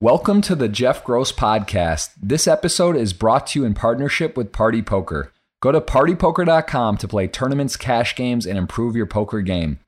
Welcome to the Jeff Gross Podcast. This episode is brought to you in partnership with Party Poker. Go to partypoker.com to play tournaments, cash games, and improve your poker game.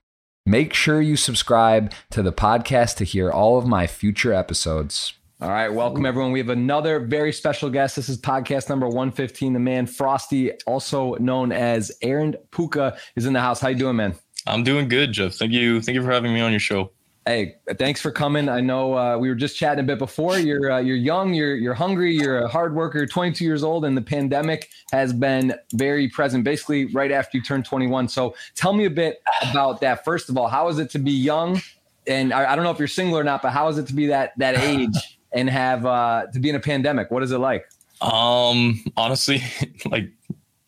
Make sure you subscribe to the podcast to hear all of my future episodes. All right, welcome everyone. We have another very special guest. This is podcast number 115. The man Frosty, also known as Aaron Puka, is in the house. How you doing, man? I'm doing good, Jeff. Thank you. Thank you for having me on your show. Hey, thanks for coming. I know uh, we were just chatting a bit before. You're uh, you're young, you're you're hungry, you're a hard worker, 22 years old, and the pandemic has been very present. Basically, right after you turn 21. So, tell me a bit about that. First of all, how is it to be young? And I, I don't know if you're single or not, but how is it to be that that age and have uh, to be in a pandemic? What is it like? Um, honestly, like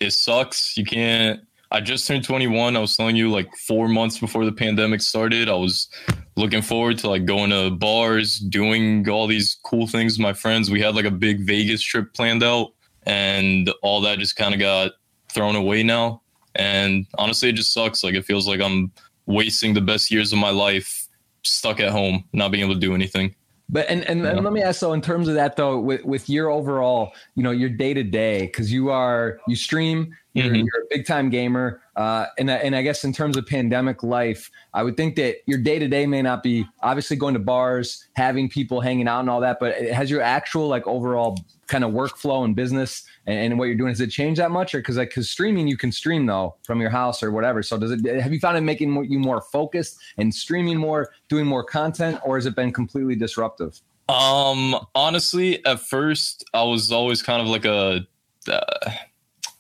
it sucks. You can't I just turned 21. I was telling you like four months before the pandemic started. I was looking forward to like going to bars, doing all these cool things with my friends. We had like a big Vegas trip planned out, and all that just kind of got thrown away now. And honestly, it just sucks. Like it feels like I'm wasting the best years of my life stuck at home, not being able to do anything. But and, and, and, let me ask though, in terms of that though, with, with your overall, you know, your day to day, because you are you stream, you're, mm-hmm. you're a big time gamer, uh, and and I guess in terms of pandemic life, I would think that your day to day may not be obviously going to bars, having people hanging out and all that, but has your actual like overall kind of workflow and business and, and what you're doing has it changed that much, or because like because streaming you can stream though from your house or whatever. So does it have you found it making you more focused and streaming more, doing more content, or has it been completely disruptive? Um, honestly, at first I was always kind of like a uh,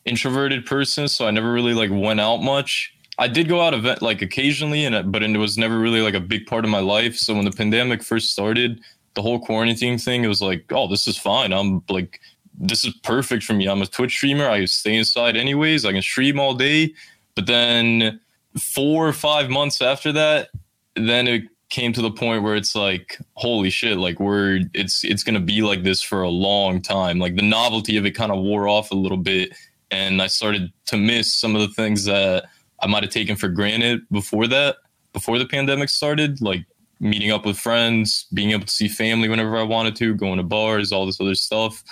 introverted person, so I never really like went out much. I did go out event like occasionally, and but it was never really like a big part of my life. So when the pandemic first started, the whole quarantine thing, it was like, oh, this is fine. I'm like, this is perfect for me. I'm a Twitch streamer. I stay inside anyways. I can stream all day. But then four or five months after that, then it came to the point where it's like, holy shit, like we're it's it's gonna be like this for a long time. Like the novelty of it kind of wore off a little bit and I started to miss some of the things that I might have taken for granted before that, before the pandemic started, like meeting up with friends, being able to see family whenever I wanted to, going to bars, all this other stuff.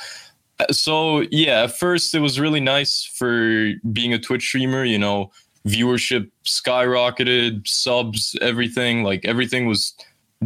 So, yeah, at first it was really nice for being a Twitch streamer, you know, viewership skyrocketed, subs, everything, like everything was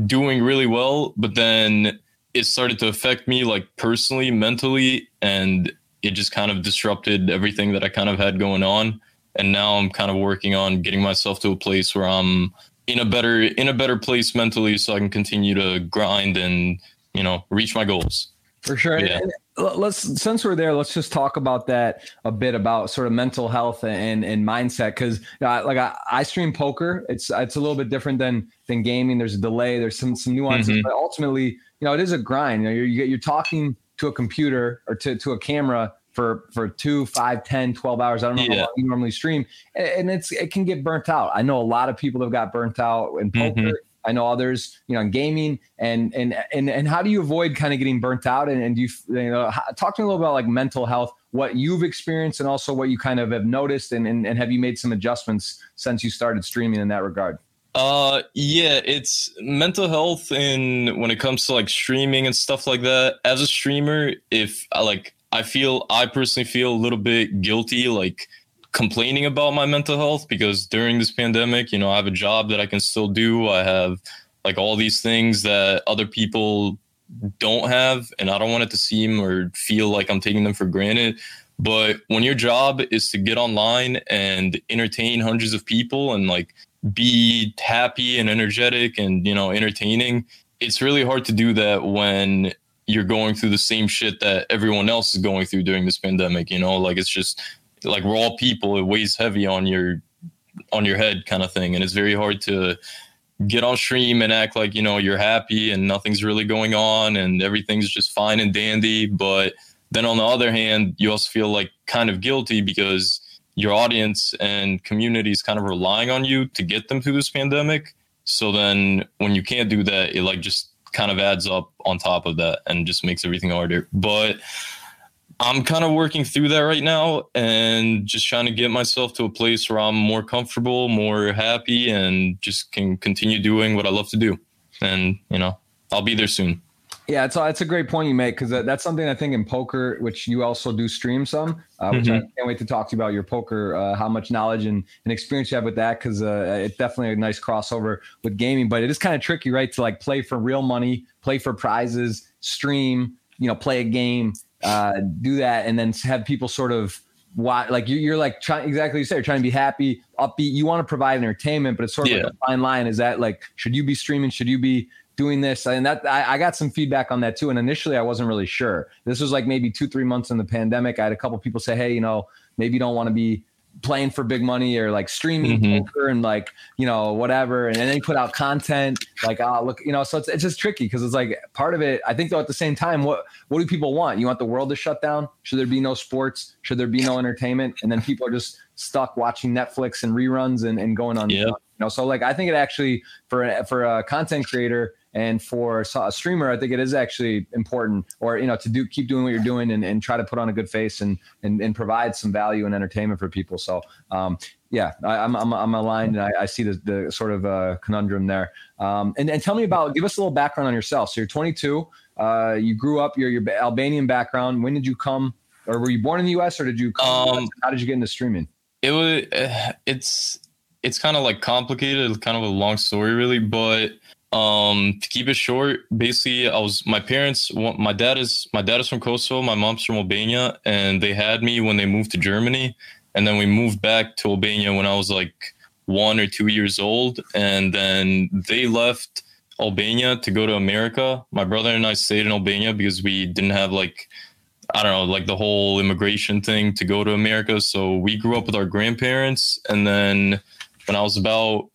doing really well, but then it started to affect me like personally, mentally, and it just kind of disrupted everything that I kind of had going on. And now I'm kind of working on getting myself to a place where I'm in a better in a better place mentally so I can continue to grind and, you know, reach my goals. For sure. Yeah. Let's since we're there, let's just talk about that a bit about sort of mental health and and mindset because you know, like I, I stream poker. It's it's a little bit different than than gaming. There's a delay. There's some some nuances, mm-hmm. but ultimately, you know, it is a grind. You know, you're you're talking to a computer or to, to a camera for for two, five, 10, 12 hours. I don't know yeah. how long you normally stream. And it's it can get burnt out. I know a lot of people have got burnt out in poker. Mm-hmm. I know others, you know, in gaming and and and and how do you avoid kind of getting burnt out? And, and do you, you know, talk to me a little about like mental health, what you've experienced, and also what you kind of have noticed, and and, and have you made some adjustments since you started streaming in that regard? Uh, yeah, it's mental health, and when it comes to like streaming and stuff like that. As a streamer, if I like I feel I personally feel a little bit guilty like complaining about my mental health because during this pandemic, you know, I have a job that I can still do. I have like all these things that other people don't have and I don't want it to seem or feel like I'm taking them for granted. But when your job is to get online and entertain hundreds of people and like be happy and energetic and you know entertaining, it's really hard to do that when you're going through the same shit that everyone else is going through during this pandemic you know like it's just like we're all people it weighs heavy on your on your head kind of thing. And it's very hard to get on stream and act like you know you're happy and nothing's really going on and everything's just fine and dandy. But then on the other hand you also feel like kind of guilty because your audience and community is kind of relying on you to get them through this pandemic. So then when you can't do that it like just kind of adds up on top of that and just makes everything harder. But I'm kind of working through that right now and just trying to get myself to a place where I'm more comfortable, more happy, and just can continue doing what I love to do. And, you know, I'll be there soon. Yeah, it's that's a great point you make because that's something I think in poker, which you also do stream some, uh, which mm-hmm. I can't wait to talk to you about your poker, uh, how much knowledge and, and experience you have with that because uh, it's definitely a nice crossover with gaming. But it is kind of tricky, right? To like play for real money, play for prizes, stream, you know, play a game, uh, do that, and then have people sort of why like you're, you're like trying exactly you said you're trying to be happy upbeat you want to provide entertainment but it's sort of yeah. like a fine line. Is that like should you be streaming? Should you be doing this? And that I, I, got some feedback on that too and initially i wasn't really sure. This was like maybe two three months in the pandemic i had a couple people say hey you know maybe you don't want to be playing for big money or like streaming mm-hmm. poker and like you know whatever and then they put out content like oh look you know so it's, it's just tricky because it's like part of it i think though at the same time what what do people want you want the world to shut down should there be no sports should there be no entertainment and then people are just stuck watching netflix and reruns and, and going on yeah. you know so like i think it actually for for a content creator and for a streamer, I think it is actually important, or you know, to do keep doing what you're doing and, and try to put on a good face and, and and provide some value and entertainment for people. So um, yeah, I, am I'm, I'm aligned, and I, I see the, the sort of uh, conundrum there. Um, and and tell me about, give us a little background on yourself. So you're 22. Uh, you grew up. You're your Albanian background. When did you come, or were you born in the U.S. or did you? Um, how did you get into streaming? It was. Uh, it's it's kind of like complicated, kind of a long story, really, but um, to keep it short, basically, I was my parents. My dad is my dad is from Kosovo. My mom's from Albania, and they had me when they moved to Germany, and then we moved back to Albania when I was like one or two years old, and then they left Albania to go to America. My brother and I stayed in Albania because we didn't have like I don't know, like the whole immigration thing to go to America. So we grew up with our grandparents, and then when I was about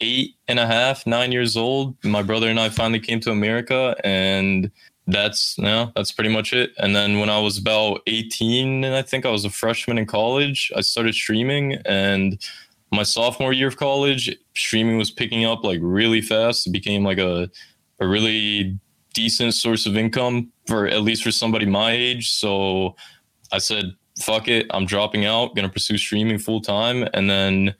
eight and a half, nine years old, my brother and I finally came to America, and that's know, that's pretty much it. And then when I was about 18, and I think I was a freshman in college, I started streaming, and my sophomore year of college, streaming was picking up like really fast. It became like a a really decent source of income for at least for somebody my age. So I said, fuck it, I'm dropping out, gonna pursue streaming full time. And then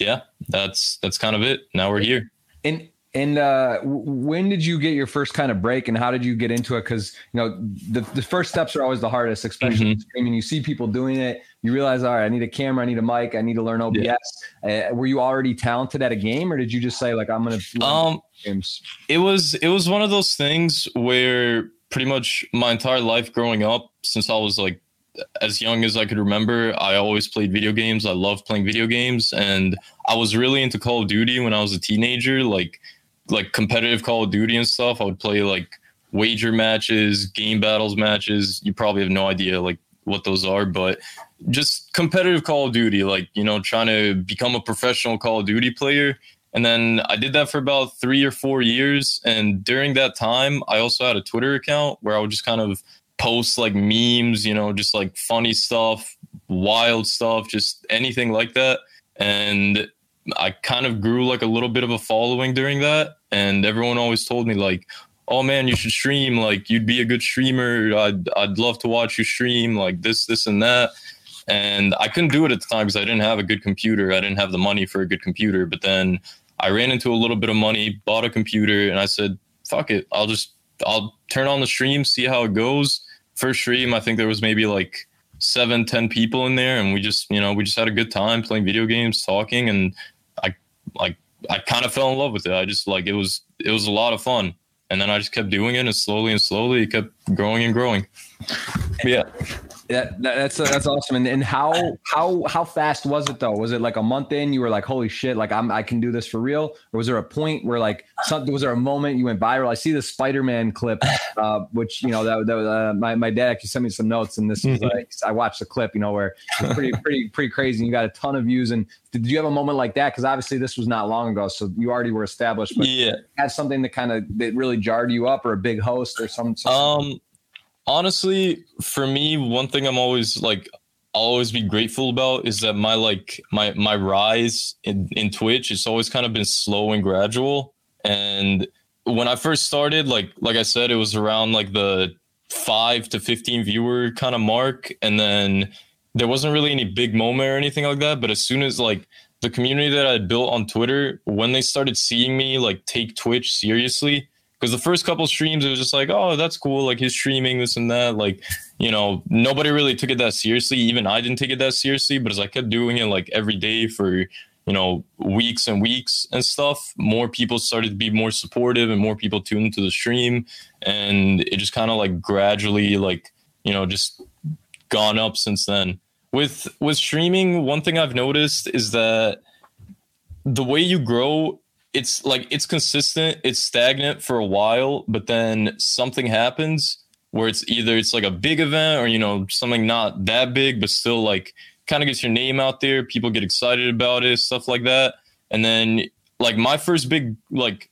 yeah, that's that's kind of it. Now we're here. And and uh, when did you get your first kind of break, and how did you get into it? Because you know the, the first steps are always the hardest, especially mm-hmm. streaming. You see people doing it, you realize, all right, I need a camera, I need a mic, I need to learn OBS. Yeah. Uh, were you already talented at a game, or did you just say like I'm gonna? Um, games? it was it was one of those things where pretty much my entire life growing up, since I was like as young as I could remember, I always played video games. I loved playing video games, and I was really into Call of Duty when I was a teenager. Like, like competitive Call of Duty and stuff. I would play like wager matches, game battles matches. You probably have no idea like what those are, but just competitive Call of Duty. Like, you know, trying to become a professional Call of Duty player. And then I did that for about three or four years. And during that time, I also had a Twitter account where I would just kind of post like memes, you know, just like funny stuff, wild stuff, just anything like that. And I kind of grew like a little bit of a following during that. And everyone always told me like, oh man, you should stream. Like you'd be a good streamer. I'd, I'd love to watch you stream like this, this, and that. And I couldn't do it at the time because I didn't have a good computer. I didn't have the money for a good computer. But then I ran into a little bit of money, bought a computer, and I said, fuck it. I'll just, I'll turn on the stream, see how it goes first stream, I think there was maybe like seven, ten people in there, and we just, you know, we just had a good time playing video games, talking, and I like I kind of fell in love with it. I just like it was it was a lot of fun, and then I just kept doing it, and slowly and slowly it kept growing and growing. Yeah. That, that's that's awesome. And, and how how how fast was it though? Was it like a month in? You were like, holy shit! Like I'm I can do this for real. Or was there a point where like something was there a moment you went viral? I see the Spider Man clip, uh, which you know that, that uh, my my dad actually sent me some notes, and this mm-hmm. is like I watched the clip. You know where it's pretty pretty pretty crazy. And you got a ton of views. And did you have a moment like that? Because obviously this was not long ago, so you already were established. But yeah, had something that kind of that really jarred you up, or a big host, or some. some um honestly, for me, one thing I'm always like I'll always be grateful about is that my like my my rise in, in Twitch it's always kind of been slow and gradual. And when I first started, like like I said, it was around like the five to fifteen viewer kind of mark, and then there wasn't really any big moment or anything like that. But as soon as like the community that I built on Twitter, when they started seeing me like take Twitch seriously, because the first couple streams it was just like, oh, that's cool, like he's streaming this and that, like you know, nobody really took it that seriously. Even I didn't take it that seriously, but as I kept doing it like every day for you know weeks and weeks and stuff, more people started to be more supportive and more people tuned into the stream, and it just kind of like gradually like you know just gone up since then. With with streaming, one thing I've noticed is that the way you grow it's like it's consistent it's stagnant for a while but then something happens where it's either it's like a big event or you know something not that big but still like kind of gets your name out there people get excited about it stuff like that. And then like my first big like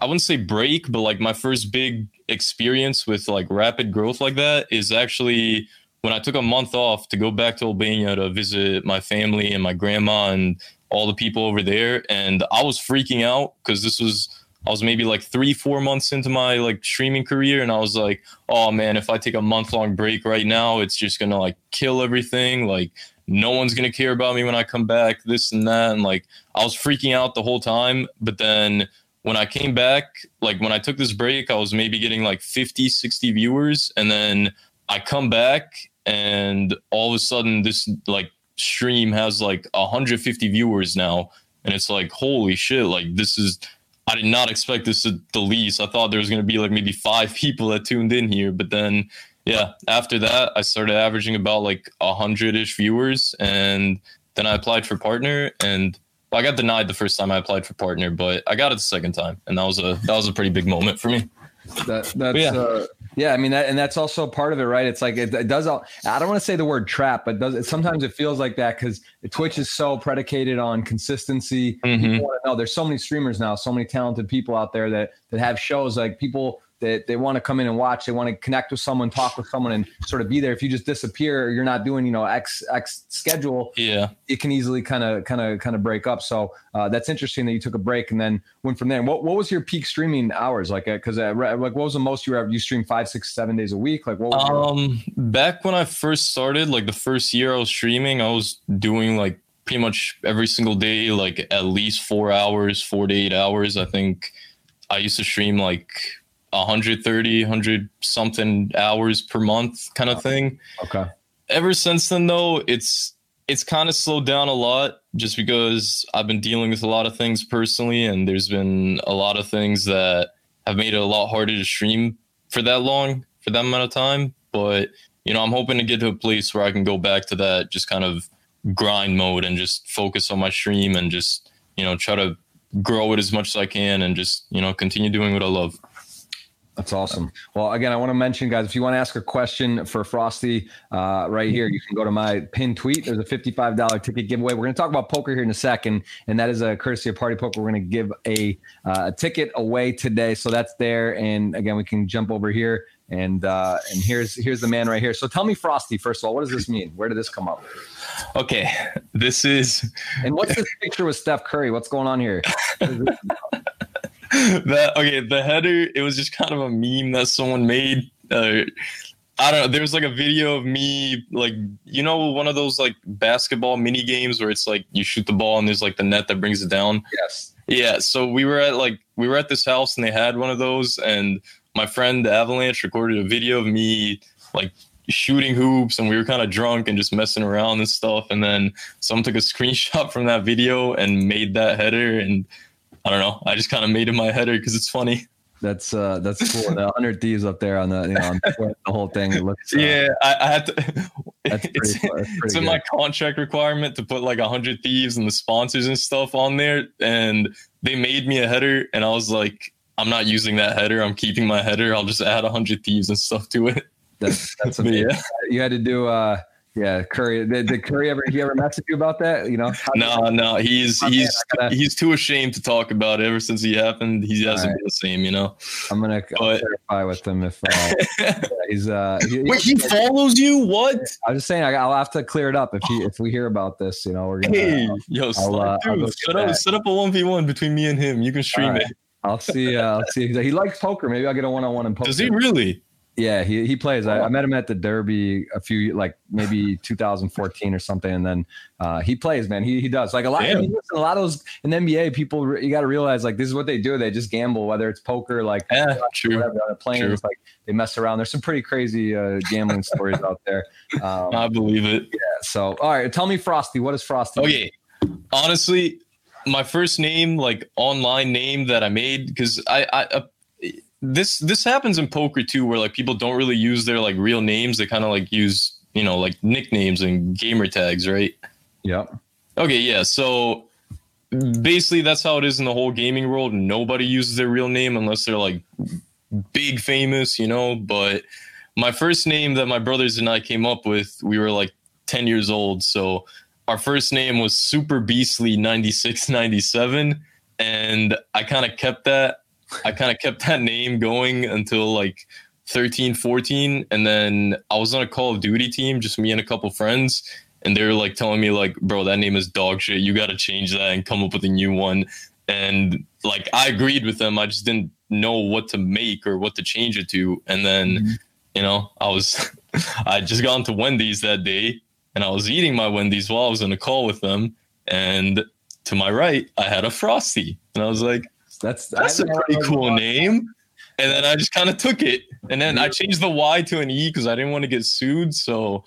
i wouldn't say break but like my first big experience with like rapid growth like that is actually when i took a month off to go back to albania to visit my family and my grandma and all the people over there and i was freaking out because this was i was maybe like three four months into my like streaming career and i was like oh man if i take a month long break right now it's just gonna like kill everything. Like no one's gonna care about me when i come back this and that and like i was freaking out the whole time. But then when i came back like when i took this break i was maybe getting like 50 60 viewers and then i come back and all of a sudden this like stream has like 150 viewers now and it's like holy shit like this is i did not expect this to the least i thought there was going to be like maybe five people that tuned in here but then yeah after that i started averaging about like 100ish viewers and then i applied for partner and well, i got denied the first time i applied for partner but i got it the second time and that was a that was a pretty big moment for me that that's yeah. Uh, yeah, I mean that, and that's also part of it, right? It's like it, it does. All, I don't want to say the word trap, but does it, sometimes it feels like that because Twitch is so predicated on consistency. Mm-hmm. People want to know. There's so many streamers now, so many talented people out there that that have shows. Like people that they want to come in and watch. They want to connect with someone, talk with someone, and sort of be there. If you just disappear, you're not doing you know X X schedule. Yeah, it can easily kind of kind of kind of break up. So uh, that's interesting that you took a break and then went from there. What what was your peak streaming hours like? Because uh, uh, like what was the most you ever you stream five six seven days a week? Like what? um, your- back when I first started, like the first year I was streaming, I was doing like pretty much every single day, like at least four hours, four to eight hours. I think I used to stream like 130, 100 something hours per month kind of thing. Okay. Ever since then though, it's it's kind of slowed down a lot just because I've been dealing with a lot of things personally and there's been a lot of things that have made it a lot harder to stream for that long, for that amount of time, but you know, I'm hoping to get to a place where I can go back to that just kind of grind mode and just focus on my stream and just, you know, try to grow it as much as I can and just, you know, continue doing what I love. That's awesome. Well, again, I want to mention, guys, if you want to ask a question for Frosty uh, right here, you can go to my pin tweet. There's a $55 ticket giveaway. We're going to talk about poker here in a second, and that is a courtesy of Party Poker. We're going to give a, uh, a ticket away today, so that's there. And again, we can jump over here, and uh, and here's here's the man right here. So tell me, Frosty, first of all, what does this mean? Where did this come up? Okay, this is. And what's this picture with Steph Curry? What's going on here? that okay the header it was just kind of a meme that someone made uh, i don't know there was like a video of me like you know one of those like basketball mini games where it's like you shoot the ball and there's like the net that brings it down? Yes. Yeah so we were at like we were at this house and they had one of those and my friend avalanche recorded a video of me like shooting hoops and we were kind of drunk and just messing around and stuff and then someone took a screenshot from that video and made that header and I don't know. I just kind of made it my header because it's funny. That's uh that's cool. The hundred thieves up there on the you know on the, whole thing looks. Uh, yeah, I, I, had to. That's pretty, it's, that's it's in my contract requirement to put like a hundred thieves and the sponsors and stuff on there, and they made me a header, and I was like, I'm not using that header. I'm keeping my header. I'll just add a hundred thieves and stuff to it. That's that's amazing. yeah. You had to do uh yeah, Curry. Did, did, Curry ever he ever message you about that? You know? No, no. He's he's gotta, he's too ashamed to talk about it. Ever since he happened, he hasn't right. been the same. You know. I'm gonna but, clarify with him if uh, he's uh. He, Wait, he, he follows you? What? I'm just saying. I, will have to clear it up if he if we hear about this. You know, we're gonna. Hey, uh, yo, I'll, uh, dude, set up set up a one v one between me and him. You can stream right. it. I'll see. Uh, I'll see. He likes poker. Maybe I'll get a one on one in poker. Does he really? Yeah, he he plays. I, I, met him at the Derby a few like maybe 2014 or something, and then uh, he plays. Man, he he does like a lot. I mean, listen, a lot of those in the NBA people. You got to realize like this is what they do. They just gamble, whether it's poker, like yeah, true. whatever on a plane. True. It's like they mess around. There's some pretty crazy uh, gambling stories out there. Um, I believe it. Yeah. So all right, tell me Frosty. What is Frosty? Okay, honestly, my first name, like online name that I made, because I I. This this happens in poker too, where like people don't really use their like real names. They kind of like use you know like nicknames and gamer tags, right? Yeah. Okay, yeah. So basically, that's how it is in the whole gaming world. Nobody uses their real name unless they're like big famous, you know. But my first name that my brothers and I came up with, we were like ten years old, so our first name was Super Beastly ninety six ninety seven, and I kind of kept that I kind of kept that name going until like 13, 14. And then I was on a Call of Duty team, just me and a couple friends. And they were like telling me, like, bro, that name is dog shit. You got to change that and come up with a new one. And like, I agreed with them. I just didn't know what to make or what to change it to. And then, mm-hmm. you know, I was, I just got into Wendy's that day and I was eating my Wendy's while I was in a call with them. And to my right, I had a Frosty. And I was like, that's that's a pretty cool name. And then I just kind of took it, and then I changed the Y to an E because I didn't want to get sued. So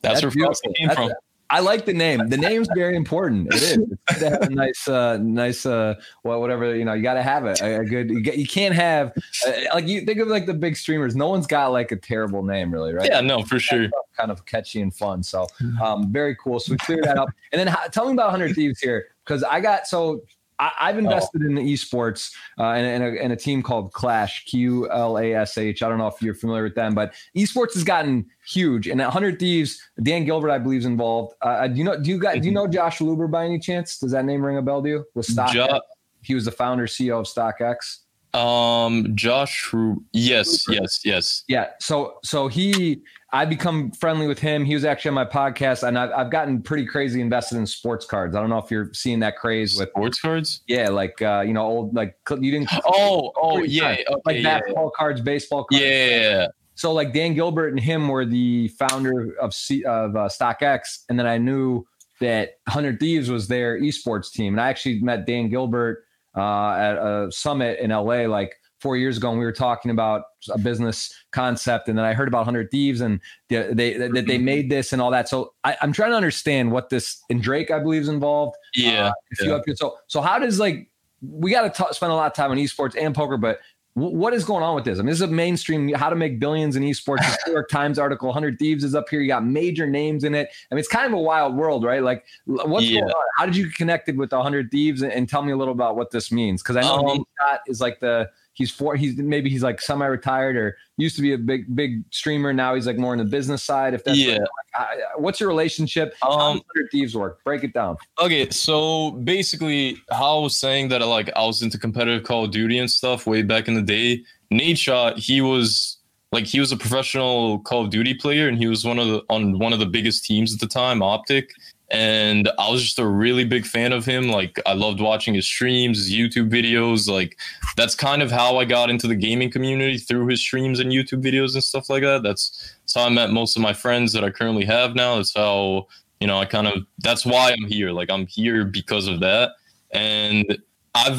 that's, that's where Frosty came that's from. A, I like the name. The name's very important. It is. It's to have a nice, uh, nice, uh, well, whatever you know. You got to have it. A, a, good. You, get, you can't have uh, like you think of like the big streamers. No one's got like a terrible name, really, right? Yeah, no, for sure. Kind of catchy and fun. So, um, very cool. So we cleared that up. And then tell me about Hundred Thieves here because I got so I, have invested oh. in esports uh, in, in, a, in, a, team called QLASH, Q L A S H. I don't know if you're familiar with them, but esports has gotten huge. And at Hundred Thieves, Dan Gilbert, I believe, is involved. Uh, uh do you know? Do you guys do you know Josh Luber by any chance? Does that name ring a bell to you? With Stock, jo- he was the founder CEO of StockX. Um, Josh, yes, yes, yes. Yeah. So, so he, I become friendly with him. He was actually on my podcast, and I've, I've gotten pretty crazy invested in sports cards. I don't know if you're seeing that craze with sports cards. Yeah, like uh, you know, old like you didn't. Oh, oh yeah, okay, like yeah, basketball cards, baseball cards. Yeah. So like Dan Gilbert and him were the founder of C, of uh, StockX, and then I knew that Hundred Thieves was their esports team, and I actually met Dan Gilbert uh, at a summit in LA like four years ago, and we were talking about a business concept, and then I heard about Hundred Thieves and they they, that they made this and all that. So I, am trying to understand what this and Drake, I believe, is involved. Yeah. Uh, yeah. So so how does like we got to spend a lot of time on esports and poker, but what is going on with this? I mean, this is a mainstream how to make billions in esports. New York Times article, 100 Thieves is up here. You got major names in it. I mean, it's kind of a wild world, right? Like, what's yeah. going on? How did you get connected with the 100 Thieves and, and, tell me a little about what this means? Because I know um, Scott is like the he's for he's maybe he's like semi-retired or used to be a big big streamer. Now he's like more in the business side if that's yeah. like, what's your relationship? Um, how thieves work? Break it down. Okay so basically how i was saying that like i was into competitive call of duty and stuff way back in the day Nadeshot he was like he was a professional call of duty player and he was one of the on one of the biggest teams at the time optic and I was just a really big fan of him. Like I loved watching his streams, his YouTube videos. Like that's kind of how I got into the gaming community through his streams and YouTube videos and stuff like that. That's, that's how I met most of my friends that I currently have now. That's how you know I kind of that's why I'm here. Like I'm here because of that, and I've.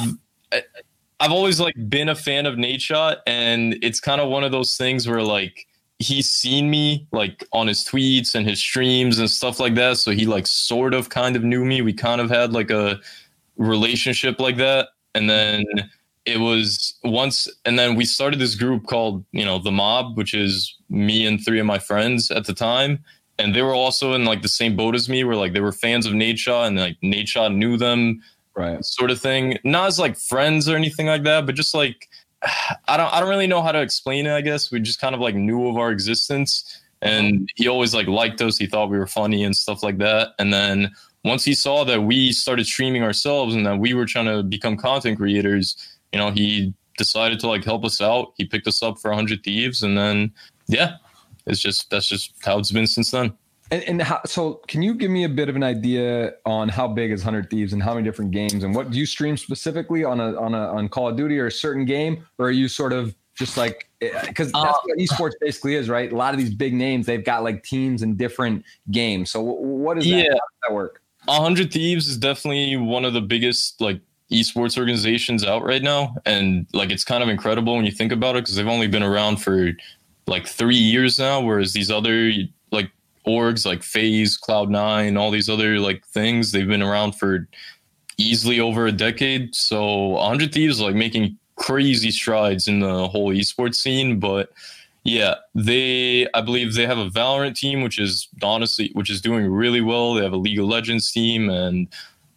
I've always like been a fan of Nadeshot, and it's kind of one of those things where like he's seen me like on his tweets and his streams and stuff like that. So he like sort of kind of knew me. We kind of had like a relationship like that. And then it was once, and then we started this group called, you know, The Mob, which is me and three of my friends at the time. And they were also in like the same boat as me, where like they were fans of Nadeshot and like Nadeshot knew them, right? Sort of thing. Not as like friends or anything like that, but just like I don't I don't really know how to explain it. I guess we just kind of like knew of our existence, and mm-hmm. he always like liked us. He thought we were funny and stuff like that. And then once he saw that we started streaming ourselves and that we were trying to become content creators, you know, he decided to like help us out. He picked us up for 100 Thieves, and then yeah, it's just that's just how it's been since then. And, and how, so, can you give me a bit of an idea on how big is Hundred Thieves and how many different games and what do you stream specifically on a on a on Call of Duty or a certain game, or are you sort of just like because that's uh, what esports basically is, right? A lot of these big names, they've got like teams in different games. So what is that? Yeah. How does that work? hundred Thieves is definitely one of the biggest like esports organizations out right now, and like it's kind of incredible when you think about it because they've only been around for like three years now, whereas these other orgs like FaZe, Cloud Nine, all these other like things, they've been around for easily over a decade. So 100 Thieves like making crazy strides in the whole esports scene, but yeah, they I believe they have a Valorant team which is honestly which is doing really well. They have a League of Legends team and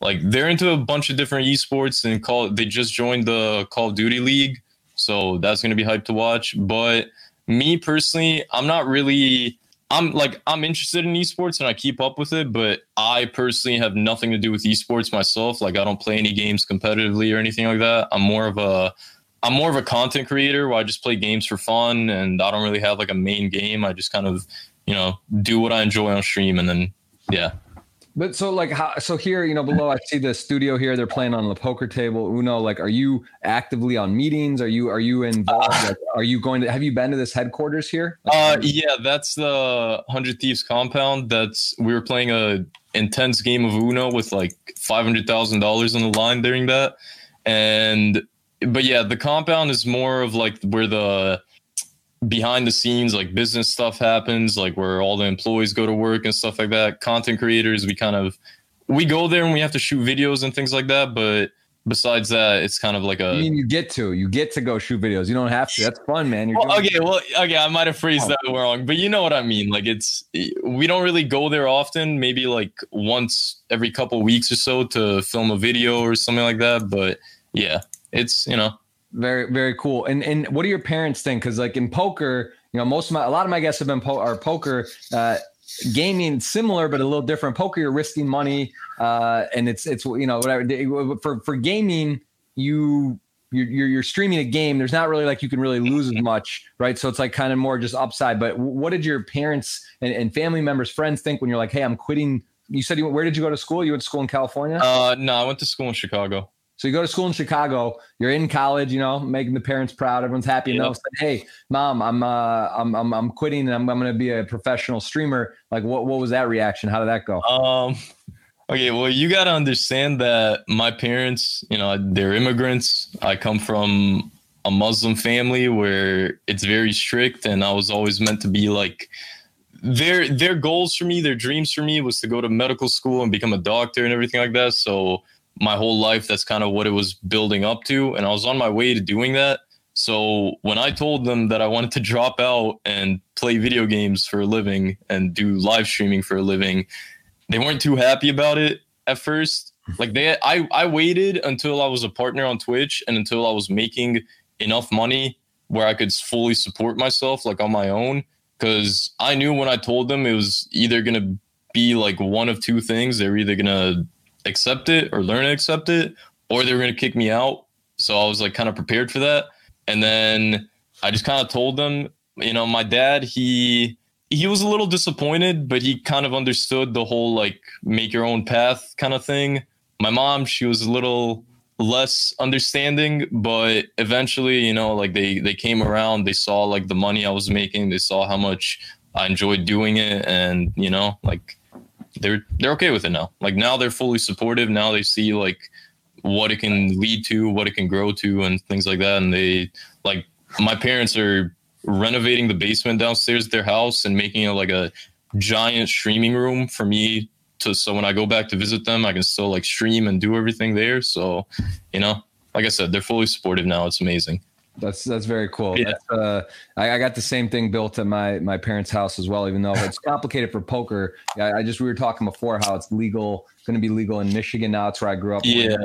like they're into a bunch of different esports and call they just joined the Call of Duty League. So that's going to be hype to watch, but me personally, I'm not really I'm like I'm interested in esports and I keep up with it, but I personally have nothing to do with esports myself. Like I don't play any games competitively or anything like that. I'm more of a I'm more of a content creator where I just play games for fun and I don't really have like a main game. I just kind of, you know, do what I enjoy on stream and then yeah. But so like how so here, you know, below I see the studio here. They're playing on the poker table. Uno, like, are you actively on meetings? Are you are you involved? Uh, like, are you going to have you been to this headquarters here? Uh yeah, that's the Hundred Thieves compound. That's we were playing a intense game of Uno with like five hundred thousand dollars on the line during that. And but yeah, the compound is more of like where the behind the scenes like business stuff happens like where all the employees go to work and stuff like that. Content creators we kind of we go there and we have to shoot videos and things like that but besides that it's kind of like a I mean you get to you get to go shoot videos. You don't have to. That's fun man. You're well, okay well okay i might have phrased that wrong but you know what i mean. Like it's we don't really go there often maybe like once every couple weeks or so to film a video or something like that but yeah it's you know very, very cool. And and what do your parents think? Because like in poker, you know, most of my a lot of my guests have been po- are poker. Uh, gaming similar but a little different. Poker you're risking money uh and it's it's you know whatever. For for gaming you you're, you're streaming a game. There's not really like you can really lose as much right? So it's like kind of more just upside. But what did your parents and, and family members friends think when you're like hey i'm quitting? You said you where did you go to school? You went to school in california? Uh no i went to school in chicago so you go to school in Chicago, you're in college, you know, making the parents proud, everyone's happy. And they'll say, "Hey, mom, I'm uh, I'm I'm, I'm quitting, and I'm, I'm going to be a professional streamer." Like, what what was that reaction? How did that go? Um, okay, well, you got to understand that my parents, you know, they're immigrants. I come from a Muslim family where it's very strict, and I was always meant to be like their their goals for me, their dreams for me was to go to medical school and become a doctor and everything like that. So my whole life that's kind of what it was building up to and i was on my way to doing that. So when i told them that i wanted to drop out and play video games for a living and do live streaming for a living they weren't too happy about it at first. Like they i i waited until i was a partner on twitch and until i was making enough money where i could fully support myself like on my own because i knew when i told them it was either going to be like one of two things. They're either going to accept it or learn to accept it, or they were going to kick me out. So I was like kind of prepared for that. And then I just kind of told them, you know, my dad, he he was a little disappointed, but he kind of understood the whole like make your own path kind of thing. My mom, she was a little less understanding, but eventually, you know, like they they came around, they saw like the money I was making, they saw how much I enjoyed doing it and, you know, like they're they're okay with it now. Like now they're fully supportive. Now they see like what it can lead to, what it can grow to, and things like that. And they like my parents are renovating the basement downstairs at their house and making it like a giant streaming room for me to so when I go back to visit them, I can still like stream and do everything there. So, you know, like I said, they're fully supportive now. It's amazing. That's that's very cool. Yeah. That's, uh, I, I, got the same thing built at my my parents' house as well. Even though it's complicated for poker, I, I just we were talking before how it's legal, going to be legal in Michigan now. It's where I grew up. Yeah.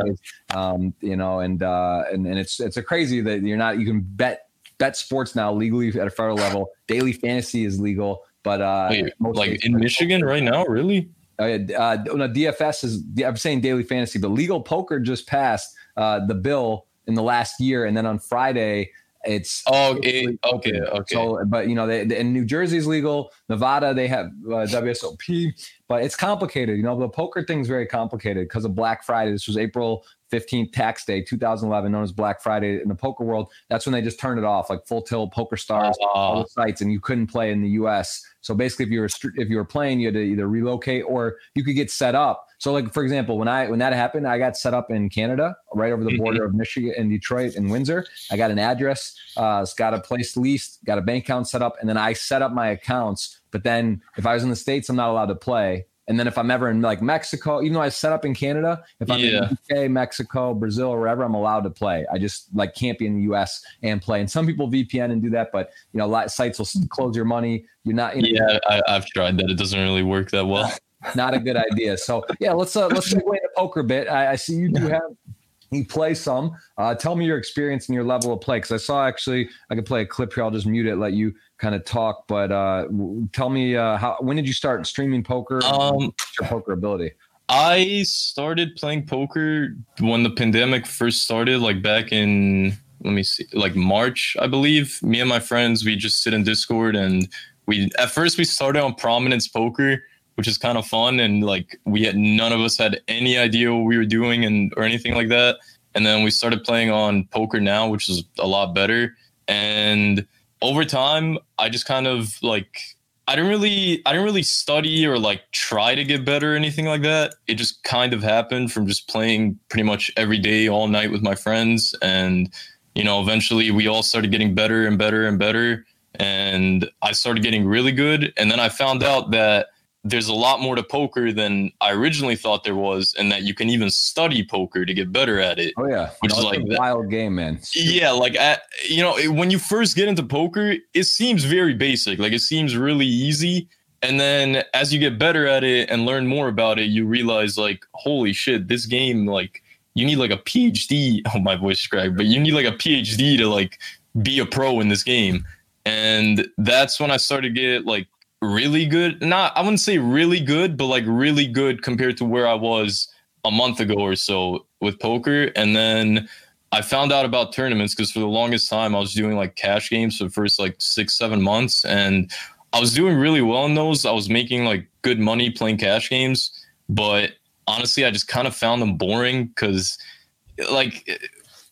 Um, you know, and uh, and and it's it's a crazy that you're not you can bet bet sports now legally at a federal level. Daily fantasy is legal, but uh, Wait, like in Michigan right now, really? Uh, uh, no, DFS is. I'm saying daily fantasy, but legal poker just passed uh, the bill in the last year. And then on Friday, It's oh it, okay okay. So, but you know, they, they, in New Jersey's legal. Nevada they have uh, WSOP, but it's complicated. You know, the poker thing's very complicated because of Black Friday. This was April 15th tax day 2011 known as black friday in the poker world that's when they just turned it off like full tilt PokerStars uh, all the sites and you couldn't play in the us so basically if you were if you were playing you had to either relocate or you could get set up so like for example when i when that happened i got set up in canada right over the mm-hmm. border of michigan and detroit and windsor i got an address uh got a place leased got a bank account set up and then i set up my accounts but then if i was in the states i'm not allowed to play and then if I'm ever in like Mexico, even though I set up in Canada, if I'm yeah. in UK, Mexico, Brazil, or wherever, I'm allowed to play. I just like can't be in the US and play. And some people VPN and do that, but you know, a lot of sites will close your money. You're not. You know, yeah, I, have tried that. It doesn't really work that well. Not a good idea. So yeah, let's uh, let's segue into poker bit. I, I see you do have you play some. Uh, tell me your experience and your level of play because I saw actually I could play a clip here. I'll just mute it, let you kind of talk. But uh, tell me, uh, how when did you start streaming poker? Um, your poker ability? I started playing poker when the pandemic first started, like back in let me see, like March, I believe. Me and my friends, we just sit in Discord and we at first we started on Prominence Poker, which is kind of fun, and like we had none of us had any idea what we were doing and or anything like that. And then we started playing on Poker Now, which is a lot better. And over time, I just kind of like I didn't really I didn't really study or like try to get better or anything like that. It just kind of happened from just playing pretty much every day all night with my friends and you know, eventually we all started getting better and better and better and I started getting really good and then I found out that there's a lot more to poker than I originally thought there was, and that you can even study poker to get better at it. Oh yeah, which no, is like a wild game, man. Yeah, like at, you know, when you first get into poker, it seems very basic. Like it seems really easy, and then as you get better at it and learn more about it, you realize like, holy shit, this game like you need like a PhD. Oh, my voice cracked, but you need like a PhD to like be a pro in this game. And that's when I started to get like really good. Not I wouldn't say really good, but like really good compared to where I was a month ago or so with poker. And then I found out about tournaments because for the longest time I was doing like cash games for the first like six, seven months. And I was doing really well in those. I was making like good money playing cash games. But honestly, I just kind of found them boring because like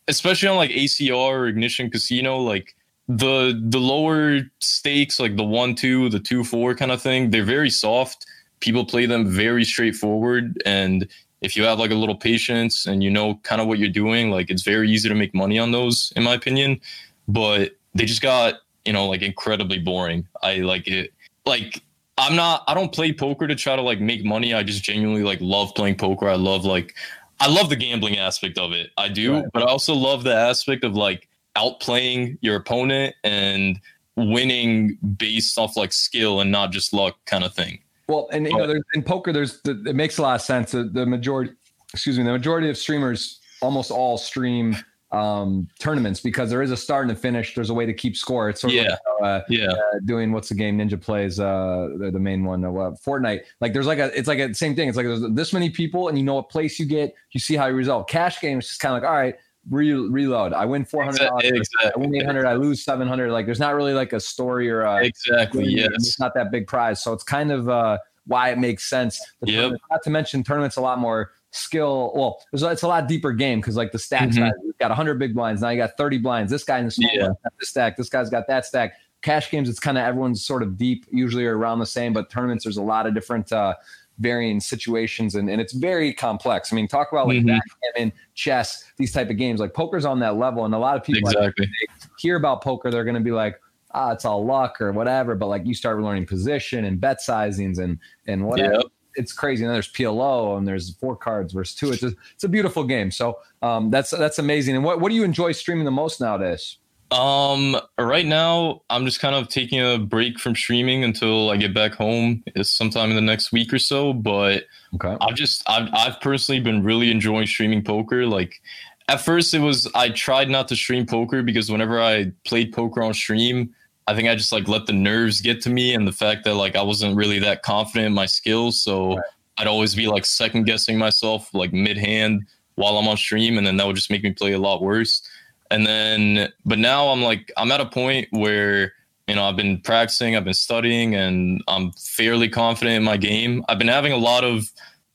especially on like ACR or Ignition Casino, like the the lower stakes like the one two the two four kind of thing they're very soft. People play them very straightforward. And if you have like a little patience and you know kind of what you're doing like it's very easy to make money on those in my opinion. But they just got you know like incredibly boring. I like it. Like i'm not i don't play poker to try to like make money. I just genuinely like love playing poker. I love like i love the gambling aspect of it. I do. Right. but i also love the aspect of like outplaying your opponent and winning based off like skill and not just luck kind of thing. Well, and you know, in poker, there's the, it makes a lot of sense. The, the, majority, excuse me, the majority of streamers almost all stream um tournaments because there is a start and a finish. There's a way to keep score. It's sort of yeah, like, uh, yeah. Uh, doing what's the game Ninja plays uh the, the main one uh, Fortnite. Like there's like a it's like a same thing. It's like there's this many people and you know what place you get. You see how you result. Cash game is just kind of like all right re- reload. I win four hundred dollars. Exactly. I win eight hundred. I lose seven hundred. Like there's not really like a story or a, exactly. Yes. It's not that big prize, so it's kind of uh, why it makes sense. Yep. Not to mention tournaments a lot more skill. Well, it's a lot deeper game because like the stack mm-hmm. you've got 100 big blinds. Now you got 30 blinds. This guy in the small yeah. this stack. This guy's got that stack. Cash games, it's kind of everyone's sort of deep, usually around the same. But tournaments, there's a lot of different uh, varying situations and, and it's very complex. I mean, talk about like mm-hmm. backgammon, chess, these type of games. Like poker's on that level, and a lot of people exactly. like, hear about poker, they're going to be like, ah, it's all luck or whatever. But like you start learning position and bet sizings and and whatever. Yep. It's crazy. And there's PLO and there's four cards versus two. It's a, it's a beautiful game. So um, that's that's amazing. And what what do you enjoy streaming the most nowadays? Um, right now I'm just kind of taking a break from streaming until I get back home. It's sometime in the next week or so. But okay. I've just I've I've personally been really enjoying streaming poker. Like at first it was I tried not to stream poker because whenever I played poker on stream, I think I just like let the nerves get to me and the fact that like I wasn't really that confident in my skills. So right. I'd always be like second guessing myself like mid hand while I'm on stream, and then that would just make me play a lot worse. And then, but now I'm like, I'm at a point where, you know, I've been practicing, I've been studying, and I'm fairly confident in my game. I've been having a lot of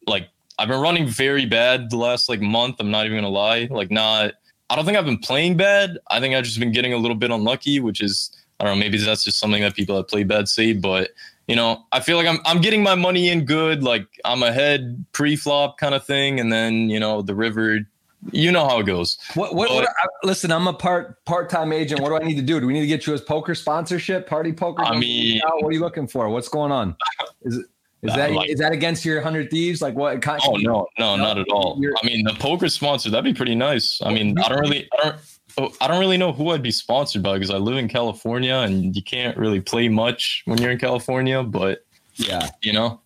like, I've been running very bad the last like month. I'm not even gonna lie. Like, not, I don't think I've been playing bad. I think I've just been getting a little bit unlucky, which is, I don't know, maybe that's just something that people that play bad say, but you know, I feel like I'm I'm getting my money in good. Like I'm ahead pre-flop kind of thing, and then you know the river. You know how it goes. What? What? what listen, I'm a part part-time agent. What do I need to do? Do we need to get you as poker sponsorship, party poker? I mean, what are you looking for? What's going on? Is it? Is that like, is that against your hundred thieves? Like what? Kind oh no, no, not at all. I mean, the poker sponsor that'd be pretty nice. I mean, I don't really, I don't, I don't really know who I'd be sponsored by because I live in California and you can't really play much when you're in California. But yeah, you know,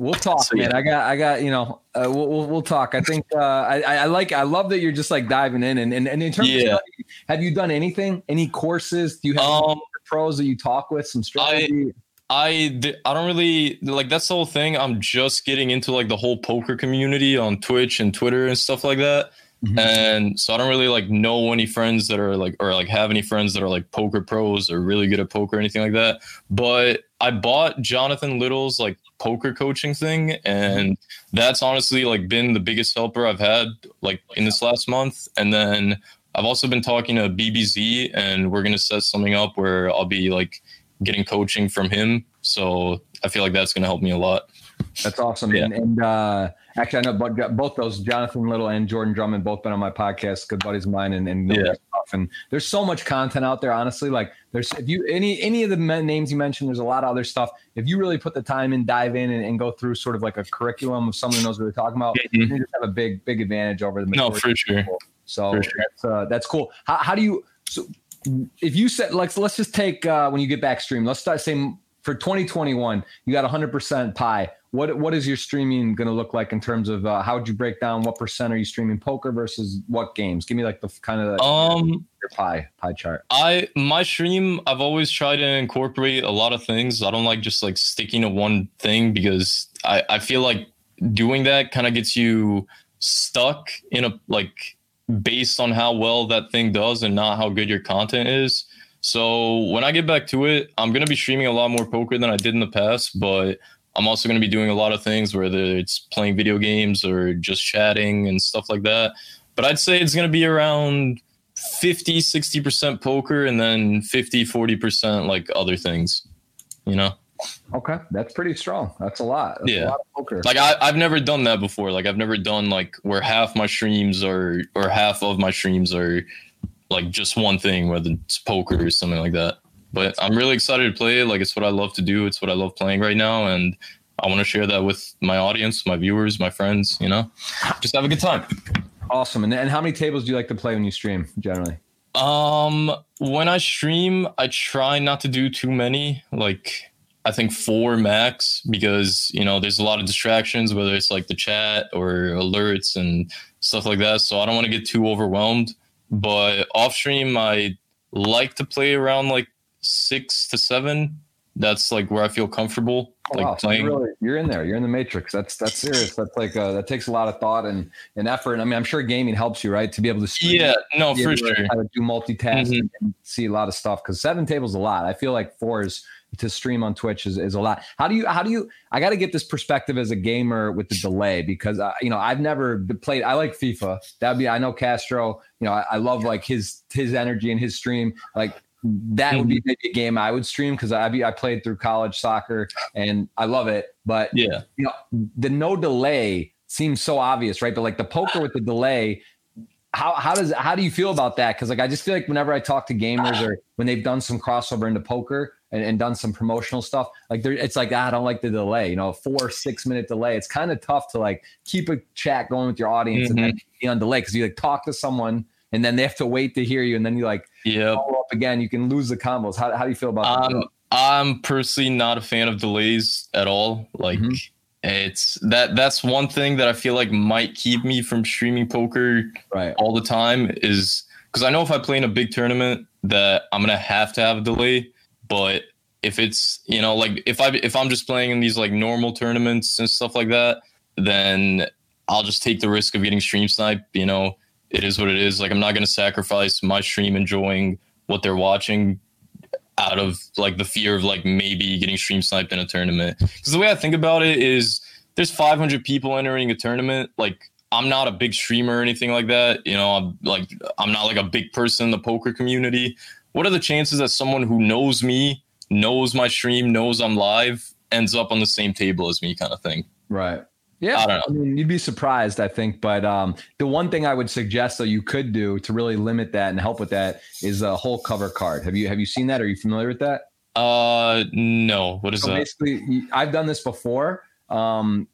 we'll talk, so, man. Yeah. I got, I got, you know, uh, we'll, we'll, we'll talk. I think uh, I, I like, I love that you're just like diving in and and, and in terms yeah. of study, have you done anything? Any courses? Do you have um, pros that you talk with? Some strategy? I, I I don't really like that's the whole thing. I'm just getting into like the whole poker community on Twitch and Twitter and stuff like that. Mm-hmm. And so I don't really like know any friends that are like, or like have any friends that are like poker pros or really good at poker or anything like that. But I bought Jonathan Little's like poker coaching thing. And that's honestly like been the biggest helper I've had like in this last month. And then I've also been talking to BBZ and we're going to set something up where I'll be like getting coaching from him. So I feel like that's going to help me a lot. That's awesome. Yeah. And, and uh, actually, I know both those Jonathan Little and Jordan Drummond both been on my podcast, good buddies of mine, and, and yeah. stuff. And there's so much content out there. Honestly, like there's if you any any of the names you mentioned, there's a lot of other stuff. If you really put the time in, dive in, and, and go through sort of like a curriculum of someone who knows what they're talking about, mm-hmm. you just have a big big advantage over the no for sure. So for sure. that's uh, that's cool. How, how do you so if you said like let's just take uh, when you get back stream, let's start saying for 2021, you got 100% pie what what is your streaming going to look like in terms of uh, how would you break down what percent are you streaming poker versus what games? Give me like the kind of um your pie pie chart. I my stream I've always tried to incorporate a lot of things. I don't like just like sticking to one thing because I I feel like doing that kind of gets you stuck in a like based on how well that thing does and not how good your content is. So when I get back to it, I'm gonna be streaming a lot more poker than I did in the past, but I'm also going to be doing a lot of things, whether it's playing video games or just chatting and stuff like that. But I'd say it's going to be around 50, 60% poker and then 50, 40% like other things, you know? Okay. That's pretty strong. That's a lot. That's yeah. A lot poker. Like I, I've never done that before. Like I've never done like where half my streams are, or half of my streams are like just one thing, whether it's poker or something like that but I'm really excited to play it. Like it's what I love to do. It's what I love playing right now, and I want to share that with my audience, my viewers, my friends. You know, just have a good time. Awesome. And and how many tables do you like to play when you stream generally? Um, when I stream, I try not to do too many. Like I think four max because you know there's a lot of distractions, whether it's like the chat or alerts and stuff like that. So I don't want to get too overwhelmed. But off stream, I like to play around like six to seven. That's like where I feel comfortable. Oh, like wow. playing. So you're, really, you're in there. You're in the matrix. That's that's serious. That's like uh, that takes a lot of thought and, and effort. And I mean, I'm sure gaming helps you, right? To be able to stream, yeah, no, for sure. How to do multitasking mm-hmm. and see a lot of stuff because seven tables a lot. I feel like four is to stream on Twitch is, is a lot. How do you how do you I got to get this perspective as a gamer with the delay because uh, you know I've never played I like FIFA. That'd be I know Castro, you know, I, I love like his his energy and his stream. Like that would be mm-hmm. maybe a game I would stream because I I played through college soccer and I love it. But yeah, you know, the no delay seems so obvious, right? But like the poker with the delay, how how does how do you feel about that? Because like I just feel like whenever I talk to gamers or when they've done some crossover into poker and, and done some promotional stuff, like it's like ah, I don't like the delay. You know, four six minute delay. It's kind of tough to like keep a chat going with your audience mm-hmm. and then be on delay because you like talk to someone and then they have to wait to hear you, and then you like yeah up again. You can lose the combos. How, how do you feel about um, that? I'm personally not a fan of delays at all. Like mm-hmm. it's that that's one thing that I feel like might keep me from streaming poker right. all the time is because I know if I play in a big tournament that I'm gonna have to have a delay, but if it's you know like if I if I'm just playing in these like normal tournaments and stuff like that, then I'll just take the risk of getting stream snipe. You know, it is what it is. Like I'm not gonna sacrifice my stream enjoying what they're watching out of like the fear of like maybe getting stream sniped in a tournament. Because the way I think about it is there's 500 people entering a tournament. Like I'm not a big streamer or anything like that. You know, I'm like I'm not like a big person in the poker community. What are the chances that someone who knows me, knows my stream, knows I'm live, ends up on the same table as me, kind of thing? Right. Yeah, I, I, mean, you'd be surprised, I think. But um, the one thing I would suggest, though, you could do to really limit that and help with that is a hole cover card. Have you have you seen that? Are you familiar with that? Uh, no. What is so that? Basically, I've done this before. Um,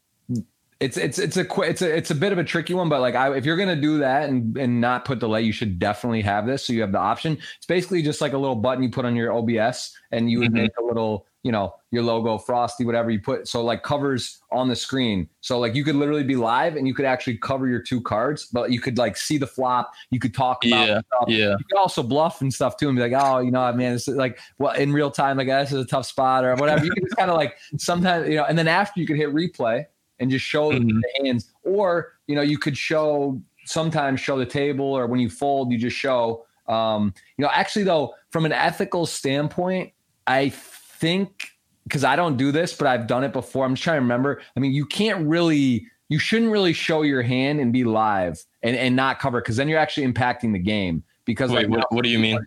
it's it's it's a it's a it's a bit of a tricky one, but like I, if you're gonna do that and and not put delay, you should definitely have this. So you have the option. It's basically just like a little button you put on your OBS, and you would mm-hmm. make a little you know your logo frosty whatever you put so like covers on the screen so like you could literally be live and you could actually cover your two cards but you could like see the flop you could talk about yeah stuff. yeah you could also bluff and stuff too and be like oh you know man it's like well in real time like this is a tough spot or whatever you can just kind of like sometimes you know and then after you could hit replay and just show mm-hmm. the hands or you know you could show sometimes show the table or when you fold you just show um you know actually though from an ethical standpoint i think because I don't do this, but I've done it before. I'm just trying to remember. I mean, you can't really, you shouldn't really show your hand and be live and, and not cover because then you're actually impacting the game. Because Wait, like, what, what do you mean?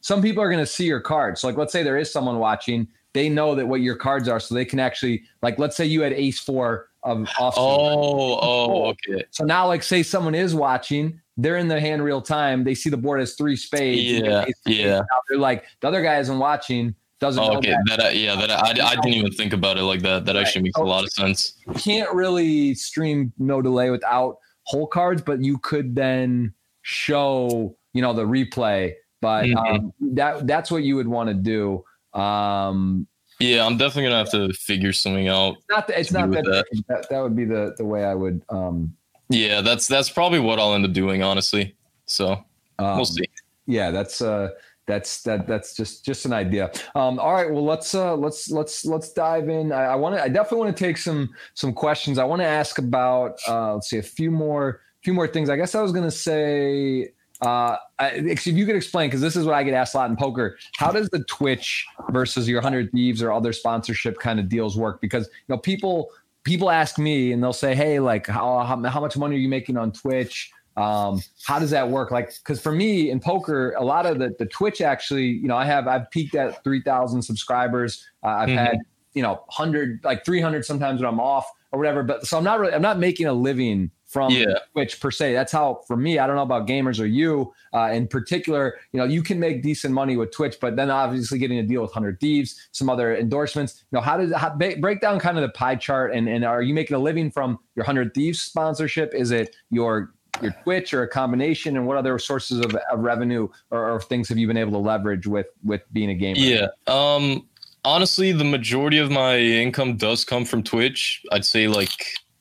Some people are going to see your cards. So like, let's say there is someone watching, they know that what your cards are, so they can actually like, let's say you had Ace Four of off. Oh, oh, okay. So now, like, say someone is watching, they're in the hand real time. They see the board has three spades. Yeah, yeah. They're like the other guy isn't watching doesn't oh, okay. that, that yeah that I, I didn't even think about it like that. That right. actually makes so a lot of sense. You can't really stream no delay without hole cards but you could then show you know the replay. But mm-hmm. um, that that's what you would want to do. Um, yeah i'm definitely gonna have to figure something out it's not, it's not that, that. that, that would be the the way i would um, yeah that's that's probably what i'll end up doing honestly. So um, we'll see. yeah that's uh that's that that's just just an idea. Um, all right well let's uh let's let's let's dive in. I, I want to i definitely want to take some some questions. I want to ask about uh let's see a few more few more things. I guess i was to say uh, if you could explain, because this is what I get asked a lot in poker, how does the Twitch versus your Hundred Thieves or other sponsorship kind of deals work? Because you know, people people ask me and they'll say, "Hey, like, how how, how much money are you making on Twitch?" Um, how does that work like because for me in poker a lot of the, the twitch actually you know i have i've peaked at 3000 subscribers uh, i've mm-hmm. had you know 100 like 300 sometimes when i'm off or whatever but so i'm not really i'm not making a living from yeah. Twitch per se. That's how for me. I don't know about gamers or you uh, in particular. You know, you can make decent money with Twitch, but then obviously getting a deal with Hundred Thieves, some other endorsements. You know, how does how, break down kind of the pie chart? And and are you making a living from your Hundred Thieves sponsorship? Is it your your Twitch or a combination? And what other sources of, of revenue or, or, things have you been able to leverage with with being a gamer? Yeah. Um, honestly, the majority of my income does come from Twitch. I'd say like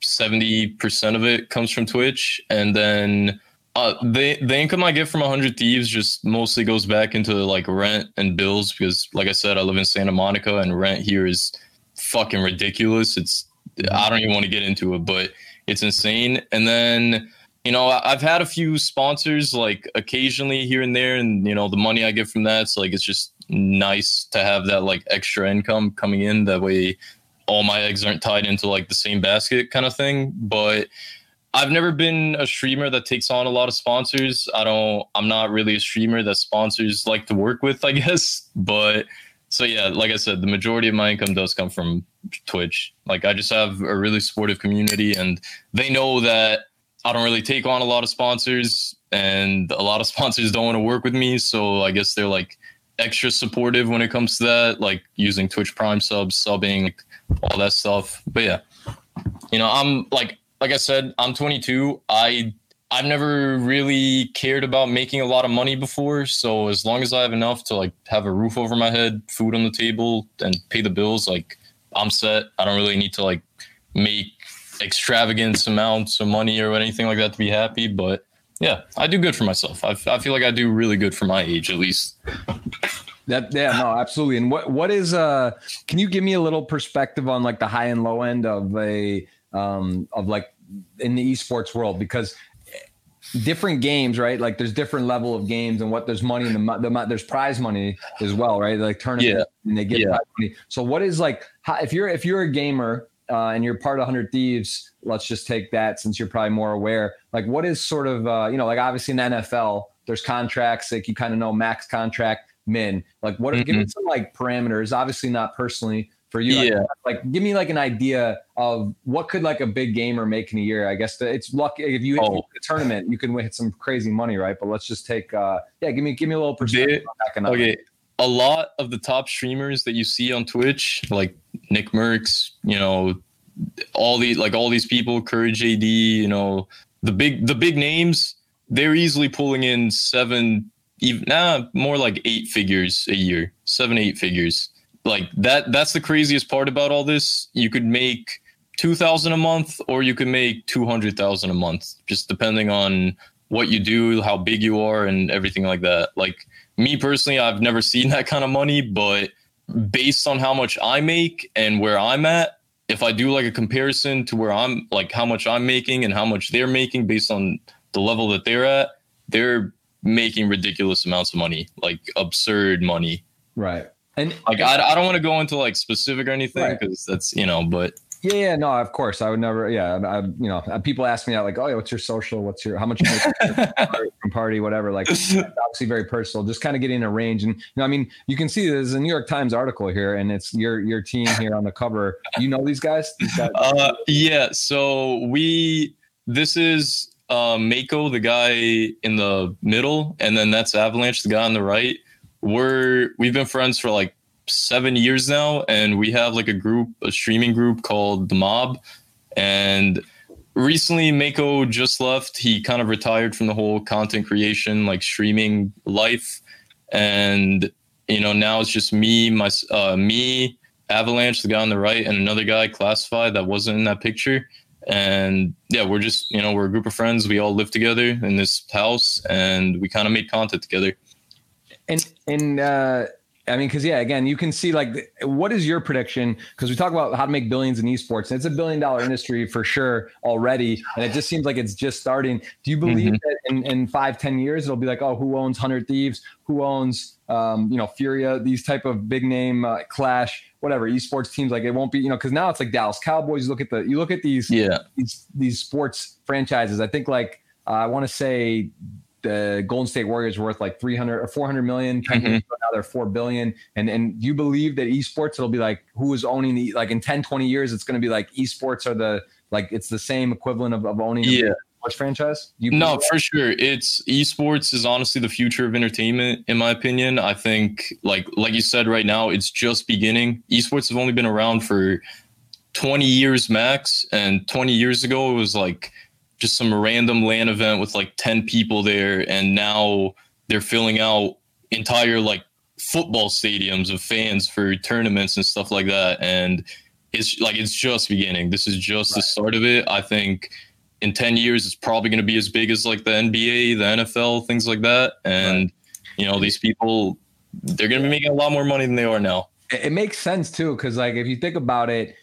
seventy percent of it comes from Twitch, and then. Uh, the the income I get from 100 Thieves just mostly goes back into like rent and bills because, like I said, I live in Santa Monica and rent here is fucking ridiculous. It's I don't even want to get into it, but it's insane. And then you know, I've had a few sponsors like occasionally here and there, and you know, the money I get from that, so, like it's just nice to have that like extra income coming in. That way, all my eggs aren't tied into like the same basket kind of thing. But I've never been a streamer that takes on a lot of sponsors. I don't. I'm not really a streamer that sponsors like to work with, I guess. But so yeah, like I said, the majority of my income does come from Twitch. Like I just have a really supportive community, and they know that I don't really take on a lot of sponsors, and a lot of sponsors don't want to work with me. So I guess they're like extra supportive when it comes to that, like using Twitch Prime subs, subbing, all that stuff. But yeah, you know, I'm like like I said, I'm 22. I I've never really cared about making a lot of money before. So as long as I have enough to like have a roof over my head, food on the table, and pay the bills, like I'm set. I don't really need to like make extravagant amounts of money or anything like that to be happy. But yeah, I do good for myself. I, I feel like I do really good for my age, at least. That yeah, no, absolutely. And what what is uh? Can you give me a little perspective on like the high and low end of a um of like in the esports world because different games, right? Like there's different level of games and what there's money in the, the there's prize money as well, right? Like tournament Yeah. and they get Yeah. money. So what is like how, if you're if you're a gamer uh, and you're part of 100 Thieves, let's just take that since you're probably more aware. Like what is sort of uh, you know like obviously in the NFL there's contracts like you kind of know max contract min. Like what are give me some like parameters? Obviously not personally for you. Like, Yeah. like give me like an idea of what could like a big gamer make in a year. I guess that it's lucky if you hit Oh. a tournament, you can hit some crazy money, right? But let's just take uh yeah, give me give me a little perspective on. Okay. A lot of the top streamers that you see on Twitch, like Nickmercs, you know, all the like all these people, Courage JD, you know, the big the big names, they're easily pulling in seven, even nah, more like eight figures a year, seven, eight figures. Like that. That's the craziest part about all this. You could make two thousand a month, or you could make two hundred thousand a month, just depending on what you do, how big you are, and everything like that. Like me personally, I've never seen that kind of money, but based on how much I make and where I'm at, if I do like a comparison to where I'm like how much I'm making and how much they're making based on the level that they're at, they're making ridiculous amounts of money, like absurd money. Right. And Like I, I don't want to go into like specific or anything Right. because that's you know, but yeah, yeah, no, of course. I would never, yeah. I, you know, people ask me that, like, oh, yeah, what's your social? What's your, how much you make from party, whatever. Like, obviously very personal, just kind of getting a range. And, you know, I mean, you can see there's a New York Times article here and it's your, your team here on the cover. You know, these guys, these guys Uh, yeah. So we this is uh, Mako, the guy in the middle, and then that's Avalanche, the guy on the right. We're we've been friends for like seven years now, and we have like a group, a streaming group called the Mob, and recently Mako just left. He kind of retired from the whole content creation, like streaming life, and you know now it's just me, my uh, me, Avalanche, the guy on the right, and another guy classified that wasn't in that picture. And yeah, we're just you know we're a group of friends. We all live together in this house, and we kind of make content together. And and uh, I mean, because yeah, again, you can see like what is your prediction? Because we talk about how to make billions in esports, and it's a billion dollar industry for sure already, and it just seems like it's just starting. Do you believe that in, in five, ten years it'll be like, oh, who owns Hundred Thieves? Who owns um, you know Furia? These type of big name uh, Clash, whatever esports teams. Like it won't be you know because now it's like Dallas Cowboys. You Look at the you look at these Yeah, these these sports franchises. I think like uh, I want to say the Golden State Warriors worth like 300 or 400 million. Mhm. ago, Now they're 4 billion. And and you believe that esports it'll be like who is owning the like in 10 20 years it's going to be like esports are the like it's the same equivalent of, of owning a yeah. sports franchise? You No, that? for sure. It's esports is honestly the future of entertainment, in my opinion. I think, like like you said, right now it's just beginning. Esports have only been around for twenty years max, and twenty years ago it was like just some random LAN event with like ten people there, and now they're filling out entire like football stadiums of fans for tournaments and stuff like that. And it's like it's just beginning. This is just the start of it. I think in 10 years it's probably going to be as big as like the NBA, the NFL, things like that. And you know, these people they're going to be making a lot more money than they are now. it it makes sense too because like if you think about it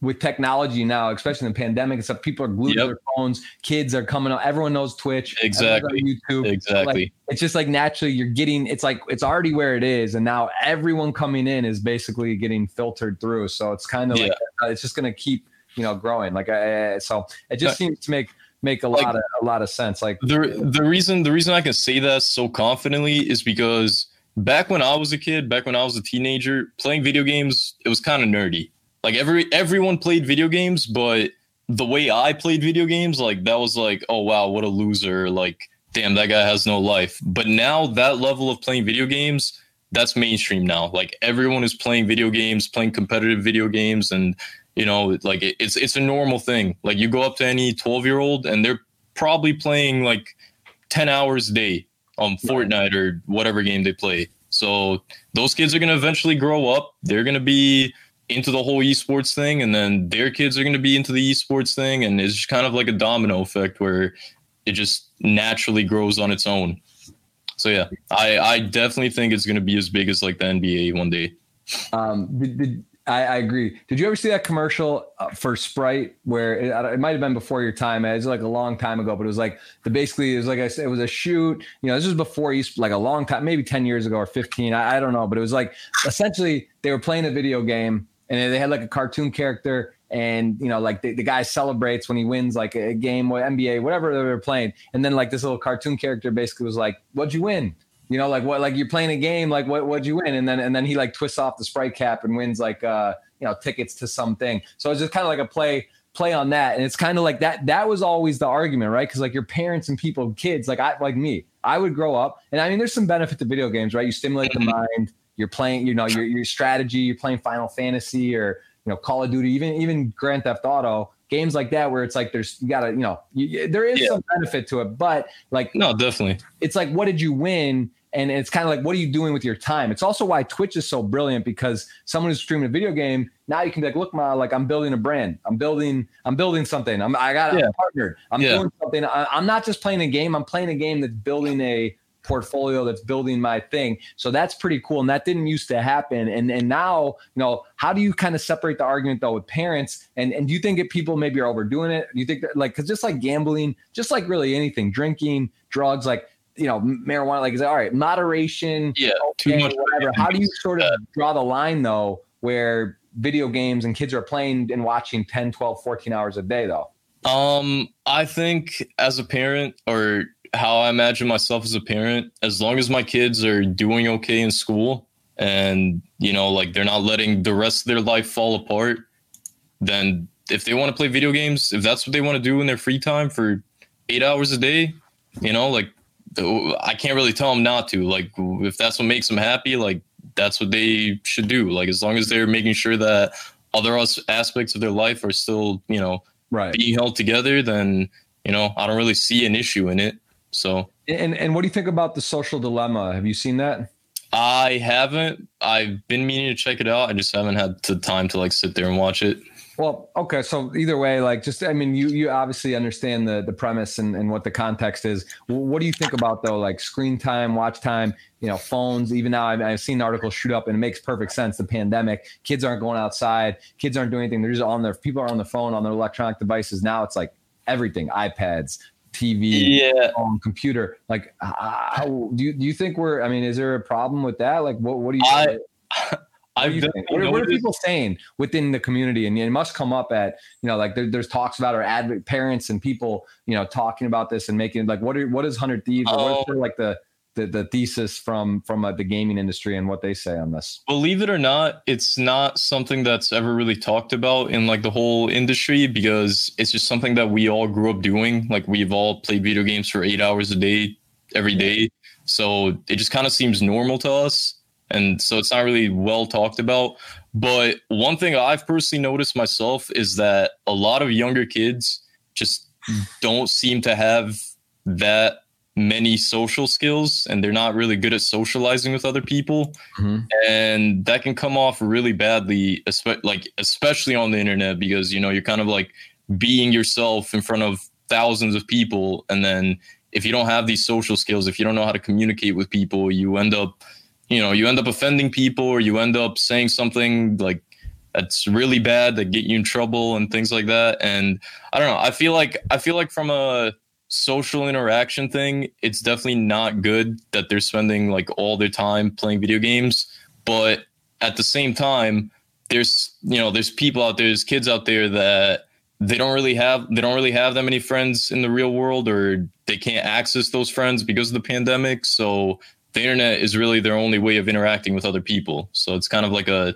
with technology now especially in the pandemic and stuff people are glued to their phones kids are coming out everyone knows twitch Exactly. on youtube Exactly. Like, it's just like naturally you're getting it's like it's already where it is and now everyone coming in is basically getting filtered through so it's kind of like uh, it's just going to keep you know growing like uh, so it just seems to make make a Like- lot of a lot of sense like the the reason the reason I can say that so confidently is because back when I was a kid, back when I was a teenager, playing video games it was kind of nerdy. Like every everyone played video games, but the way I played video games, like that was like, oh wow, what a loser! Like, damn, that guy has no life. But now that level of playing video games, that's mainstream now. Like everyone is playing video games, playing competitive video games, and you know, like it, it's it's a normal thing. Like you go up to any twelve year old, and they're probably playing like 10 hours a day on Fortnite or whatever game they play. So those kids are going to eventually grow up. They're going to be into the whole esports thing, and then their kids are going to be into the esports thing. And it's just kind of like a domino effect where it just naturally grows on its own. So yeah, I, I definitely think it's going to be as big as like the NBA one day. um did, did, I, I, agree. Did you ever see that commercial uh, for Sprite where it, it might have been before your time? It was like a long time ago, but it was like the basically it was like I said, it was a shoot. You know, this was before you like a long time, maybe ten years ago or fifteen. I, I don't know, but it was like essentially they were playing a video game and they had like a cartoon character and you know like the, the guy celebrates when he wins like a game or nba whatever they were playing and then like this little cartoon character basically was like what'd you win you know, like what, like you're playing a game, like what, what'd you win? And then, and then he like twists off the sprite cap and wins like, uh, you know, tickets to something. So it's just kind of like a play, play on that. And it's kind of like that, that was always the argument, right? Cause like your parents and people, kids, like I, like me, I would grow up and I mean, there's some benefit to video games, right? You stimulate the mm-hmm. mind, you're playing, you know, your, your strategy, you're playing Final Fantasy or, you know, Call of Duty, even, even Grand Theft Auto games like that where it's like there's you gotta you know you, there is yeah. some benefit to it but like no definitely. it's like what did you win? And it's kind of like what are you doing with your time? It's also why twitch is so brilliant because someone who's streaming a video game now you can be like look ma like i'm building a brand. I'm building i'm building something. I'm i got yeah. a partner. I'm yeah. doing something. I, i'm not just playing a game. I'm playing a game that's building a portfolio that's building my thing. So that's pretty cool and that didn't used to happen. And and now you know how do you kind of separate the argument though with parents? And and do you think that people maybe are overdoing it? Do you think that like because just like gambling just like really anything drinking drugs like you know marijuana like is all right moderation yeah too much whatever. How do you sort of draw the line though where video games and kids are playing and watching 10 12 14 hours a day though? Um i think as a parent or how i imagine myself as a parent as long as my kids are doing okay in school and you know like they're not letting the rest of their life fall apart then if they want to play video games if that's what they want to do in their free time for eight hours a day you know like I can't really tell them not to. Like, if that's what makes them happy, like that's what they should do. Like, as long as they're making sure that other aspects of their life are still, you know, right being held together, then you know, I don't really see an issue in it. So, and and what do you think about the social dilemma? Have you seen that? I haven't. I've been meaning to check it out. I just haven't had the time to like sit there and watch it. Well, okay. So either way, like just I mean, you you obviously understand the the premise and, and what the context is. What do you think about though, like screen time, watch time, you know, phones? Even now, I've, I've seen articles shoot up, and it makes perfect sense. The pandemic, kids aren't going outside, kids aren't doing anything. They're just on their people are on the phone on their electronic devices. Now it's like everything, iPads, TV, yeah. phone, computer. Like, how, do you do you think we're? I mean, is there a problem with that? Like, what what do you? I, What, what, what, are people saying within the community? And it must come up at, you know, like there, there's talks about our ad parents and people, you know, talking about this and making like, what are, what is hundred thieves? Oh. What is sort of like the, the, the thesis from, from uh, the gaming industry and what they say on this? Believe it or not, it's not something that's ever really talked about in like the whole industry because it's just something that we all grew up doing. Like we've all played video games for eight hours a day, every day. So it just kind of seems normal to us and so it's not really well talked about. But one thing I've personally noticed myself is that a lot of younger kids just don't seem to have that many social skills and they're not really good at socializing with other people. Mm-hmm. and that can come off really badly like especially on the internet because you know you're kind of like being yourself in front of thousands of people. And then if you don't have these social skills if you don't know how to communicate with people you end up you know you end up offending people or you end up saying something like that's really bad that get you in trouble and things like that. And i don't know i feel like i feel like from a social interaction thing it's definitely not good that they're spending like all their time playing video games but at the same time there's you know there's people out there there's kids out there that they don't really have they don't really have that many friends in the real world or they can't access those friends because of the pandemic so the internet is really their only way of interacting with other people. So it's kind of like a,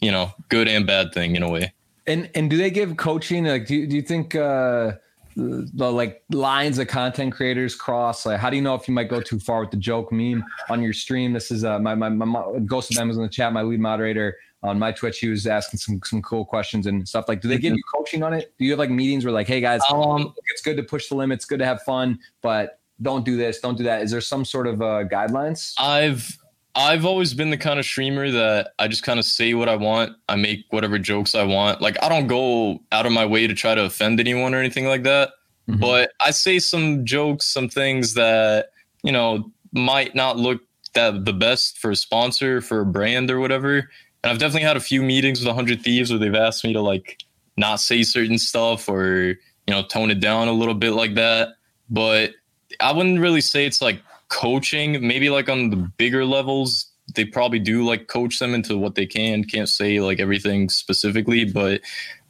you know, good and bad thing in a way. And and do they give coaching? Like, do do you think uh, the like lines of content creators cross? Like, how do you know if you might go too far with the joke meme on your stream? This is uh, my my, my Ghost of them was in the chat. My lead moderator on my Twitch, he was asking some some cool questions and stuff. Like, do they give you coaching on it? Do you have like meetings where like, hey guys, um, it's good to push the limits, good to have fun, but don't do this, don't do that. Is there some sort of uh, guidelines? I've I've always been the kind of streamer that I just kind of say what I want. I make whatever jokes I want. Like I don't go out of my way to try to offend anyone or anything like that. Mm-hmm. But I say some jokes, some things that, you know, might not look that the best for a sponsor, for a brand or whatever. And And I've definitely had a few meetings with 100 Thieves where they've asked me to like not say certain stuff or, you know, tone it down a little bit like that. But I wouldn't really say it's like coaching. Maybe like on the bigger levels, they probably do like coach them into what they can. Can't say like everything specifically, but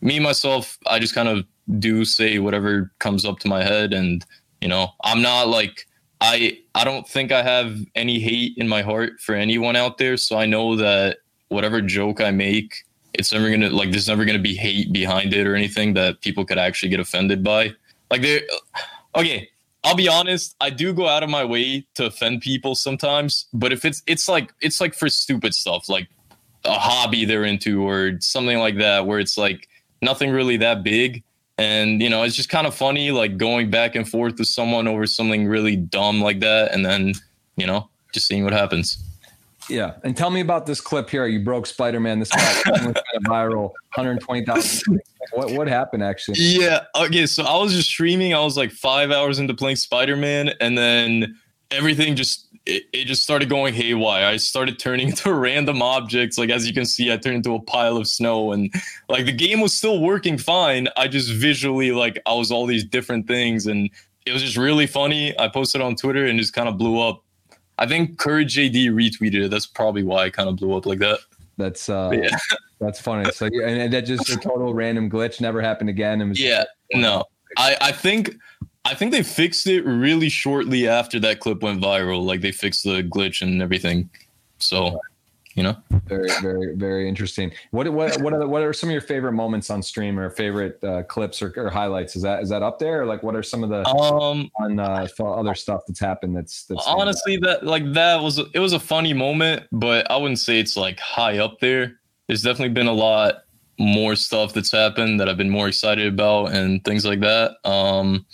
me myself, I just kind of do say whatever comes up to my head and you know i'm not like i i don't think i have any hate in my heart for anyone out there so i know that whatever joke i make it's never gonna like there's never gonna be hate behind it or anything that people could actually get offended by like they okay i'll be honest i do go out of my way to offend people sometimes but if it's it's like it's like for stupid stuff like a hobby they're into or something like that where it's like nothing really that big. And you know it's just kind of funny like going back and forth with someone over something really dumb like that and then you know just seeing what happens yeah and tell me about this clip here you broke spider-man this got viral 120000 what, what happened actually yeah okay so i was just streaming i was like five hours into playing spider-man and then everything just it, it just started going haywire. I started turning into random objects. Like as you can see, I turned into a pile of snow, and like the game was still working fine. I just visually like I was all these different things, and it was just really funny. I posted on Twitter and just kind of blew up. I think Courage JD retweeted it. That's probably why I kind of blew up like that. That's uh, yeah. that's funny. So and that just a total random glitch never happened again. And was yeah, no, I I think I think they fixed it really shortly after that clip went viral. Like they fixed the glitch and everything. So, you know, very, very, very interesting. What what what are what are some of your favorite moments on stream or favorite uh, clips or, or, highlights? Is that is that up there? Or like, what are some of the um on uh, other stuff that's happened? That's that's honestly that like that was it was a funny moment, but I wouldn't say it's like high up there. There's definitely been a lot more stuff that's happened that I've been more excited about and things like that. Um,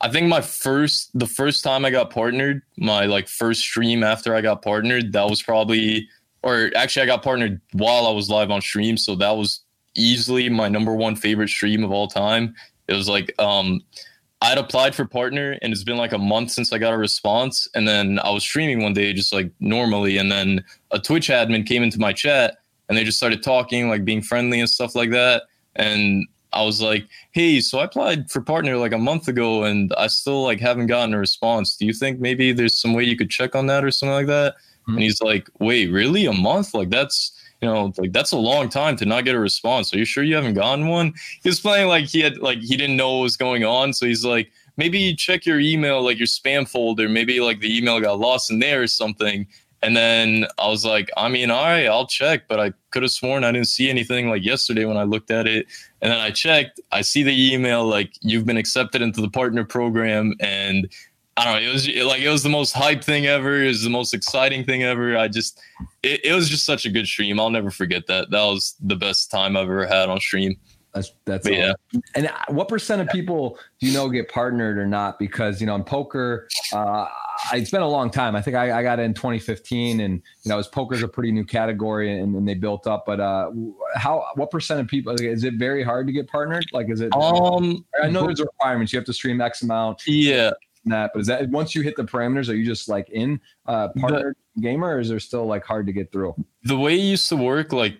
I think my first, the first time I got partnered, my like first stream after I got partnered, that was probably, or actually I got partnered while I was live on stream. So that was easily my number one favorite stream of all time. It was like, um, I'd applied for partner and it's been like a month since I got a response. And then I was streaming one day just like normally. And then a Twitch admin came into my chat and they just started talking, like being friendly and stuff like that. And I was like, "Hey, so I applied for partner like a month ago, and I still like haven't gotten a response. Do you think maybe there's some way you could check on that or something like that?" Mm-hmm. And he's like, "Wait, really? A month? Like that's." You know, like that's a long time to not get a response. Are you sure you haven't gotten one? He was playing like he had like he didn't know what was going on. So he's like, maybe check your email, like your spam folder. Maybe like the email got lost in there or something. And then I was like, I mean, all right, I'll check, but I could have sworn I didn't see anything like yesterday when I looked at it. And then I checked, I see the email like you've been accepted into the partner program. And I don't know, it was like it was the most hype thing ever. It was the most exciting thing ever. I just, it, it was just such a good stream. I'll never forget that. That was the best time I've ever had on stream. That's that's yeah. And what percent of people do you know get partnered or not? Because you know in poker, uh, it's been a long time. I think I, I, got in 2015, and you know, as poker's a pretty new category, and, and they built up. But uh, how? What percent of people? Is it very hard to get partnered? Like, is it? Um, I know there's requirements. You have to stream X amount. Yeah. That, but is that once you hit the parameters, are you just like in uh, partner the, gamer, or is there still like hard to get through? The way it used to work, like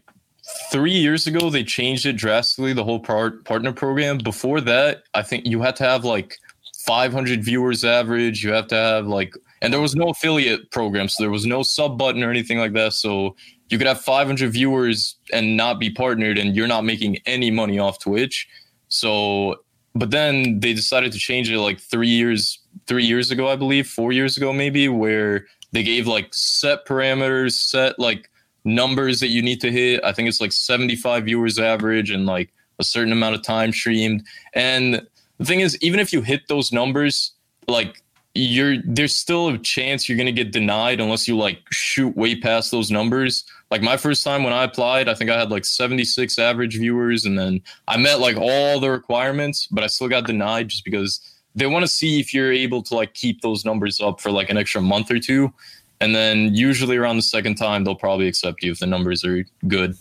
three years ago they changed it drastically the whole part, partner program. Before that i think you had to have like 500 viewers average. You have to have like and there was no affiliate program so there was no sub button or anything like that. So you could have 500 viewers and not be partnered and you're not making any money off twitch. So but then they decided to change it like three years three years ago i believe four years ago maybe where they gave like set parameters set like numbers that you need to hit. I think it's like 75 viewers average and like a certain amount of time streamed. And the thing is, even if you hit those numbers, like you're there's still a chance you're gonna get denied unless you like shoot way past those numbers. Like my first time when I applied, I think I had like 76 average viewers, and then I met like all the requirements, but I still got denied just because they want to see if you're able to like keep those numbers up for like an extra month or two. And then usually around the second time, they'll probably accept you if the numbers are good.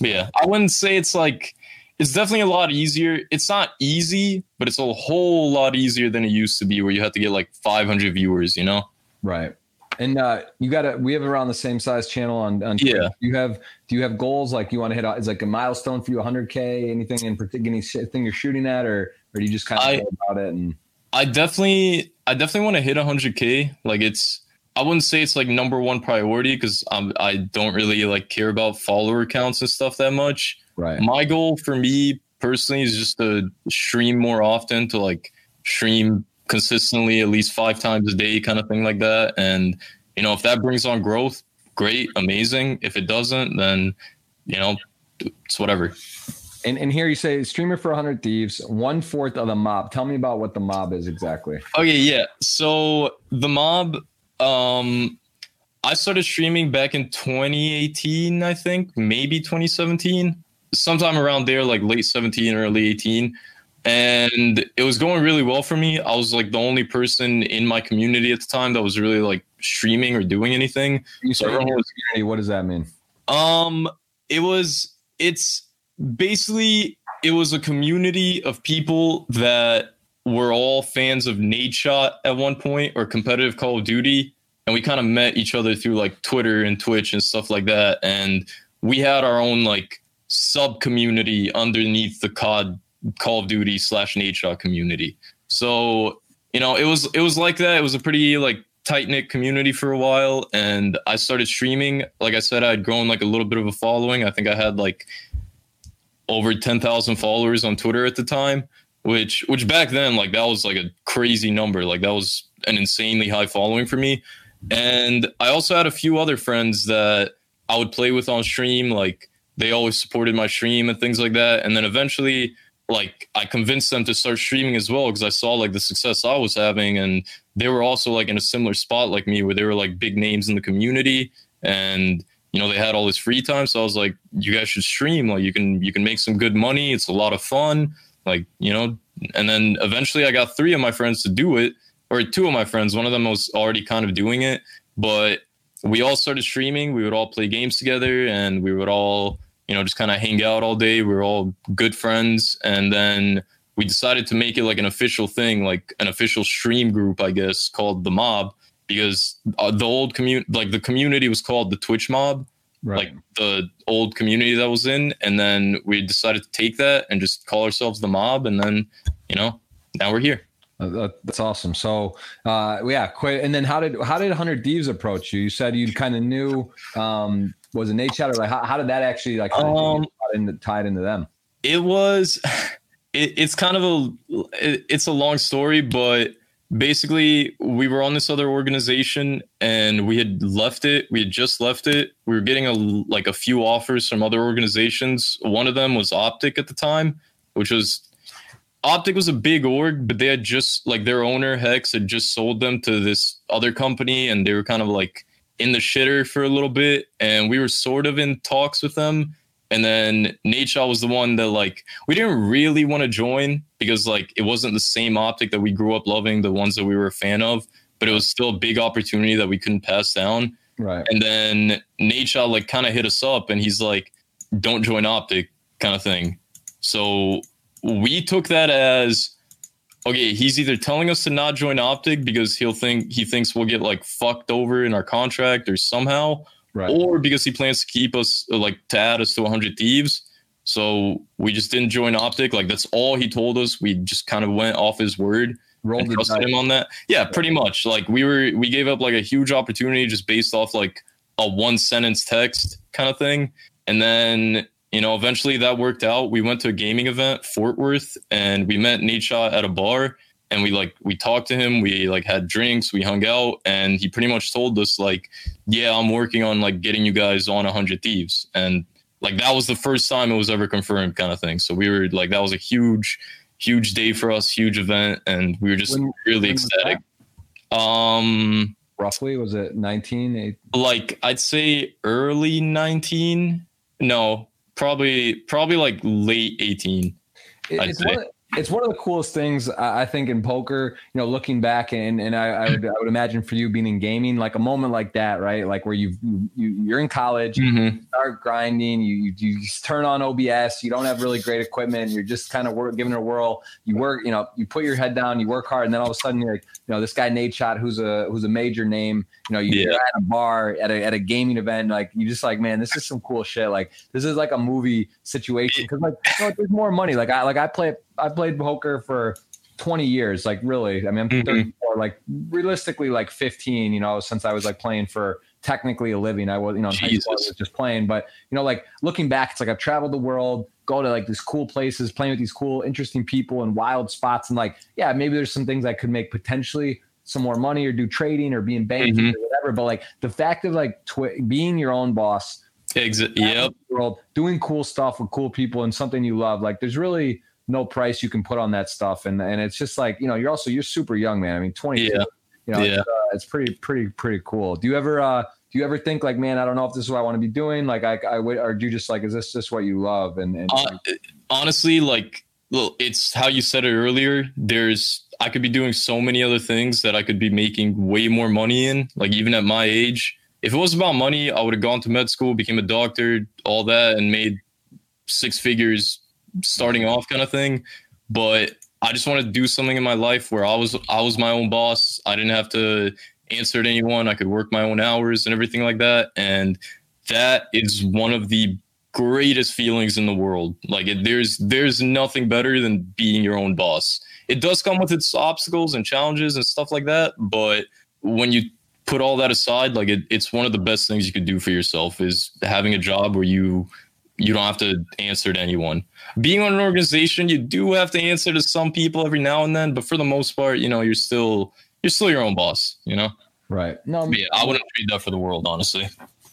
But yeah, I wouldn't say it's like, it's definitely a lot easier. It's not easy, but it's a whole lot easier than it used to be where you have to get like 500 viewers, you know? Right. And uh, you got to. We have around the same size channel on. on Twitch. Yeah. Do you have Do you have goals like you want to hit? Is like a milestone for you? 100k? Anything in particular? Anything you're shooting at, or or do you just kind of I- about it? And I definitely, I definitely want to hit 100k. Like it's, I wouldn't say it's like number one priority because I'm, I don't really like care about follower counts and stuff that much. right. My goal for me personally is just to stream more often, to like stream consistently at least five times a day, kind of thing like that. And you know, if that brings on growth, great, amazing. If it doesn't, then you know, it's whatever. And and here you say streamer for 100 thieves, one fourth of the mob. Tell me about what the mob is exactly. Okay, yeah. So the mob, um, I started streaming back in 2018, I think, maybe 2017, sometime around there, like late 17, early 18. And it was going really well for me. I was like the only person in my community at the time that was really like streaming or doing anything. You So everyone was community, what does that mean? um, it was it's basically it was a community of people that were all fans of Nadeshot at one point or competitive Call of Duty, and we kind of met each other through like Twitter and Twitch and stuff like that, and we had our own like sub community underneath the COD Call of Duty slash Nadeshot community. So you know, it was it was like that. It was a pretty like tight knit community for a while, and I started streaming. Like I said, I'd grown like a little bit of a following. I think I had like over ten thousand followers on Twitter at the time, which which back then like that was like a crazy number. Like that was an insanely high following for me. And I also had a few other friends that I would play with on stream. Like they always supported my stream and things like that. And then eventually, like I convinced them to start streaming as well because I saw like the success I was having, and they were also like in a similar spot like me, where they were like big names in the community, and you know they had all this free time. So I was like, you guys should stream. Like you can you can make some good money. It's a lot of fun. Like you know. And then eventually, I got three of my friends to do it, or two of my friends. One of them was already kind of doing it, but we all started streaming. We would all play games together, and we would all you know, just kind of hang out all day. We were all good friends. And then we decided to make it like an official thing, like an official stream group, I guess, called the Mob, because uh, the old community, like the community was called the Twitch Mob, like the old community that was in. And then we decided to take that and just call ourselves the Mob. And then, you know, now we're here. Uh, that- that's awesome. So, uh, yeah. And then how did how did Hundred Thieves approach you? You said you kind of knew. Um, was it Nadeshot or like how, how did that actually like Um, tied into, tied into them? it was it, it's kind of a it, it's a long story but basically we were on this other organization and we had left it. We had just left it. We were getting a like a few offers from other organizations. One of them was optic at the time which was optic was a big org but they had just like their owner H3CZ had just sold them to this other company and they were kind of like in the shitter for a little bit. And we were sort of in talks with them and then Nadeshot was the one that like we didn't really want to join because like it wasn't the same optic that we grew up loving, the ones that we were a fan of, but it was still a big opportunity that we couldn't pass down. Right. And then Nadeshot like kind of hit us up and he's like, don't join optic kind of thing. So we took that as okay, he's either telling us to not join optic because he'll think he thinks we'll get like fucked over in our contract or somehow Right. or because he plans to keep us uh, like to add us to 100 thieves. So we just didn't join optic. Like that's all he told us. We just kind of went off his word Rolled and trusted him on that. Yeah. pretty much. Like we were we gave up like a huge opportunity just based off like a one sentence text kind of thing. And then you know eventually that worked out. We went to a gaming event fort worth and we met Nadeshot at a bar and we like we talked to him we like had drinks we hung out and he pretty much told us like yeah i'm working on like getting you guys on 100 thieves. And like that was the first time it was ever confirmed kind of thing. So we were like that was a huge huge day for us huge event and we were just When- really when ecstatic. Um Roughly was it 19? Eight- like i'd say early 19 no probably probably like late 18 It- I'd it's say. one of, it's one of the coolest things I think in poker. You know, looking back and and I, I, would I would imagine for you being in gaming, like a moment like that, right? Like where you you you're in college, mm-hmm. you start grinding, you, you you turn on OBS, you don't have really great equipment, you're just kind of work, giving it a whirl. You work, you know, you put your head down, you work hard, and then all of a sudden you're like, know, this guy Nadeshot, who's a who's a major name, you know, you're yeah. at a bar at a at a gaming event, like you just like, man, this is some cool shit. Like this is like a movie situation because like you know, there's more money. Like I like I play I played poker for 20 years. Like really, I mean, I'm mm-hmm. 34. Like realistically, like 15. You know, since I was like playing for technically a living. I was, you know, in I was just playing. But you know, like looking back, it's like I've traveled the world, go to like these cool places, playing with these cool, interesting people and wild spots. And like, yeah, maybe there's some things I could make potentially some more money or do trading or being banking mm-hmm. or whatever. But like the fact of like being your own boss, Exit, yep. world, doing cool stuff with cool people and something you love. Like there's really no price you can put on that stuff. And and it's just like you know you're also you're super young, man. I mean, 20. Yeah. You know, yeah. It's, uh, it's, pretty pretty pretty cool. Do you ever uh do you ever think like, man, I don't know if this is what I want to be doing? Like, I, I or do you just like, is this just what you love? And, and uh, honestly, like, well, it's how you said it earlier. There's I could be doing so many other things that I could be making way more money in. Like even at my age, if it was about money, I would have gone to med school, became a doctor, all that, and made six figures starting off kind of thing. But I just wanted to do something in my life where I was I was my own boss. I didn't have to answer to anyone. I could work my own hours and everything like that. And that is one of the greatest feelings in the world. Like it, there's there's nothing better than being your own boss. It does come with its obstacles and challenges and stuff like that, but when you put all that aside, like it, it's one of the best things you could do for yourself is having a job where you you don't have to answer to anyone. Being on an organization, you do have to answer to some people every now and then, but for the most part, you know, you're still you're still your own boss, you know? Right. No, yeah, I wouldn't trade that for the world, honestly.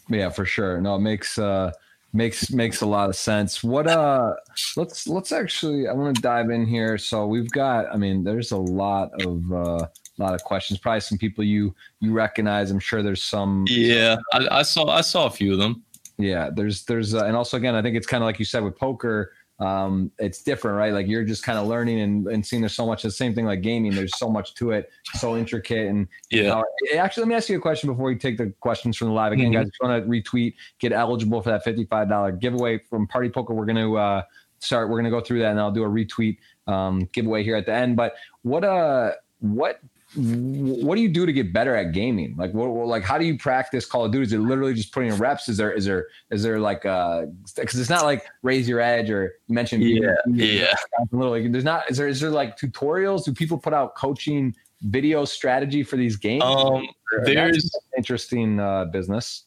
Yeah, for sure. No, it makes uh makes makes a lot of sense. What uh let's let's actually I want to dive in here. So we've got I mean, there's a lot of uh a lot of questions. Probably some people you you recognize. I'm sure there's some. Yeah, I, I saw I saw a few of them. Yeah, there's there's uh, and also again, I think it's kind of like you said with poker. Um, it's different, right? Like you're just kind of learning and, and seeing there's so much. The same thing like gaming. There's so much to it, so intricate. And yeah, you know, actually, let me ask you a question before we take the questions from the live. Again, mm-hmm. guys, if you want to retweet, get eligible for that fifty-five dollar giveaway from Party Poker. We're going to uh, start. We're going to go through that, and I'll do a retweet um, giveaway here at the end. But what uh, what what do you do to get better at gaming? Like, what, like, how do you practice Call of Duty? Is it literally just putting in reps? Is there, is there, is there like, uh, because it's not like raise your edge or you mentioned, yeah, yeah. Literally, there's not. Is there, is there like tutorials? Do people put out coaching video strategy for these games? Um, there's interesting uh, business.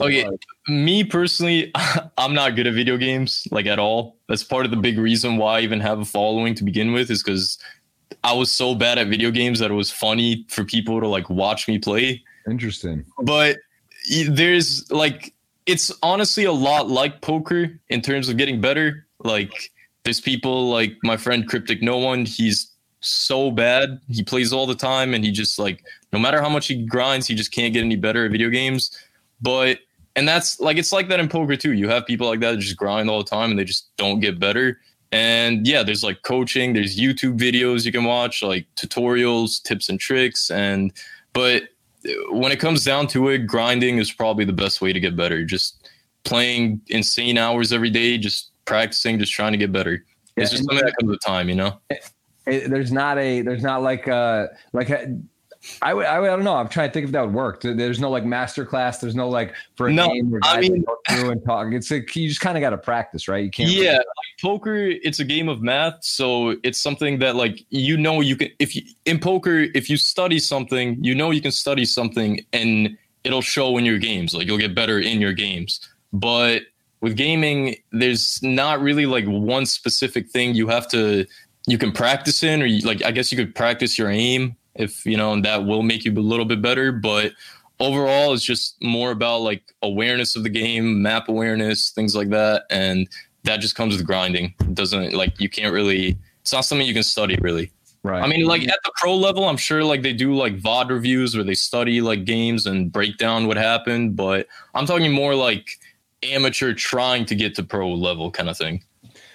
Okay, like, me personally, I'm not good at video games like at all. That's part of the big reason why I even have a following to begin with, is because I was so bad at video games that it was funny for people to like watch me play. Interesting. But there's like it's honestly a lot like poker in terms of getting better. Like there's people like my friend Cryptic No One, he's so bad. He plays all the time and he just like no matter how much he grinds, he just can't get any better at video games. But and that's like it's like that in poker too. You have people like that, just grind all the time and they just don't get better. And yeah, there's like coaching, there's YouTube videos you can watch, like tutorials, tips and tricks. And, but uh, when it comes down to it, grinding is probably the best way to get better. Just playing insane hours every day, just practicing, just trying to get better. Yeah, it's just something that comes with time, you know? It, it, there's not a, there's not like, uh, like, uh, I would, I would, I don't know. I'm trying to think if that would work. There's no like master class. There's no like for a no, game where I mean, go through and talk. It's like you just kind of got to practice, right? You can't. Yeah, really- like poker, it's a game of math, so it's something that like you know you can. If you in poker, if you study something, you know you can study something, and it'll show in your games. Like you'll get better in your games. But with gaming, there's not really like one specific thing you have to you can practice in, or you, like I guess you could practice your aim if you know, and that will make you a little bit better. But overall, it's just more about like awareness of the game, map awareness, things like that, and that just comes with grinding. It doesn't like you can't really. It's not something you can study really. Right. I mean, like at the pro level, I'm sure like they do like VOD reviews where they study like games and break down what happened, but I'm talking more like amateur trying to get to pro level kind of thing.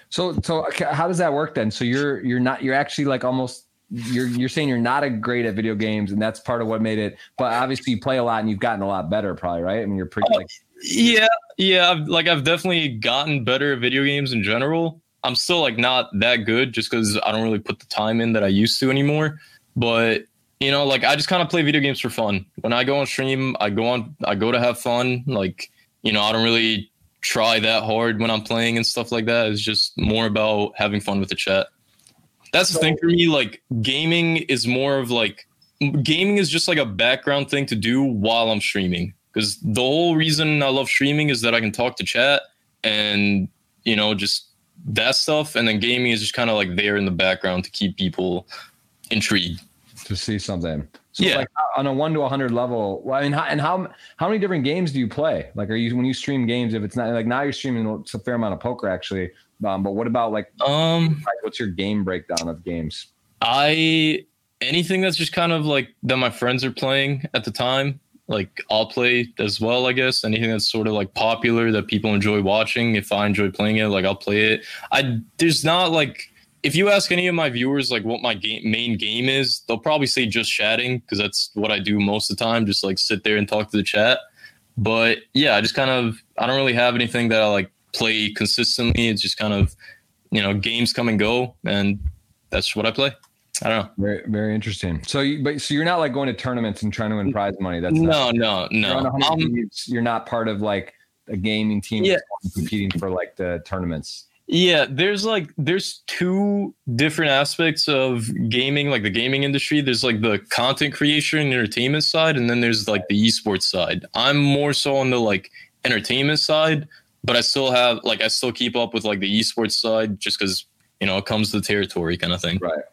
So so how does that work then? So you're you're not you're actually like almost you're you're saying you're not a great at video games and that's part of what made it but obviously you play a lot and you've gotten a lot better probably right? I mean you're pretty oh, like yeah yeah I've, like i've definitely gotten better at video games in general. I'm still like not that good just because i don't really put the time in that i used to anymore but you know like i just kind of play video games for fun. When i go on stream i go on i go to have fun like you know i don't really try that hard when i'm playing and stuff like that. It's just more about having fun with the chat that's the thing for me. Like gaming is more of like gaming is just like a background thing to do while I'm streaming. Because the whole reason I love streaming is that I can talk to chat and you know just that stuff, and then gaming is just kind of like there in the background to keep people intrigued to see something. So yeah. like on a one to a hundred level. Well, I mean, how, and how how many different games do you play? Like, are you when you stream games? If it's not like now you're streaming a fair amount of poker actually. Um, but what about like um what's your game breakdown of games? I anything that's just kind of like that my friends are playing at the time. Like I'll play as well, I guess. Anything that's sort of like popular that people enjoy watching. If I enjoy playing it, like I'll play it. I there's not like if you ask any of my viewers like what my game main game is, they'll probably say just chatting because that's what I do most of the time. Just like sit there and talk to the chat. But yeah, I just kind of I don't really have anything that I like play consistently. It's just kind of, you know, games come and go, and that's what I play. I don't know. Very, very interesting. So, you, but so you're not like going to tournaments and trying to win prize money. That's no, no, no. You're, um, you're, not part of like a gaming team yeah. competing for like the tournaments. Yeah, there's like there's two different aspects of gaming, like the gaming industry. There's like the content creation and entertainment side, and then there's like the esports side. I'm more so on the like entertainment side, but I still have like I still keep up with like the esports side just because you know it comes to the territory kind of thing. Right.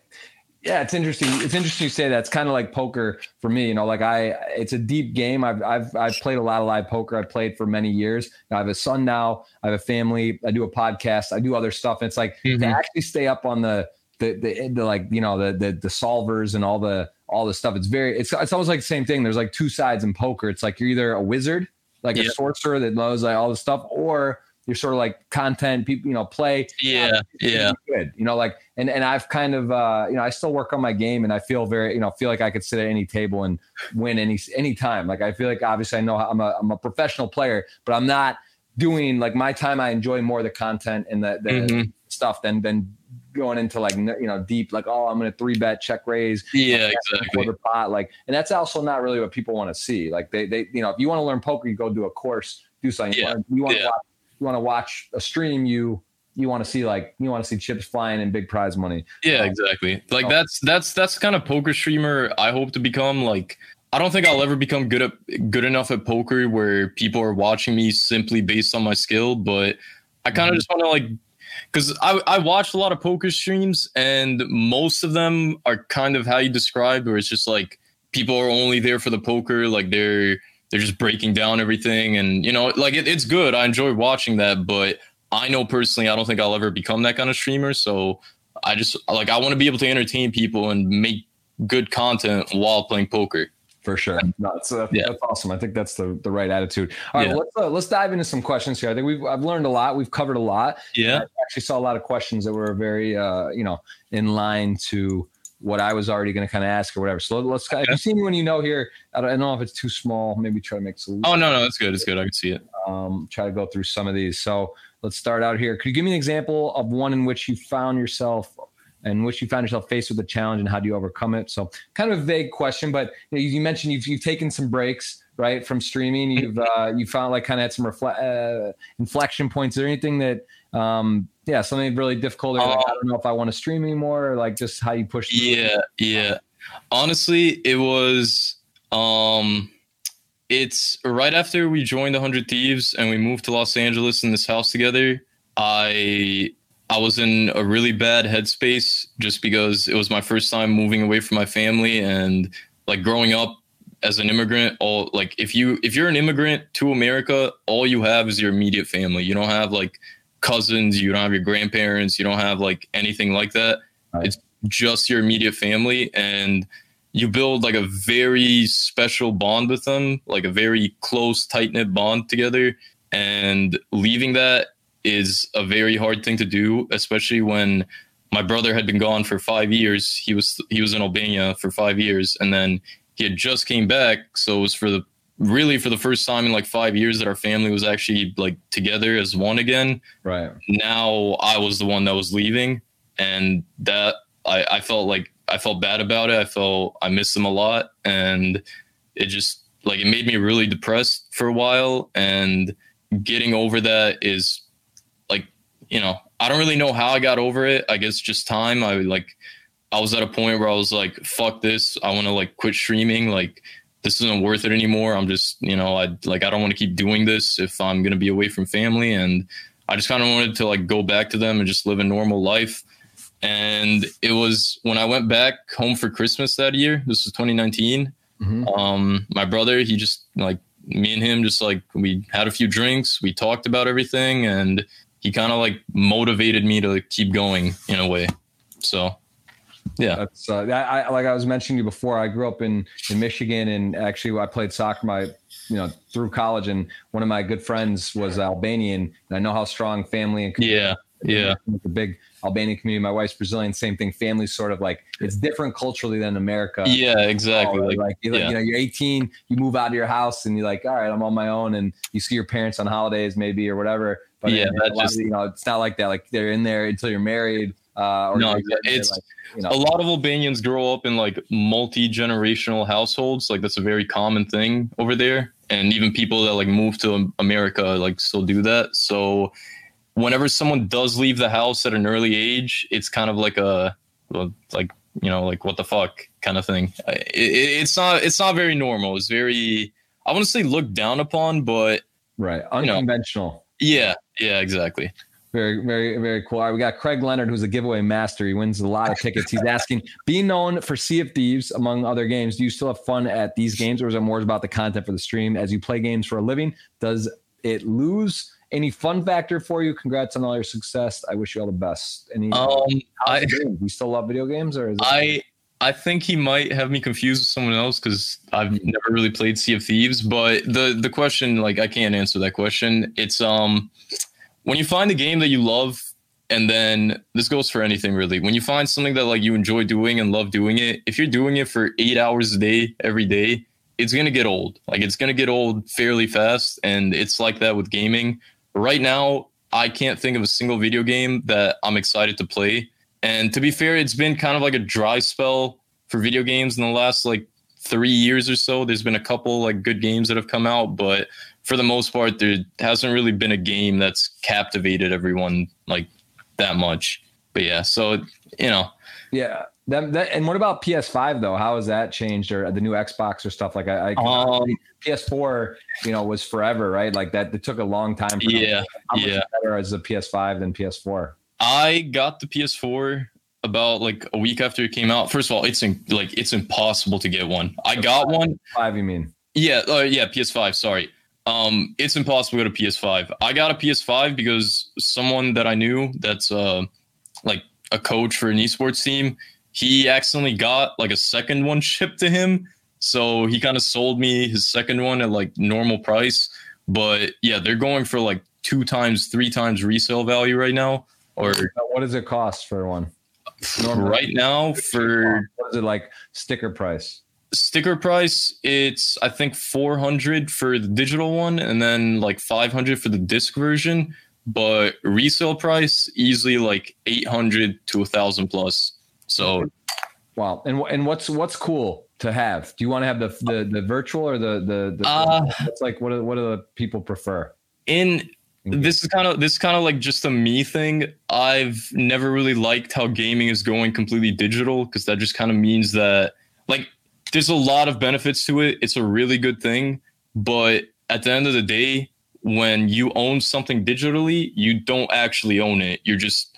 Yeah, it's interesting. It's interesting you say that. It's kind of like poker for me. You know, like I, it's a deep game. I've I've I've played a lot of live poker. I've played for many years. I have a son now. I have a family. I do a podcast. I do other stuff. And it's like mm-hmm. to actually stay up on the the, the the like you know the the the solvers and all the all the stuff. It's very it's it's almost like the same thing. There's like two sides in poker. It's like you're either a wizard like a sorcerer that knows like all the stuff, or you're sort of like content people, you know, play. Yeah, yeah. Good, you know, like and and I've kind of uh, you know I still work on my game, and I feel very you know feel like I could sit at any table and win any any time. Like I feel like obviously I know I'm a I'm a professional player, but I'm not doing like my time. I enjoy more the content and the, the mm-hmm. stuff than than going into like you know deep like oh I'm gonna three bet check raise yeah exactly the pot like and that's also not really what people want to see like they they you know if you want to learn poker you go do a course do something yeah. you want to yeah. watch you want to watch a stream you you want to see like you want to see chips flying and big prize money yeah exactly like that's that's that's kind of poker streamer I hope to become like I don't think I'll ever become good at good enough at poker where people are watching me simply based on my skill but I kind of mm-hmm. just want to like because I, I watched a lot of poker streams and most of them are kind of how you described where it's just like people are only there for the poker like they're they're just breaking down everything and you know like it, it's good. I enjoy watching that but i know personally i don't think i'll ever become that kind of streamer so i just like i want to be able to entertain people and make good content while playing poker for sure. No, that's, uh, yeah. that's awesome. I think that's the, the right attitude. All right, yeah. let's uh, let's dive into some questions here. I think we've I've learned a lot. We've covered a lot. Yeah, I actually saw a lot of questions that were very uh, you know in line to what I was already going to kind of ask or whatever. So let's. Okay. If you see anyone you know here, I don't, I don't, know if it's too small. Maybe try to make some. Oh no, no, it's good. It's good. I can see it. Um, try to go through some of these. So let's start out here. Could you give me an example of one in which you found yourself in which you found yourself faced with a challenge and how do you overcome it? So kind of a vague question, but you, mentioned you've, you've taken some breaks right from streaming. You've uh, you found like kind of had some refle- uh, inflection points. Is there anything that um, yeah something really difficult? Or like, I don't know if I want to stream anymore, or like just how you push. Yeah, yeah. Honestly, it was um it's right after we joined the Hundred Thieves and we moved to Los Angeles in this house together. I I was in a really bad headspace just because it was my first time moving away from my family. And like growing up as an immigrant all like if you if you're an immigrant to America all you have is your immediate family. You don't have like cousins. You don't have your grandparents. You don't have like anything like that. Right. it's just your immediate family. And you build like a very special bond with them like a very close tight knit bond together. And leaving that is a very hard thing to do, especially when my brother had been gone for five years. He was he was in Albania for five years, and then he had just came back. So it was for the really for the first time in like five years that our family was actually like together as one again. Right. Now I was the one that was leaving, and that I, I felt like I felt bad about it. I felt I missed them a lot, and it just like it made me really depressed for a while. And getting over that is you know I don't really know how I got over it. I guess just time. I like I was at a point where I was like, fuck this. I want to like quit streaming. Like this isn't worth it anymore. I'm just, you know, I like I don't want to keep doing this if I'm gonna be away from family, and I just kind of wanted to like go back to them and just live a normal life. And it was when I went back home for Christmas that year. This was 2019. Mm-hmm. Um, my brother, he just like me and him, just like we had a few drinks, we talked about everything, and he kind of like motivated me to keep going in a way. So yeah, that's uh, I, like I was mentioning you before. I grew up in in Michigan, and actually I played soccer my you know through college, and one of my good friends was Albanian, and I know how strong family and yeah yeah the big Albanian community. My wife's Brazilian, same thing. Family's sort of like it's different culturally than America. Yeah, exactly. like, like, yeah. like, you know, you're 18, you move out of your house, and you're like, all right, I'm on my own, and you see your parents on holidays maybe or whatever. But yeah, that just, of, you know, it's not like that. Like they're in there until you're married. Uh, no, it's like, you know. a lot of Albanians grow up in like multi generational households. Like that's a very common thing over there, and even people that like move to America like still do that. So whenever someone does leave the house at an early age, it's kind of like a like you know like what the fuck kind of thing. It, it, it's not it's not very normal. It's very I want to say looked down upon, but right unconventional. You know, yeah, yeah, exactly. Very, very, very cool. All right, we got Craig Leonard, who's a giveaway master. He wins a lot of tickets. He's asking, being known for Sea of Thieves, among other games, do you still have fun at these games, or is it more about the content for the stream? As you play games for a living, does it lose any fun factor for you? Congrats on all your success. I wish you all the best. Any? Um, I, do you still love video games, or is I? I think he might have me confused with someone else because I've never really played Sea of Thieves. But the the question, like, I can't answer that question. It's um when you find a game that you love and then this goes for anything really when you find something that like you enjoy doing and love doing it if you're doing it for eight hours a day every day it's to get old like it's to get old fairly fast and it's like that with gaming right now i can't think of a single video game that i'm excited to play and to be fair it's been kind of like a dry spell for video games in the last like three years or so there's been a couple like good games that have come out but for the most part, there hasn't really been a game that's captivated everyone like that much. But yeah, so you know, yeah. That, that, and what about PS5 though? How has that changed, or the new Xbox or stuff like I, I um, PS4, you know, was forever, right? Like that. It took a long time. For yeah, yeah. Better as a PS5 than PS4. I got the PS4 about like a week after it came out. First of all, it's in, like it's impossible to get one. I got one. Five, you mean? Yeah, uh, yeah, PS5. Sorry um, it's impossible to go to PS5. I got a PS5 because someone that I knew that's uh, like a coach for an esports team, he accidentally got like a second one shipped to him. So he kind of sold me his second one at like normal price. But yeah, they're going for like two times, three times resale value right now. Or what does it cost for one? Normally, right now for what is it like sticker price? sticker price it's i think 400 for the digital one and then like 500 for the disc version. But resale price easily like 800 to 1000 plus. So wow. And and what's what's cool to have? Do you want to have the the, the virtual or the the, the uh, it's like what do, what do the people prefer? in this is kind of this is kind of like just a me thing i've never really liked how gaming is going completely digital because that just kind of means that like there's a lot of benefits to it. It's a really good thing, but at the end of the day, when you own something digitally, you don't actually own it. You're just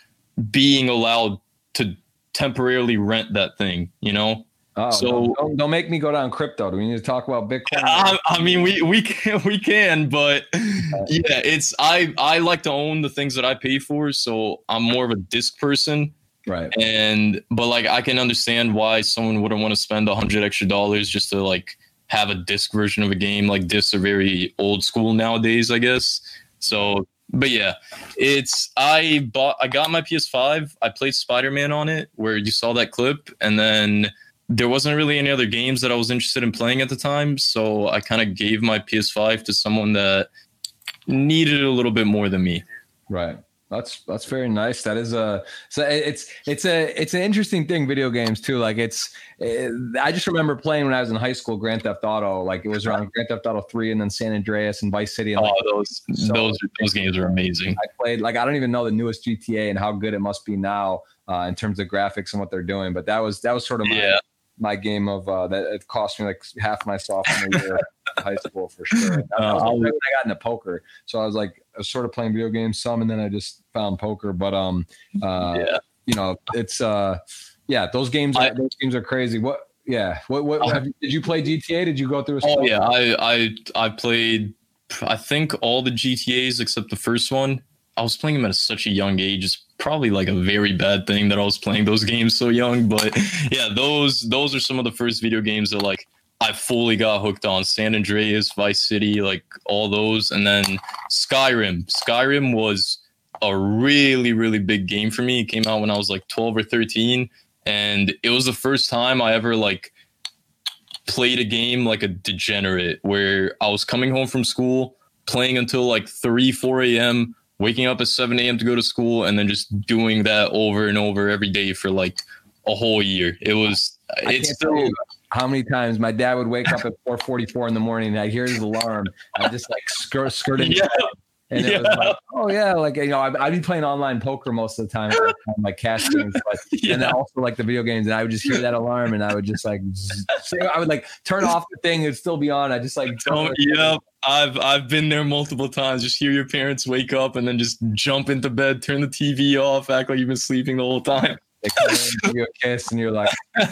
being allowed to temporarily rent that thing, you know? Oh, so don't, don't, make me go down crypto. Do we need to talk about Bitcoin? I, I mean, we we can we can, but yeah, it's I I like to own the things that I pay for, so I'm more of a disc person. Right. And but like I can understand why someone wouldn't want to spend a hundred extra dollars just to like have a disc version of a game. Like discs are very old school nowadays, I guess. So but yeah, it's I bought I got my PS5. I played Spider Man on it, where you saw that clip, and then there wasn't really any other games that I was interested in playing at the time. So I kind of gave my PS5 to someone that needed it a little bit more than me. Right. That's that's very nice. That is a so it's it's a it's an interesting thing. Video games too. Like it's it, I just remember playing when I was in high school. Grand Theft Auto. Like it was around Grand Theft Auto three, and then San Andreas and Vice City. And oh, like, those so those those games are amazing. I played like I don't even know the newest GTA and how good it must be now uh, in terms of graphics and what they're doing. But that was that was sort of my, yeah my game of uh, that it cost me like half my sophomore year high school for sure. That, that was when I got into poker, so I was like I was sort of playing video games some, and then I just found poker. But um, uh, yeah, you know, it's uh, yeah, those games are, I- those games are crazy. What? Yeah, what? What? I- you, did you play GTA? Did you go through? A Oh yeah, I I I played I think all the GTA's except the first one. I was playing them at such a young age. Probably like a very bad thing that I was playing those games so young. But yeah, those those are some of the first video games that like I fully got hooked on. San Andreas, Vice City, like all those, and then Skyrim. Skyrim was a really really big game for me. It came out when I was like 12 or 13 and it was the first time I ever like played a game like a degenerate where I was coming home from school, playing until like 3, 4 a.m., waking up at 7 a.m. to go to school, and then just doing that over and over every day for like a whole year. It was, I it's still, how many times my dad would wake up at 4:44 in the morning and I'd hear his alarm. I just like skirt skirting yeah, And it was like, oh yeah, like you know, I'd, I'd be playing online poker most of the time, like cash games, but and then also like the video games, and I would just hear that alarm, and I would just like, I would like turn off the thing, it'd still be on. I just like, Oh, yep. I've I've been there multiple times. Just hear your parents wake up and then just jump into bed, turn the TV off, act like you've been sleeping the whole time. They come in, give you a kiss, and you're like,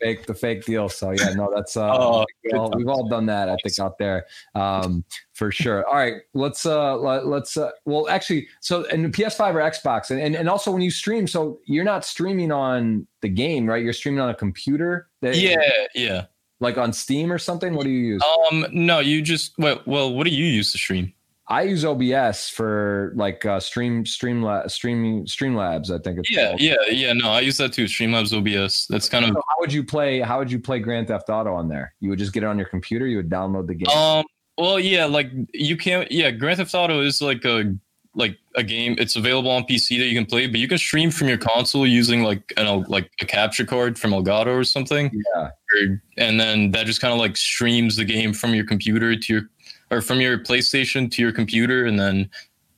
fake the fake deal. So yeah, no, that's uh, Oh, we've, all, we've all done that. I think out there, um, for sure. All right, let's uh, let, let's uh, well, actually, so and the PS5 or Xbox, and, and and also when you stream, so you're not streaming on the game, right? You're streaming on a computer. That, Yeah, yeah. like on Steam or something. What do you use? Um, no, you just well, well, what do you use to stream? I use OBS for like uh, stream stream streaming Streamlabs. I think it's Yeah, called. yeah, yeah. No, I use that too. Streamlabs OBS. That's kind of how would you play? How would you play Grand Theft Auto on there? You would just get it on your computer. You would download the game. um. Well, yeah, like you can't. Yeah, Grand Theft Auto is like a like a game. It's available on PC that you can play, but you can stream from your console using like an like a capture card from Elgato or something. yeah. and then that just kind of like streams the game from your computer to your or from your PlayStation to your computer, and then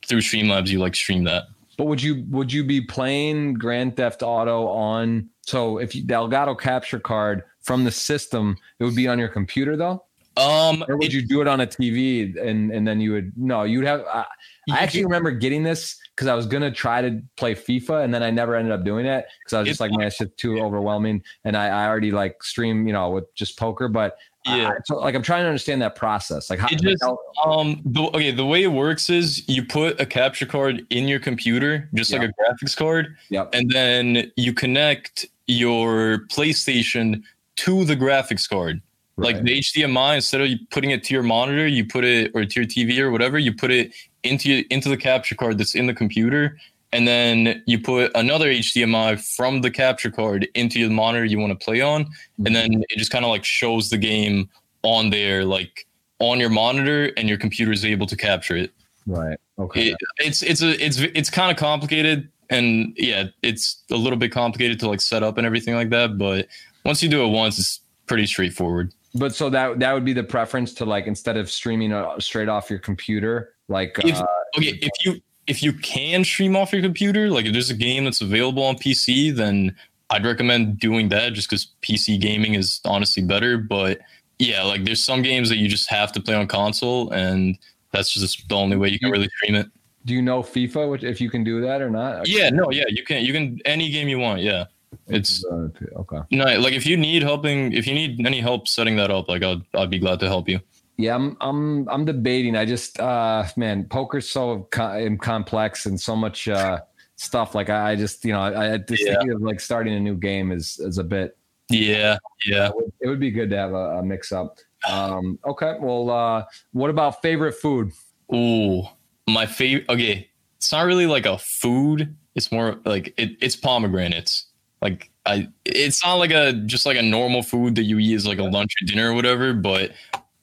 through Streamlabs you like stream that. But would you would you be playing Grand Theft Auto on? So if you, the Elgato capture card from the system, it would be on your computer though, Um, or would you do it on a TV and and then you would no, you'd have. I, You I actually can- remember getting this because I was gonna try to play FIFA and then I never ended up doing it because I was just It's- like, man, it's just too overwhelming. And I, I already like stream, you know, with just poker, but Yeah. I- so like I'm trying to understand that process. Like how, It just- Um, the, okay, the way it works is you put a capture card in your computer, just like a graphics card, Yep. and then you connect your PlayStation to the graphics card. Like the HDMI, instead of putting it to your monitor, you put it or to your TV or whatever, you put it into into the capture card that's in the computer, and then you put another HDMI from the capture card into the monitor you want to play on, and then it just kind of like shows the game on there, like on your monitor, and your computer is able to capture it. right. Okay. It, it's it's a it's it's kind of complicated, and yeah, it's a little bit complicated to like set up and everything like that. But once you do it once, it's pretty straightforward. But so that that would be the preference to like instead of streaming uh, straight off your computer, like If- uh, Okay, if you if you can stream off your computer, like if there's a game that's available on PC, then I'd recommend doing that just because PC gaming is honestly better. But yeah, like there's some games that you just have to play on console, and that's just the only way you can really stream it. do you know FIFA? Which if you can do that or not? Yeah, no, yeah, you can you can any game you want. Yeah, it's Uh, okay. no like if you need helping, if you need any help setting that up, like I'd I'd be glad to help you. Yeah, I'm I'm I'm debating. I just uh man, poker's so co- complex and so much uh stuff. Like I, I just you know I, I just Yeah. thinking of like starting a new game is is a bit. Yeah, yeah. It would, it would be good to have a, a mix up. Um, okay, well, uh, what about favorite food? Ooh, my favorite. Okay, it's not really like a food. It's more like it, it's pomegranates. Like I, it's not like a just like a normal food that you eat as like a lunch or dinner or whatever. But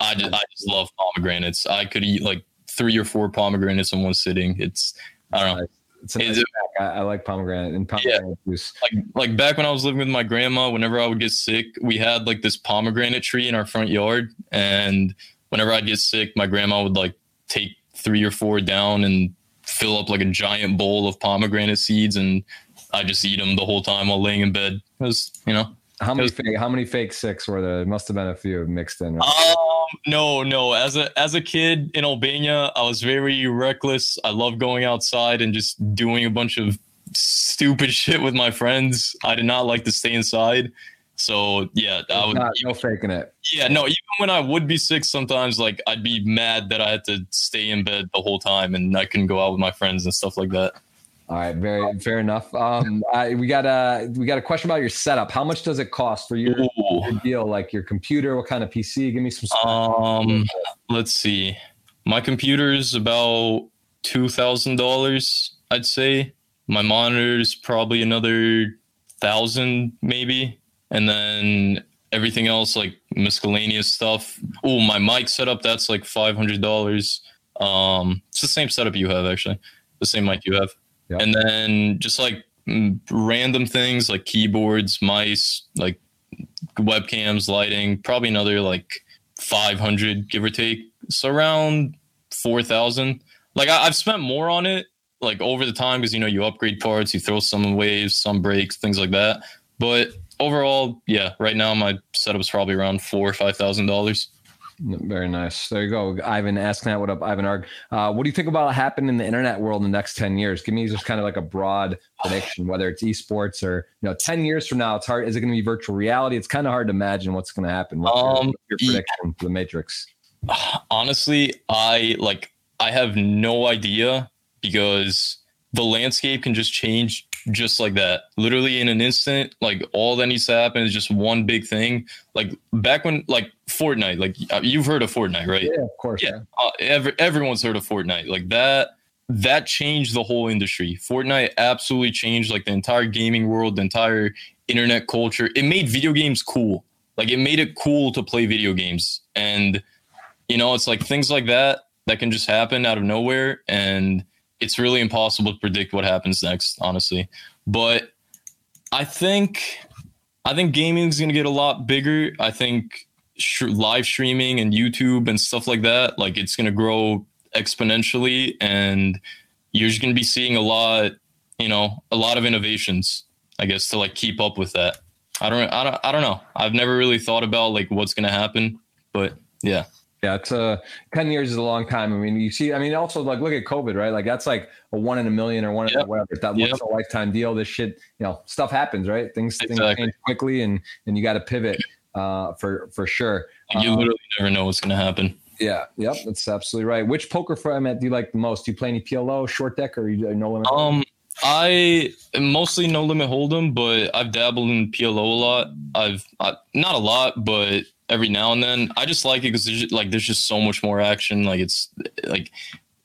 I just I just love pomegranates. I could eat like three or four pomegranates in one sitting. It's I don't know. It's nice I, I, like pomegranate and pomegranate yeah. juice. Like like back when I was living with my grandma, whenever I would get sick, we had like this pomegranate tree in our front yard, and whenever I'd get sick, my grandma would like take three or four down and fill up like a giant bowl of pomegranate seeds, and I just eat them the whole time while laying in bed. Because you know. How many fake, how many fake six were there? there? Must have been a few mixed in. Right? Um, no, no. As a as a kid in Albania, I was very reckless. I love going outside and just doing a bunch of stupid shit with my friends. I did not like to stay inside. So yeah, I would not, no faking it. Yeah, no. Even when I would be sick, sometimes like I'd be mad that I had to stay in bed the whole time and I couldn't go out with my friends and stuff like that. All right, very fair enough. Um, I, we got a we got a question about your setup. How much does it cost for your, your deal? Like your computer, what kind of PC? Give me some. Um, let's see. My computer is about two thousand dollars. I'd say my monitor is probably another thousand, maybe, and then everything else like miscellaneous stuff. Oh, my mic setup that's like five hundred dollars. Um, it's the same setup you have actually, the same mic you have. And then just like random things like keyboards, mice, like webcams, lighting, probably another like 500 give or take. So around 4,000. Like I, have spent more on it like over the time because you know you upgrade parts, you throw some waves, some breaks, things like that. But overall, yeah, right now my setup's probably around four or five thousand dollars. Very nice. There you go. Ivan asking that. What up, Ivan Arg? Uh, what do you think about happening in the internet world in the next 10 years? Give me just kind of like a broad prediction, whether it's esports or, you know, 10 years from now, it's hard. Is it going to be virtual reality? It's kind of hard to imagine what's going to happen. What's um, your, your prediction for the Matrix? Honestly, I like, I have no idea because the landscape can just change just like that. Literally in an instant like all that needs to happen is just one big thing. Like back when like fortnite like uh, you've heard of fortnite right? Yeah of course yeah. uh, every, everyone's heard of fortnite. Like that that changed the whole industry. Fortnite absolutely changed like the entire gaming world the entire internet culture. It made video games cool. Like it made it cool to play video games. And you know it's like things like that that can just happen out of nowhere. And it's really impossible to predict what happens next, honestly. But I think I think gaming is going to get a lot bigger. I think sh- live streaming and YouTube and stuff like that, like it's going to grow exponentially, and you're just going to be seeing a lot, you know, a lot of innovations. I guess to like keep up with that. I don't, I don't, I don't know. I've never really thought about like what's going to happen, but yeah. Yeah, it's a uh, ten years is a long time. I mean, you see, I mean, also like look at COVID, right? Like that's like a one in a million or one in a whatever. That yep. once a lifetime deal. This shit, you know, stuff happens, right? Things exactly. things change quickly, and and you got to pivot uh, for for sure. You um, literally never know what's going to happen. Yeah, yep, that's absolutely right. Which poker format do you like the most? Do you play any PLO, short deck, or you no limit? Um, I mostly no limit hold'em, but I've dabbled in PLO a lot. I've I, not a lot, but every now and then. I just like it because there's like there's just so much more action. Like it's like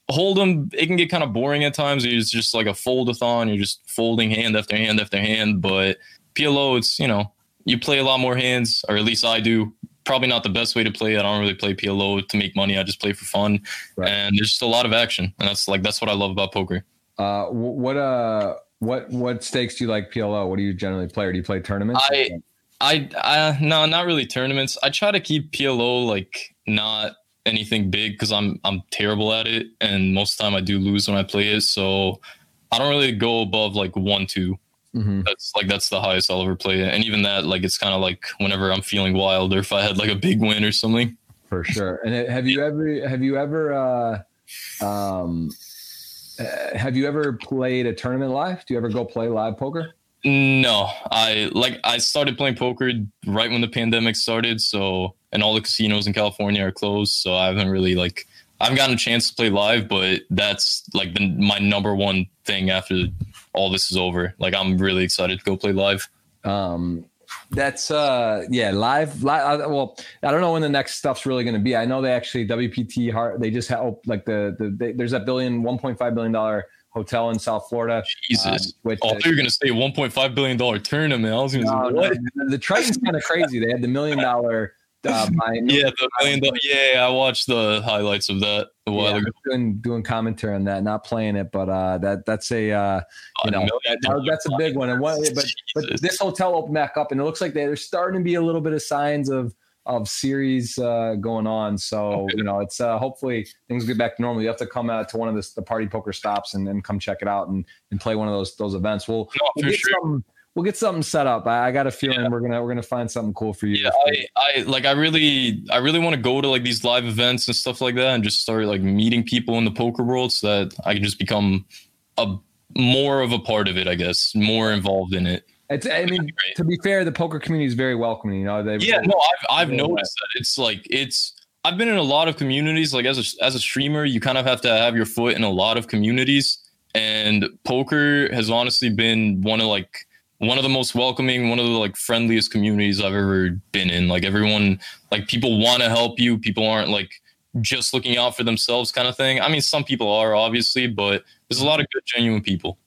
hold'em. It can get kind of boring at times. It's just like a foldathon. You're just folding hand after hand after hand. But PLO, it's you know you play a lot more hands, or at least I do. Probably not the best way to play. I don't really play PLO to make money. I just play for fun, right. and there's just a lot of action, and that's like that's what I love about poker. Uh, what uh, what what stakes do you like PLO? What do you generally play? Or do you play tournaments? I I, I no, not really tournaments. I try to keep PLO like not anything big because I'm I'm terrible at it, and most of the time I do lose when I play it. So I don't really go above like one two. Mm-hmm. That's like that's the highest I'll ever play and even that like it's kind of like whenever I'm feeling wild or if I had like a big win or something. For sure. And have you ever have you ever uh, um, uh, have you ever played a tournament live? Do you ever go play live poker? No, I like I started playing poker right when the pandemic started, so and all the casinos in California are closed, so I haven't really like I haven't gotten a chance to play live, but that's like the, my number one thing after all this is over. Like I'm really excited to go play live. Um, That's uh yeah live live. Well, I don't know when the next stuff's really going to be. I know they actually WPT heart they just have like the the they, there's that billion 1.5 billion dollar hotel in South Florida. Jesus. Um, oh, the, you're going to say 1.5 billion dollar tournament. I was going to no, say what? No, the Triton's kind of crazy. They had the million dollar uh, yeah, the million dollar, yeah, I watched the highlights of that a while yeah, ago. Doing, doing commentary on that, not playing it, but uh, that that's a uh, you know that, that's a big one. And what, but but this hotel opened back up, and it looks like there's starting to be a little bit of signs of of series uh, going on. So okay. you know, it's uh, hopefully things get back to normal. You have to come out to one of the, the party poker stops and then come check it out and and play one of those those events. We'll, no, we'll get sure. some we'll get something set up. I, I got a feeling yeah. we're gonna we're gonna find something cool for you. Yeah, I, I like I really I really want to go to like these live events and stuff like that and just start like meeting people in the poker world so that I can just become a more of a part of it, I guess, more involved in it. It's, I mean, to be fair, the poker community is very welcoming. You know, they yeah, no, I've I've noticed that it's like it's. I've been in a lot of communities. Like as a as a streamer, you kind of have to have your foot in a lot of communities, and poker has honestly been one of like one of the most welcoming, one of the like friendliest communities I've ever been in. Like everyone, like people want to help you. People aren't like just looking out for themselves kind of thing. I mean, some people are obviously, but there's a lot of good, genuine people.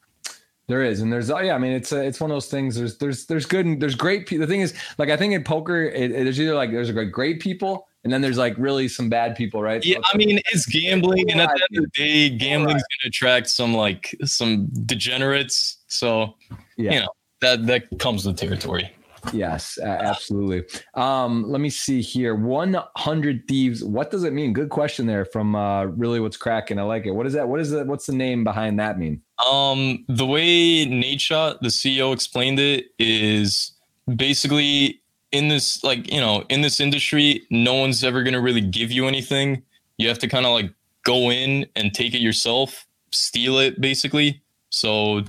There is, and there's, oh yeah, I mean, it's a, it's one of those things. There's, there's, there's good, and there's great people. The thing is, like, I think in poker, it, either like there's a great, great people, and then there's like really some bad people, right? Yeah, so I mean, it's gambling, and at the end of the day, gambling's right. gonna attract some like some degenerates. So, yeah. you know, that that comes with territory. Yes, absolutely. Um, let me see here. 100 thieves. What does it mean? Good question there from uh, really what's cracking. I like it. What is that? What is that? What's the name behind that mean? Um, the way Nadeshot, the CEO, explained it is basically in this, like, you know, in this industry, no one's ever going to really give you anything. You have to kind of like go in and take it yourself, steal it basically. So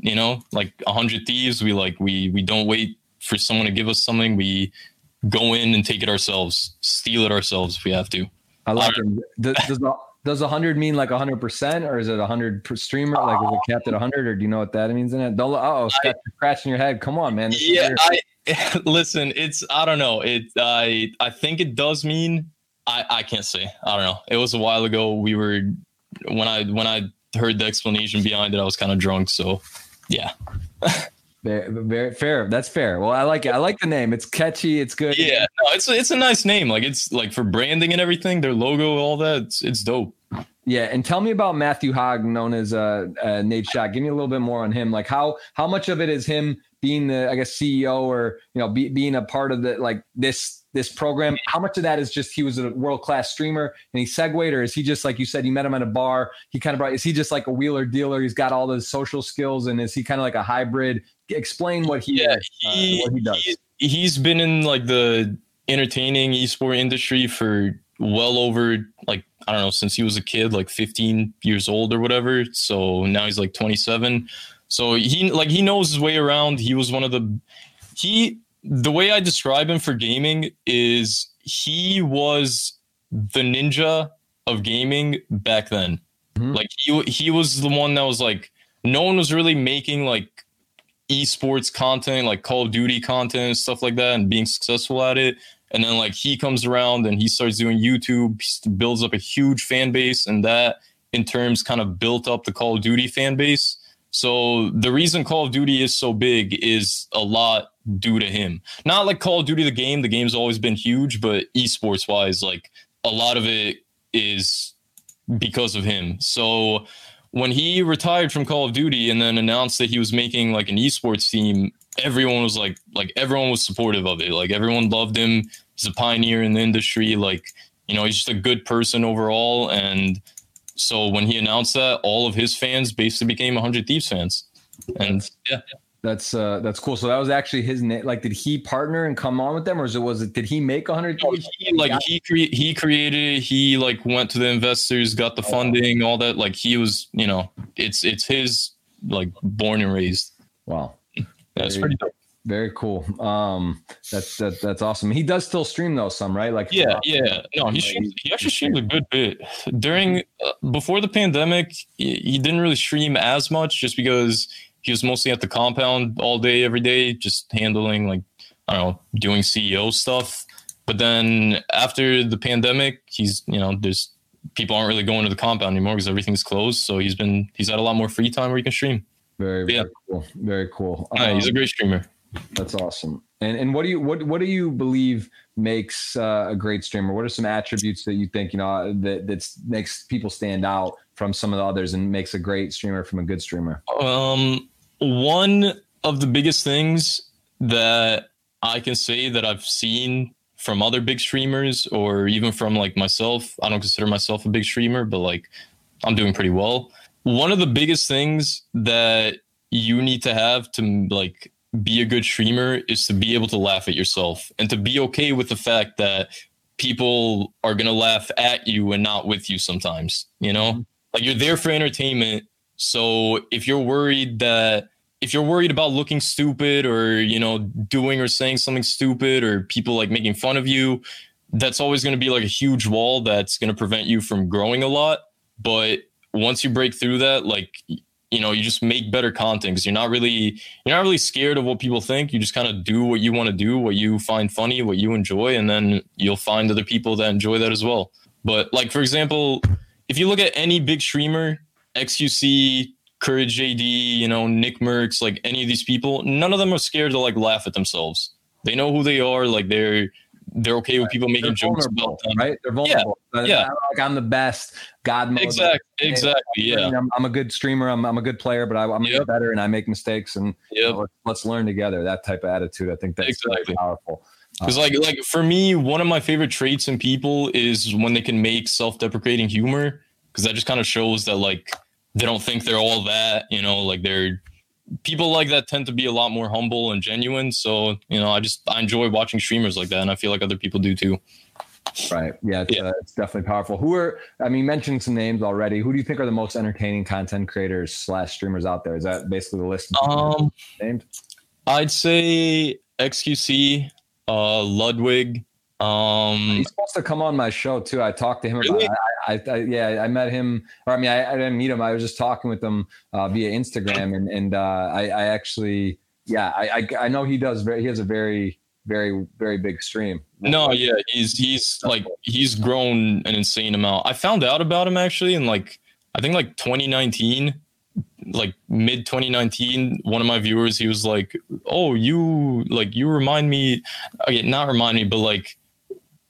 you know, like a hundred thieves. We like we we don't wait for someone to give us something. We go in and take it ourselves, steal it ourselves if we have to. I like it. Does, does, does a hundred mean like a hundred percent, or is it a hundred per streamer? Like is it capped at a hundred, or do you know what that means in it? Don't oh scratch, scratching your head. Come on, man. Yeah, I listen. It's I don't know. It I I think it does mean I I can't say. I don't know. It was a while ago. We were when I when I heard the explanation behind it, I was kind of drunk. So, yeah. very, very fair. That's fair. Well, I like it. I like the name. It's catchy. It's good. Yeah, no, it's it's a nice name. Like it's like for branding and everything. Their logo, all that. It's, it's dope. Yeah, and tell me about Matthew Haag, known as uh, uh, Nadeshot. Give me a little bit more on him. Like how how much of it is him being the I guess CEO or you know be, being a part of the like this this program. How much of that is just he was a world-class streamer and he segued or is he just like you said you met him at a bar he kind of brought is he just like a wheeler dealer? He's got all the social skills and is he kind of like a hybrid? Explain what he yeah, he, uh, what he does. he, he's been in like the entertaining esport industry for well over like i don't know since he was a kid like 15 years old or whatever. So now he's like 27 so he like he knows his way around. He was one of the he the way I describe him for gaming is he was the ninja of gaming back then. Mm-hmm. Like he he was the one that was like no one was really making like esports content, like Call of Duty content and stuff like that, and being successful at it. And then like he comes around and he starts doing YouTube, builds up a huge fan base, and that in terms kind of built up the Call of Duty fan base. So the reason Call of Duty is so big is a lot due to him. Not like Call of Duty the game, the game's always been huge, but esports wise, like a lot of it is because of him. So when he retired from Call of Duty and then announced that he was making like an esports team, everyone was like like everyone was supportive of it. Like everyone loved him. He's a pioneer in the industry. Like, you know, he's just a good person overall. And so when he announced that, all of his fans basically became 100 Thieves fans. And yeah. That's uh that's cool. So that was actually his name. Like, did he partner and come on with them, or was it was it did he make a hundred? No, he, like he cre- he created. He like went to the investors, got the oh. funding, all that. Like he was, you know, it's it's his like born and raised. Wow, that's pretty dope. Very cool. Um, that's that, that's awesome. He does still stream though, some right? Like yeah, yeah. No, he streams, he actually streamed a good bit during uh, before the pandemic. He, he didn't really stream as much just because he was mostly at the compound all day, every day, just handling like I don't know, doing CEO stuff. But then after the pandemic, he's you know, there's people aren't really going to the compound anymore because everything's closed. So he's been he's had a lot more free time where he can stream. Very, very yeah. cool. Very cool. Um, he's a um, great streamer. That's awesome. And and what do you what what do you believe makes uh, a great streamer? What are some attributes that you think you know that that makes people stand out from some of the others and makes a great streamer from a good streamer? Um, one of the biggest things that I can say that I've seen from other big streamers or even from like myself, I don't consider myself a big streamer, but like I'm doing pretty well. One of the biggest things that you need to have to like be a good streamer is to be able to laugh at yourself and to be okay with the fact that people are going to laugh at you and not with you sometimes, you know? Mm-hmm. Like you're there for entertainment. So if you're worried that if you're worried about looking stupid or, you know, doing or saying something stupid or people like making fun of you, that's always going to be like a huge wall that's going to prevent you from growing a lot. But once you break through that, like you know you just make better content because you're not really you're not really scared of what people think you just kind of do what you want to do what you find funny what you enjoy and then you'll find other people that enjoy that as well but like for example if you look at any big streamer xQc courage jd you know Nickmercs like any of these people none of them are scared to like laugh at themselves they know who they are like they're they're okay with people making jokes about them. Right? They're vulnerable. Yeah. yeah. Like I'm the best. God mode. Exactly. Exactly. Yeah. I'm, I'm, a good streamer. I'm, I'm a good player, but I, am yep. better and I make mistakes and yep. you know, let's, let's, learn together. That type of attitude. I think that's exactly. powerful. Because uh, like like for me, one of my favorite traits in people is when they can make self-deprecating humor. Because that just kind of shows that like they don't think they're all that. You know, like they're people like that tend to be a lot more humble and genuine. So, you know, I just I enjoy watching streamers like that, and I feel like other people do too. Right. Yeah, it's, yeah. Uh, it's definitely powerful. Who are I mean, mentioned some names already. Who do you think are the most entertaining content creators slash streamers out there? Is that basically the list? Um, named? I'd say XQC, uh, Ludwig, um, he's supposed to come on my show too. I talked to him really? about. I, I, I, yeah, I met him. Or I mean, I, I, didn't meet him. I was just talking with him uh, via Instagram, and and uh, I, I actually, yeah, I, I, know he does. Very, he has a very, very, very big stream. No, yeah, he's he's like he's grown an insane amount. I found out about him actually in like I think like 2019 like mid 2019 one of my viewers he was like oh you like you remind me okay not remind me but like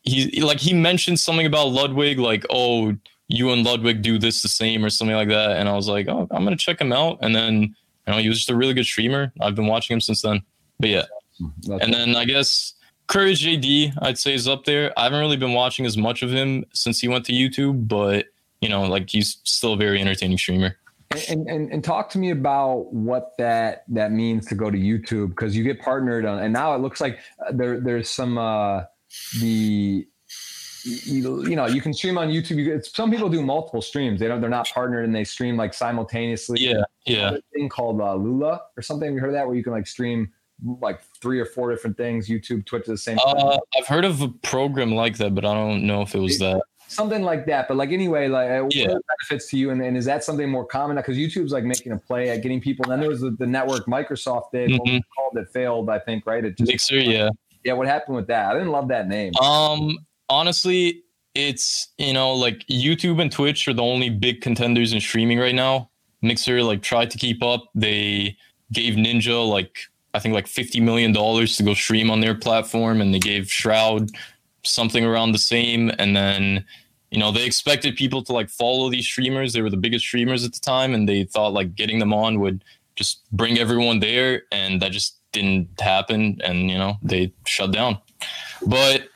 he like he mentioned something about Ludwig, like, oh, you and Ludwig do this the same or something like that. And I was like, oh, I'm gonna check him out. And then you know, he was just a really good streamer. I've been watching him since then. But yeah. That's and then I guess Courage JD, I'd say is up there. I haven't really been watching as much of him since he went to YouTube, but you know, like he's still a very entertaining streamer. And, and and talk to me about what that that means to go to YouTube because you get partnered on, and now it looks like uh, there there's some uh, the you, you know you can stream on YouTube. You, some people do multiple streams. They don't. They're not partnered and they stream like simultaneously. Yeah, yeah. thing called uh, Lula or something. Have you heard of that where you can like stream like three or four different things, YouTube, Twitch the same? Uh, I've heard of a program like that, but I don't know if it was that. Something like that, but like anyway, like uh, yeah. what benefits to you, and, and is that something more common? Because YouTube's like making a play at getting people. And then there was the, the network Microsoft did mm-hmm. called it failed, I think, right? It just Mixer, yeah. Yeah, what happened with that? I didn't love that name. Um, honestly, it's you know like YouTube and Twitch are the only big contenders in streaming right now. Mixer like tried to keep up. They gave Ninja like I think like fifty million dollars to go stream on their platform, and they gave Shroud something around the same. And then you know they expected people to like follow these streamers. They were the biggest streamers at the time, and they thought like getting them on would just bring everyone there, and that just didn't happen and you know they shut down. But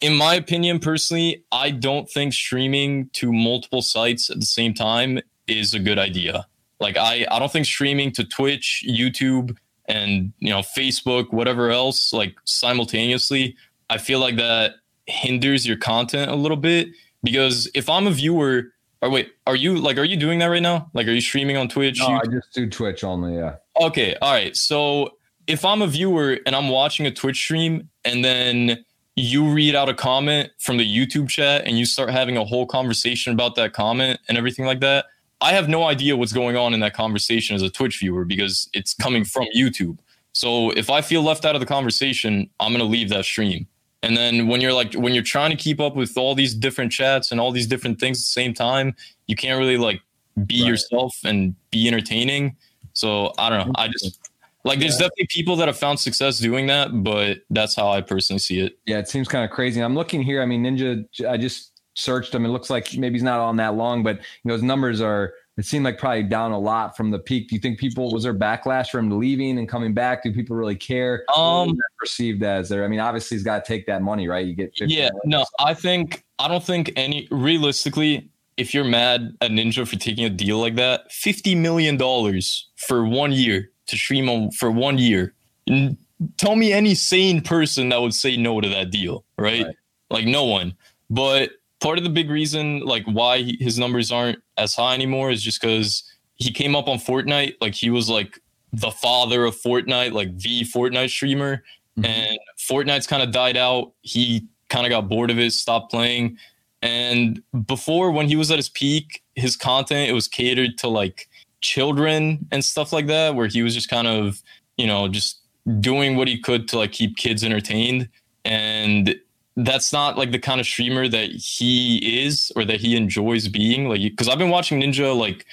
in my opinion personally i don't think streaming to multiple sites at the same time is a good idea. Like i i don't think streaming to twitch youtube and you know facebook whatever else like simultaneously i feel like that hinders your content a little bit. Because if i'm a viewer or wait are you like are you doing that right now? Like are you streaming on twitch no, i just do twitch only yeah. Okay all right. So if I'm a viewer and I'm watching a Twitch stream and then you read out a comment from the YouTube chat and you start having a whole conversation about that comment and everything like that, I have no idea what's going on in that conversation as a Twitch viewer because it's coming from YouTube. So if I feel left out of the conversation, I'm gonna leave that stream. And then when you're like when you're trying to keep up with all these different chats and all these different things at the same time, you can't really like be right. yourself and be entertaining. So I don't know. I just like there's yeah. definitely people that have found success doing that, but that's how I personally see it. Yeah, it seems kind of crazy. I'm looking here. I mean, Ninja. I just searched him. It looks like maybe he's not on that long, but you know his numbers are. It seemed like probably down a lot from the peak. Do you think people was there backlash for him leaving and coming back? Do people really care? Um, perceived as there. I mean, obviously he's got to take that money, right? You get. Yeah, no, I think I don't think any realistically. If you're mad at Ninja for taking a deal like that, fifty million dollars for one year to stream on for one year. And tell me any sane person that would say no to that deal, right? right? Like no one. But part of the big reason like why his numbers aren't as high anymore is just because he came up on Fortnite. Like he was like the father of Fortnite, like the Fortnite streamer. Mm-hmm. And Fortnite's kind of died out. He kind of got bored of it, stopped playing. And before, when he was at his peak, his content it was catered to like children and stuff like that, where he was just kind of, you know, just doing what he could to like keep kids entertained. And that's not like the kind of streamer that he is or that he enjoys being. Like, because I've been watching Ninja like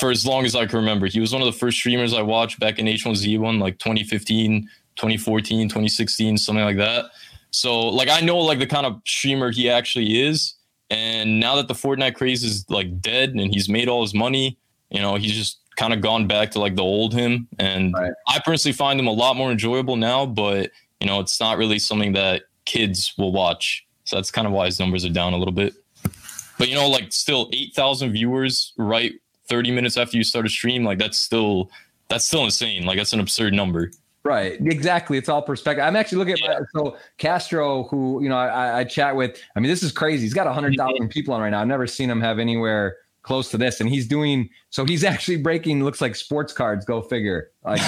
for as long as I can remember. He was one of the first streamers I watched back in H1Z1, like 2015, 2014, 2016, something like that. So, like, I know like the kind of streamer he actually is. And now that the Fortnite craze is like dead and he's made all his money, you know, he's just kind of gone back to like the old him. And right. I personally find him a lot more enjoyable now, but you know, it's not really something that kids will watch. So that's kind of why his numbers are down a little bit. But you know, like still 8,000 viewers right 30 minutes after you start a stream, like that's still that's still insane. Like that's an absurd number. Right, exactly. It's all perspective. I'm actually looking at yeah. my, so Castro, who you know I, I, chat with. I mean, this is crazy. He's got hundred thousand mm-hmm. people on right now. I've never seen him have anywhere close to this, and he's doing so. He's actually breaking looks like sports cards. Go figure. Like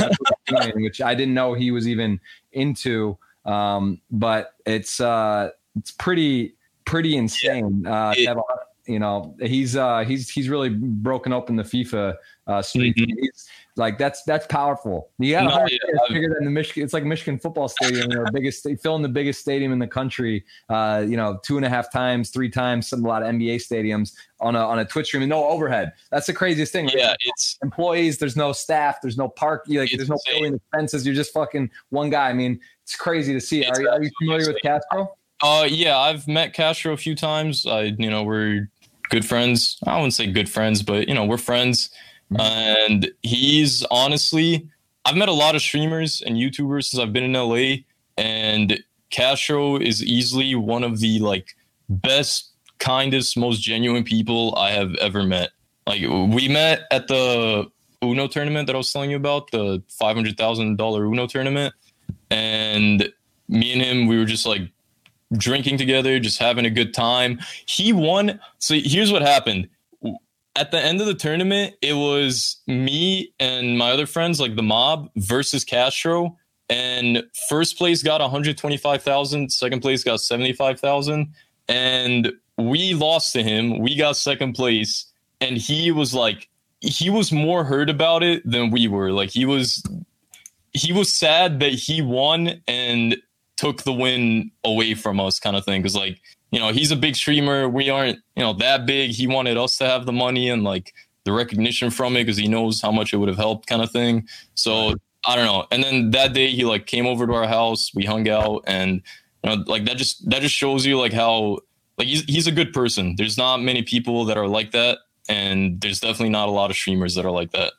doing, which I didn't know he was even into. Um, but it's uh, it's pretty pretty insane. Yeah. Uh, it, you know, he's uh, he's he's really broken open the FIFA uh, streak. Mm-hmm. He's, like that's that's powerful. You got no, yeah, bigger than the Michigan. It's like Michigan football stadium, you know, biggest filling the biggest stadium in the country. Uh, you know, two and a half times, three times, some a lot of NBA stadiums on a on a Twitch stream and no overhead. That's the craziest thing. Right? Yeah, it's employees. There's no staff. There's no park. Like there's no building expenses. You're just fucking one guy. I mean, it's crazy to see. Are you, are you familiar with Castro? Uh, yeah, I've met Castro a few times. I, you know, we're good friends. I wouldn't say good friends, but you know, we're friends. And he's honestly, I've met a lot of streamers and YouTubers since I've been in LA, and Castro is easily one of the like best, kindest, most genuine people I have ever met. Like we met at the Uno tournament that I was telling you about, the five hundred thousand dollar Uno tournament, and me and him, we were just like drinking together, just having a good time. He won. So here's what happened at the end of the tournament, it was me and my other friends, like the mob, versus Castro. And first place got 125,000, second place got 75,000. And we lost to him. We got second place. And he was like, he was more hurt about it than we were. Like, he was, he was sad that he won and took the win away from us, kind of thing. Cause, like, you know, he's a big streamer. We aren't, you know, that big. He wanted us to have the money and like the recognition from it because he knows how much it would have helped, kind of thing. So I don't know. And then that day he like came over to our house. We hung out, and you know, like that just that just shows you like how like he's he's a good person. There's not many people that are like that, and there's definitely not a lot of streamers that are like that.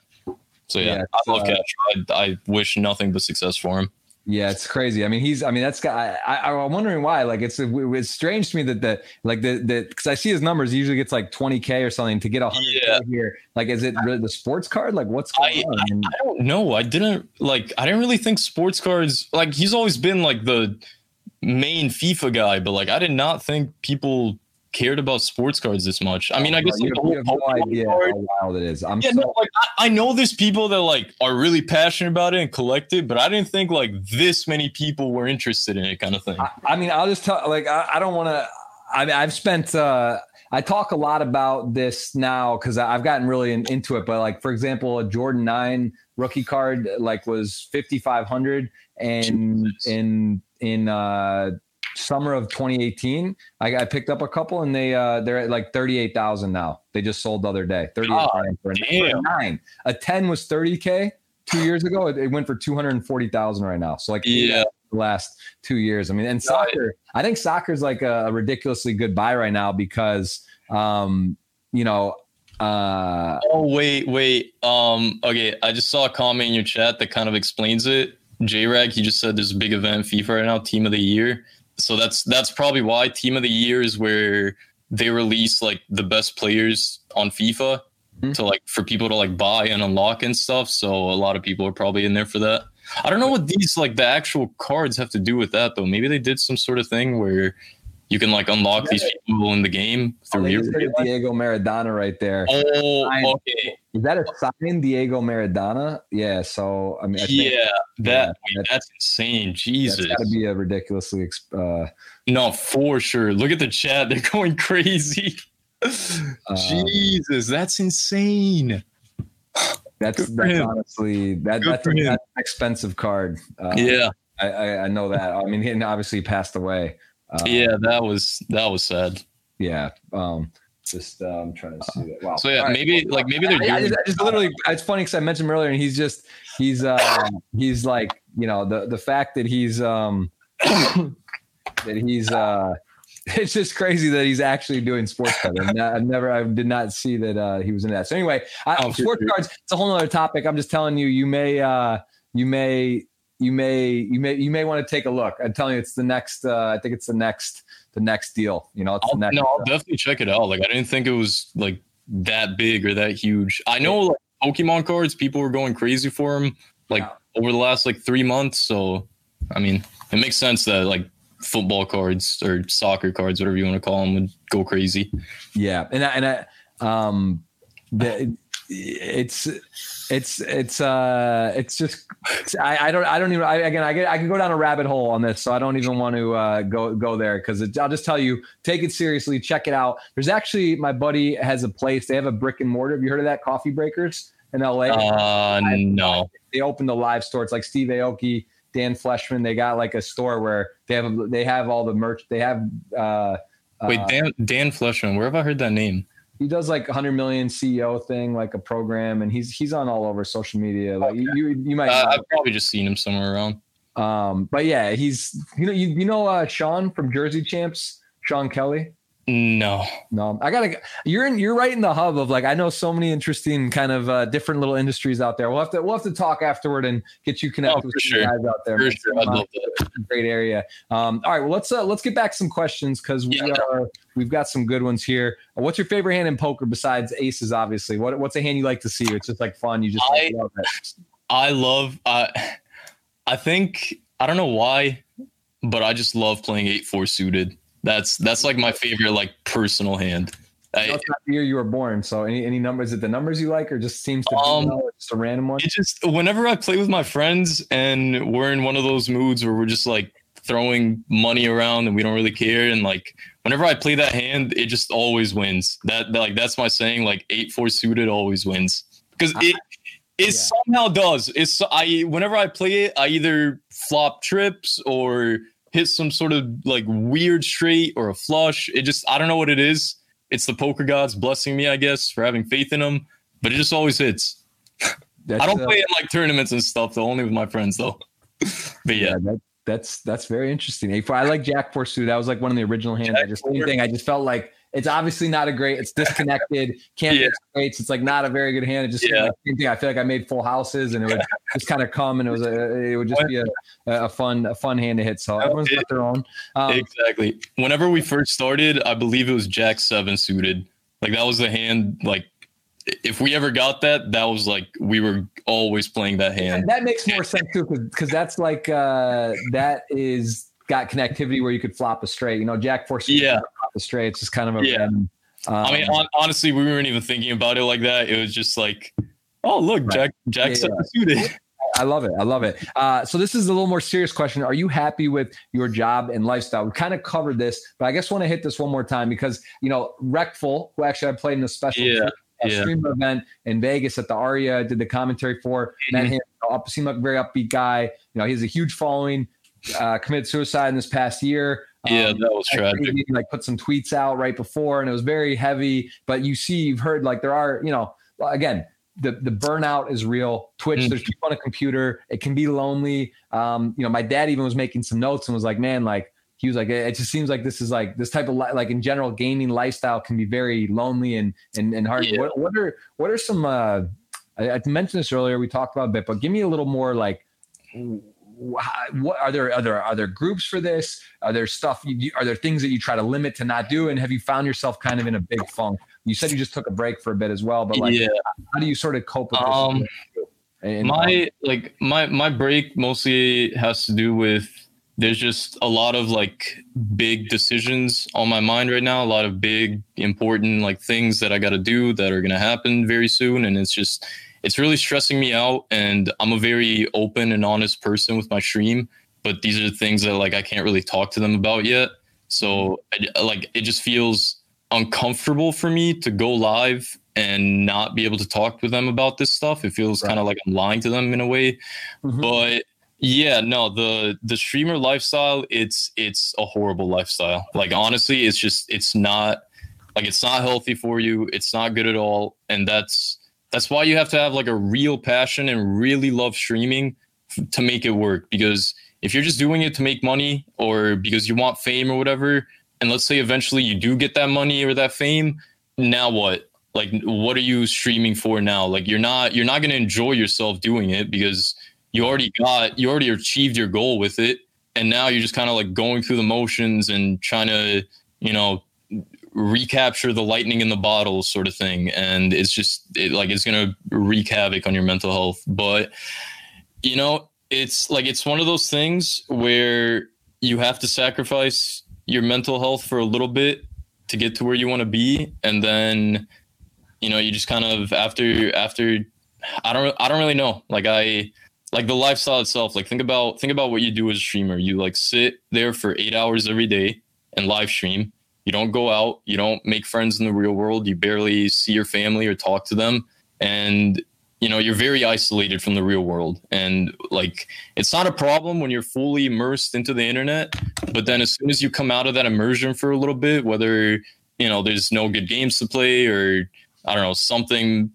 So yeah, yeah I love uh, Catch. I, I wish nothing but success for him. Yeah, it's crazy. I mean, he's. I mean, that's. I, I I'm wondering why. Like, it's it's strange to me that the like the the because I see his numbers. He usually gets like 20k or something to get a hundred yeah. here. Like, is it really the sports card? Like, what's going I, on? I, I don't know. I didn't like. I didn't really think sports cards. Like, he's always been like the main FIFA guy, but like, I did not think people cared about sports cards this much. I mean, I guess like, you, have no idea card, how wild it is. I'm yeah, so- no, like I, I, know there's people that like are really passionate about it and collect it, but I didn't think like this many people were interested in it, kind of thing. I, I mean, I'll just tell like I, I don't want to. I, mean, I've spent. Uh, I talk a lot about this now because I've gotten really in, into it. But like for example, a Jordan Nine rookie card like was fifty five hundred, and Jesus. in in uh, summer of 2018, I, I picked up a couple, and they uh, they're at like thirty eight thousand now. They just sold the other day. Thirty eight God for, a- for a nine. A ten was thirty k two years ago. It, it went for two hundred and forty thousand right now. So like Yeah. the last two years. I mean, and soccer, I think soccer is like a, ridiculously good buy right now because, um, you know, uh, Oh wait, wait. Um, okay, I just saw a comment in your chat that kind of explains it. J-Rag, he just said there's a big event FIFA right now, Team of the Year. So that's that's probably why Team of the Year is where they release like the best players on FIFA Hmm. to like for people to like buy and unlock and stuff. So a lot of people are probably in there for that. I don't know what these like the actual cards have to do with that though. Maybe they did some sort of thing where you can like unlock these people in the game oh, through they your just did a Diego Maradona right there. Oh, I- okay. Is that a signed Diego Maradona? Yeah. So, I mean, I think Yeah, that Yeah, wait, that's insane. that's Jesus. got to be a ridiculously, ex- uh, no, for sure. Look at the chat. They're going crazy. uh, Jesus, that's insane. that's, that's honestly, that, Good that's, that's an expensive card. Uh, yeah. I, I, I know that. I mean, he obviously passed away. Uh, Yeah, that was that was sad. Yeah. Um, just uh, I'm trying to see that. Wow. So yeah, right. maybe like maybe they're I, I just, I just literally it's funny because I mentioned earlier and he's just he's uh he's like you know the the fact that he's um that he's uh it's just crazy that he's actually doing sports betting. I've never I did not see that uh he was in that. So anyway, I, Oh, sports cards it's a whole other topic. I'm just telling you you may uh you may you may you may you may want to take a look. I'm telling you it's the next uh I think it's the next the next deal. You know, it's I'll, the next no, I'll uh, definitely check it out. Like I didn't think it was like that big or that huge. I know like Pokemon cards, people were going crazy for them like Yeah. over the last like three months. So I mean, it makes sense that like football cards or soccer cards, whatever you want to call them, would go crazy. Yeah, and I, and I, um, the, it's it's it's uh it's just I, I don't I don't even I, again I get I can go down a rabbit hole on this so I don't even want to uh, go go there because I'll just tell you take it seriously check it out. There's actually my buddy has a place they have a brick and mortar. Have you heard of that coffee breakers in LA Uh, no. they opened a live store. It's like Steve Aoki Dan Fleyshman. They got like a store where they have a, they have all the merch they have uh Wait, uh, Dan Dan Fleyshman, where have I heard that name? He does like 100 million CEO thing, like a program, and he's he's on all over social media. Like you, you, you might, Uh. I've probably just seen him somewhere around. um, but yeah, he's you know you, you know uh, Sean from Jersey Champs, Sean Kelly. No. No, I gotta. You're in. You're right in the hub of like I know so many interesting kind of uh, different little industries out there. We'll have to we'll have to talk afterward and get you connected Oh, with sure. guys out there. For sure. I'd great area. Um, all right, well let's uh, let's get back some questions because we Yeah. are we've got some good ones here. What's your favorite hand in poker besides aces? Obviously, what what's a hand you like to see? It's just like fun. You just I- love it. I love uh I think I don't know why, but I just love playing eight four suited. That's that's like my favorite like personal hand. I it's not the year you were born. So any any numbers? Is it the numbers you like, or just seems to be Um, just a random one? it just whenever I play with my friends and we're in one of those moods where we're just like throwing money around and we don't really care and like whenever I play that hand, it just always wins. That, that like that's my saying. Like eight four suited always wins because it it Yeah. somehow does. It's I whenever I play it, I either flop trips or hit some sort of like weird straight or a flush. It just I don't know what it is. It's the poker gods blessing me, I guess, for having faith in them. But it just always hits. I don't uh, play in like tournaments and stuff though, only with my friends though. but yeah, Yeah, that, that's that's very interesting. I like Jack Four suit. That was like one of the original hands. I just same thing. I just felt like it's obviously not a great. It's disconnected. Can't Yeah. get straights. It's like not a very good hand. It just Yeah. like same thing. I feel like I made full houses, and it would just kind of come, and it was a, it would just be a, a fun a fun hand to hit. So everyone's got their own. Um, exactly. Whenever we first started, I believe it was Jack seven suited. Like that was the hand. Like if we ever got that, that was like we were always playing that hand. that makes more sense too, because that's like uh, that is got connectivity where you could flop a straight. You know, Jack Four suit. Yeah. A straight. It's just kind of a Yeah. random. Um, I mean, hon- honestly, we weren't even thinking about it like that. It was just like, oh look, Right. Jack Jack Yeah, suited. I love it. I love it. Uh, so this is a little more serious question. Are you happy with your job and lifestyle? We kind of covered this, but I guess want to hit this one more time because you know Reckful, who actually I played in a special Yeah, yeah. streamer event in Vegas at the Aria, did the commentary for. Met Mhm. him. Up, seemed like a very upbeat guy. You know, he has a huge following. Uh, committed suicide in this past year. Yeah, Um, that was tragic. like put some tweets out right before and it was very heavy but you see you've heard like there are you know again the the burnout is real twitch Mm. there's people on a computer it can be lonely um you know my dad even was making some notes and was like man like he was like it just seems like this is like this type of li- like in general gaming lifestyle can be very lonely and and, and hard Yeah. what, what are what are some uh I, I mentioned this earlier we talked about it a bit but give me a little more like what are there are there are there groups for this? Are there stuff you, are there things that you try to limit to not do? And have you found yourself kind of in a big funk? You said you just took a break for a bit as well but like yeah. how do you sort of cope with this Um, And- my like my my break mostly has to do with there's just a lot of like big decisions on my mind right now a lot of big important like things that i got to do that are going to happen very soon and it's just it's really stressing me out and i'm a very open and honest person with my stream but these are the things that like i can't really talk to them about yet. So I, like it just feels uncomfortable for me to go live and not be able to talk with them about this stuff. It feels Right. kind of like i'm lying to them in a way. Mhm. but yeah no the the streamer lifestyle it's it's a horrible lifestyle. Like honestly it's just it's not like it's not healthy for you. It's not good at all. And that's that's why you have to have like a real passion and really love streaming f- to make it work. Because if you're just doing it to make money or because you want fame or whatever and let's say eventually you do get that money or that fame now what? Like what are you streaming for now? Like you're not you're not going to enjoy yourself doing it because you already got you already achieved your goal with it. And now you're just kind of like going through the motions and trying to you know recapture the lightning in the bottle sort of thing. And it's just it, like it's going to wreak havoc on your mental health. But you know it's like it's one of those things where you have to sacrifice your mental health for a little bit to get to where you want to be. And then you know you just kind of after after i don't i don't really know. Like i like the lifestyle itself like think about think about what you do as a streamer. You like sit there for eight hours every day and live stream you don't go out you don't make friends in the real world you barely see your family or talk to them. And you know you're very isolated from the real world. And like it's not a problem when you're fully immersed into the internet but then as soon as you come out of that immersion for a little bit whether you know there's no good games to play or i don't know something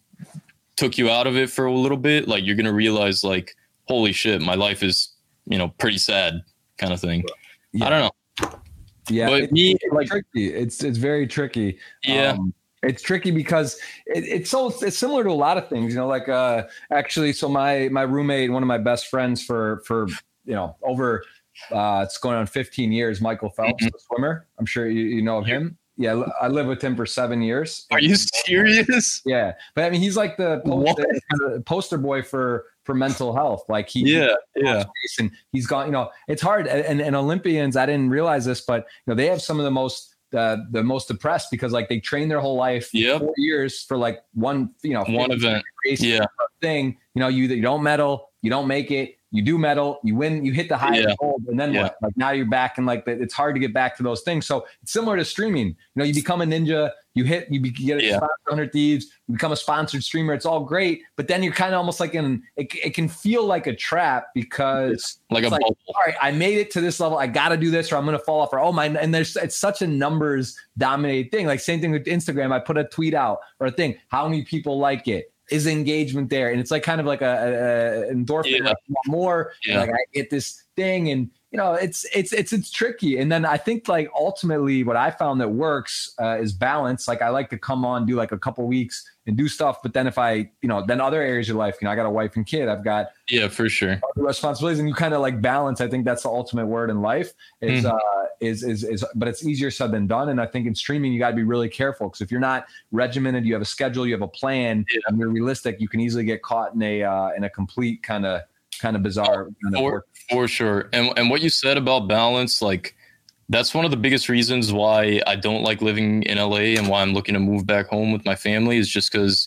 took you out of it for a little bit like you're gonna realize like holy shit my life is you know pretty sad kind of thing. Yeah. i don't know yeah but it- me it's like tricky it's it's very tricky yeah Um, it's tricky because it, it's so it's similar to a lot of things, you know. Like uh, actually, so my my roommate, one of my best friends for for you know over uh, it's going on 15 years. Michael Phelps, the swimmer. I'm sure you, you know of him. Yeah, I lived with him for seven years. are you serious Yeah, but I mean, he's like the poster, poster boy for for mental health. Like he, yeah yeah and he's gone. You know, it's hard. And, and Olympians, I didn't realize this, but you know, they have some of the most uh, the most depressed because like they train their whole life, Yep. four years for like one, you know, one event yeah thing. You know, you you don't medal, you don't make it. You do medal, you win, you hit the high Yeah. gold, and then Yeah. what? Like now you're back and like it's hard to get back to those things. So it's similar to streaming. You know, you become a ninja, you hit, you, get a Yeah. sponsor 100 Thieves, you become a sponsored streamer. It's all great, but then you're kind of almost like in it, it can feel like a trap because like a like, bubble all right, I made it to this level. I got to do this, or I'm going to fall off. Or oh my, and there's it's such a numbers dominated thing. Like same thing with Instagram. I put a tweet out or a thing. How many people like it? Is engagement there? And it's like kind of like a, a, a endorphin, Yeah. like more. Yeah. Like I get this thing, and you know, it's it's it's it's tricky. And then I think like ultimately, what I found that works uh, is balance. Like I like to come on, do like a couple weeks and do stuff, but then if I, you know, then other areas of your life, you know, I got a wife and kid. I've got yeah for sure responsibilities and you kind of like balance i think that's the ultimate word in life is Mhm. uh is is is but it's easier said than done and i think in streaming you got to be really careful because if you're not regimented you have a schedule you have a plan Yeah. and you're realistic you can easily get caught in a uh in a complete kind of kind of bizarre kind of. For sure and and what you said about balance like that's one of the biggest reasons why I don't like living in LA and why I'm looking to move back home with my family is just because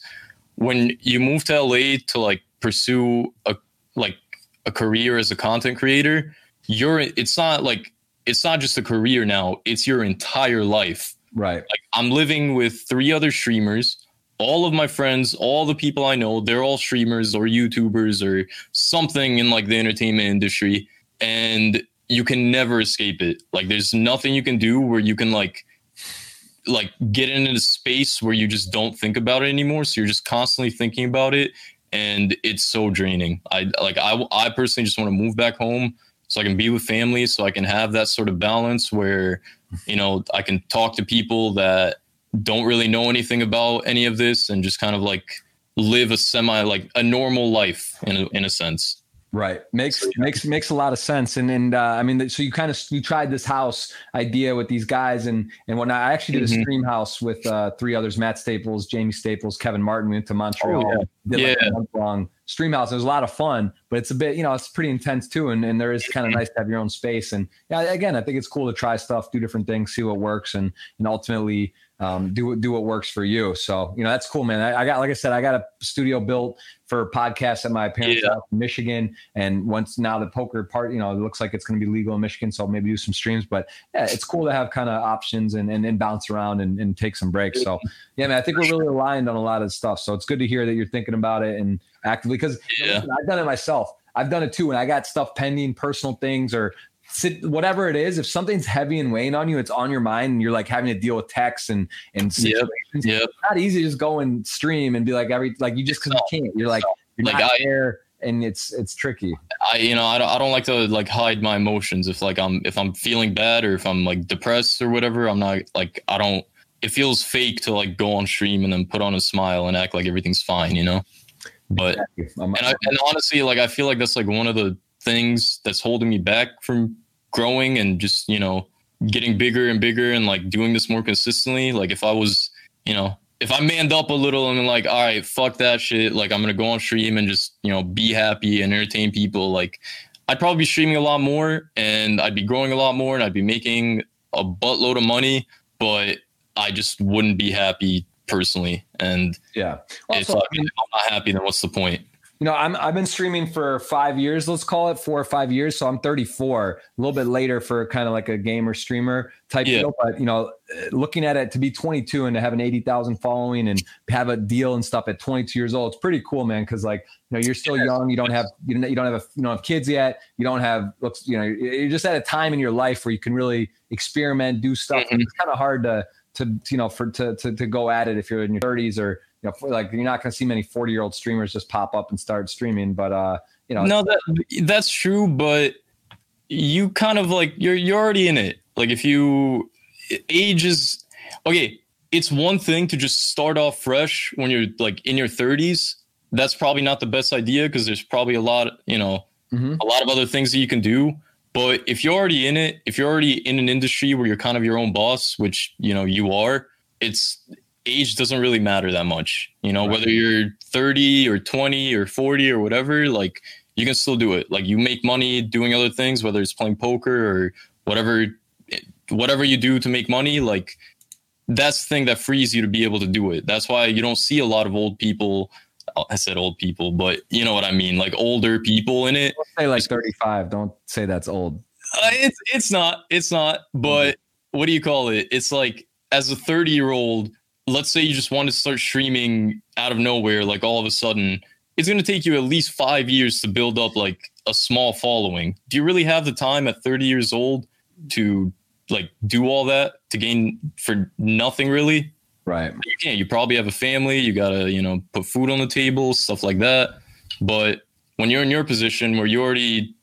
when you move to LA to like pursue a like a career as a content creator, you're it's not like it's not just a career now, it's your entire life. Right. Like I'm living with three other streamers. All of my friends, all the people I know, they're all streamers or YouTubers or something in like the entertainment industry. And you can never escape it. Like there's nothing you can do where you can like like get into a space where you just don't think about it anymore. So you're just constantly thinking about it and it's so draining. I like I I personally just want to move back home so I can be with family, so I can have that sort of balance where you know I can talk to people that don't really know anything about any of this and just kind of like live a semi like a normal life in a, in a sense. Right. Makes so, yeah. makes makes a lot of sense. And and uh, I mean, so you kind of you tried this house idea with these guys, and and when I actually did mm-hmm. a stream house with uh, three others: Matt Staples, Jamie Staples, Kevin Martin. We went to Montreal. Oh, yeah. Did like yeah. a long stream house. It was a lot of fun, but it's a bit, you know, it's pretty intense too. And, and there is kind of nice to have your own space. And yeah, again, I think it's cool to try stuff, do different things, see what works, and and ultimately um, do do what works for you. So you know that's cool, man. I, I, got like I said, I got a studio built for podcasts at my parents' yeah. house in Michigan, and once now the poker part, you know, it looks like it's going to be legal in Michigan, so I'll maybe do some streams. But yeah, it's cool to have kind of options and, and and bounce around and, and take some breaks. So yeah, man, I think we're really aligned on a lot of stuff. So it's good to hear that you're thinking about it and actively because yeah. I've done it myself. I've done it too, and I got stuff pending, personal things or whatever it is, if something's heavy and weighing on you, it's on your mind, and you're like having to deal with texts and and situations. Yep, yep. It's not easy to just go and stream and be like every like you just because you can't. You're like you're like not I, there, and it's it's tricky. I you know I don't I don't like to like hide my emotions if like I'm if I'm feeling bad or if I'm like depressed or whatever. I'm not like I don't. It feels fake to like go on stream and then put on a smile and act like everything's fine, you know. But and, I, and honestly, like I feel like that's like one of the things that's holding me back from growing and just you know getting bigger and bigger and like doing this more consistently like if i was you know if i manned up a little and like all right fuck that shit like i'm gonna go on stream and just you know be happy and entertain people like i'd probably be streaming a lot more and i'd be growing a lot more and i'd be making a buttload of money but i just wouldn't be happy personally. And yeah. also, if, I mean, if i'm not happy then what's the point you know, I'm I've been streaming for five years, let's call it four or five years. So I'm 34, a little bit later for kind of like a gamer streamer type yeah. deal. But you know, looking at it to be 22 and to have an 80,000 following and have a deal and stuff at 22 years old, it's pretty cool, man. Because like you know, you're still young, you don't have you don't, you don't have a, you don't have kids yet, you don't have looks, you know, you're just at a time in your life where you can really experiment, do stuff. Mm-hmm. It's kind of hard to to you know for to, to to go at it if you're in your 30s or you know, like you're not going to see many 40 year old streamers just pop up and start streaming. But uh, you know, no, that that's true. But you kind of like you're you're already in it. Like if you age is okay, it's one thing to just start off fresh when you're like in your 30s. That's probably not the best idea because there's probably a lot, you know, mm-hmm. a lot of other things that you can do. But if you're already in it, if you're already in an industry where you're kind of your own boss, which you know you are, it's age doesn't really matter that much. You know, right. whether you're 30 or 20 or 40 or whatever, like you can still do it. Like you make money doing other things, whether it's playing poker or whatever whatever you do to make money, like that's the thing that frees you to be able to do it. That's why you don't see a lot of old people I said old people, but you know what I mean, like older people in it. Don't say like 35. Don't say that's old. Uh, it's it's not. It's not. But mm-hmm. what do you call it? It's like as a 30 year old, let's say you just want to start streaming out of nowhere, like all of a sudden, it's going to take you at least five years to build up like a small following. Do you really have the time at 30 years old to like do all that to gain for nothing really? Right. You can't. You probably have a family. You got to, you know, put food on the table, stuff like that. But when you're in your position where you already,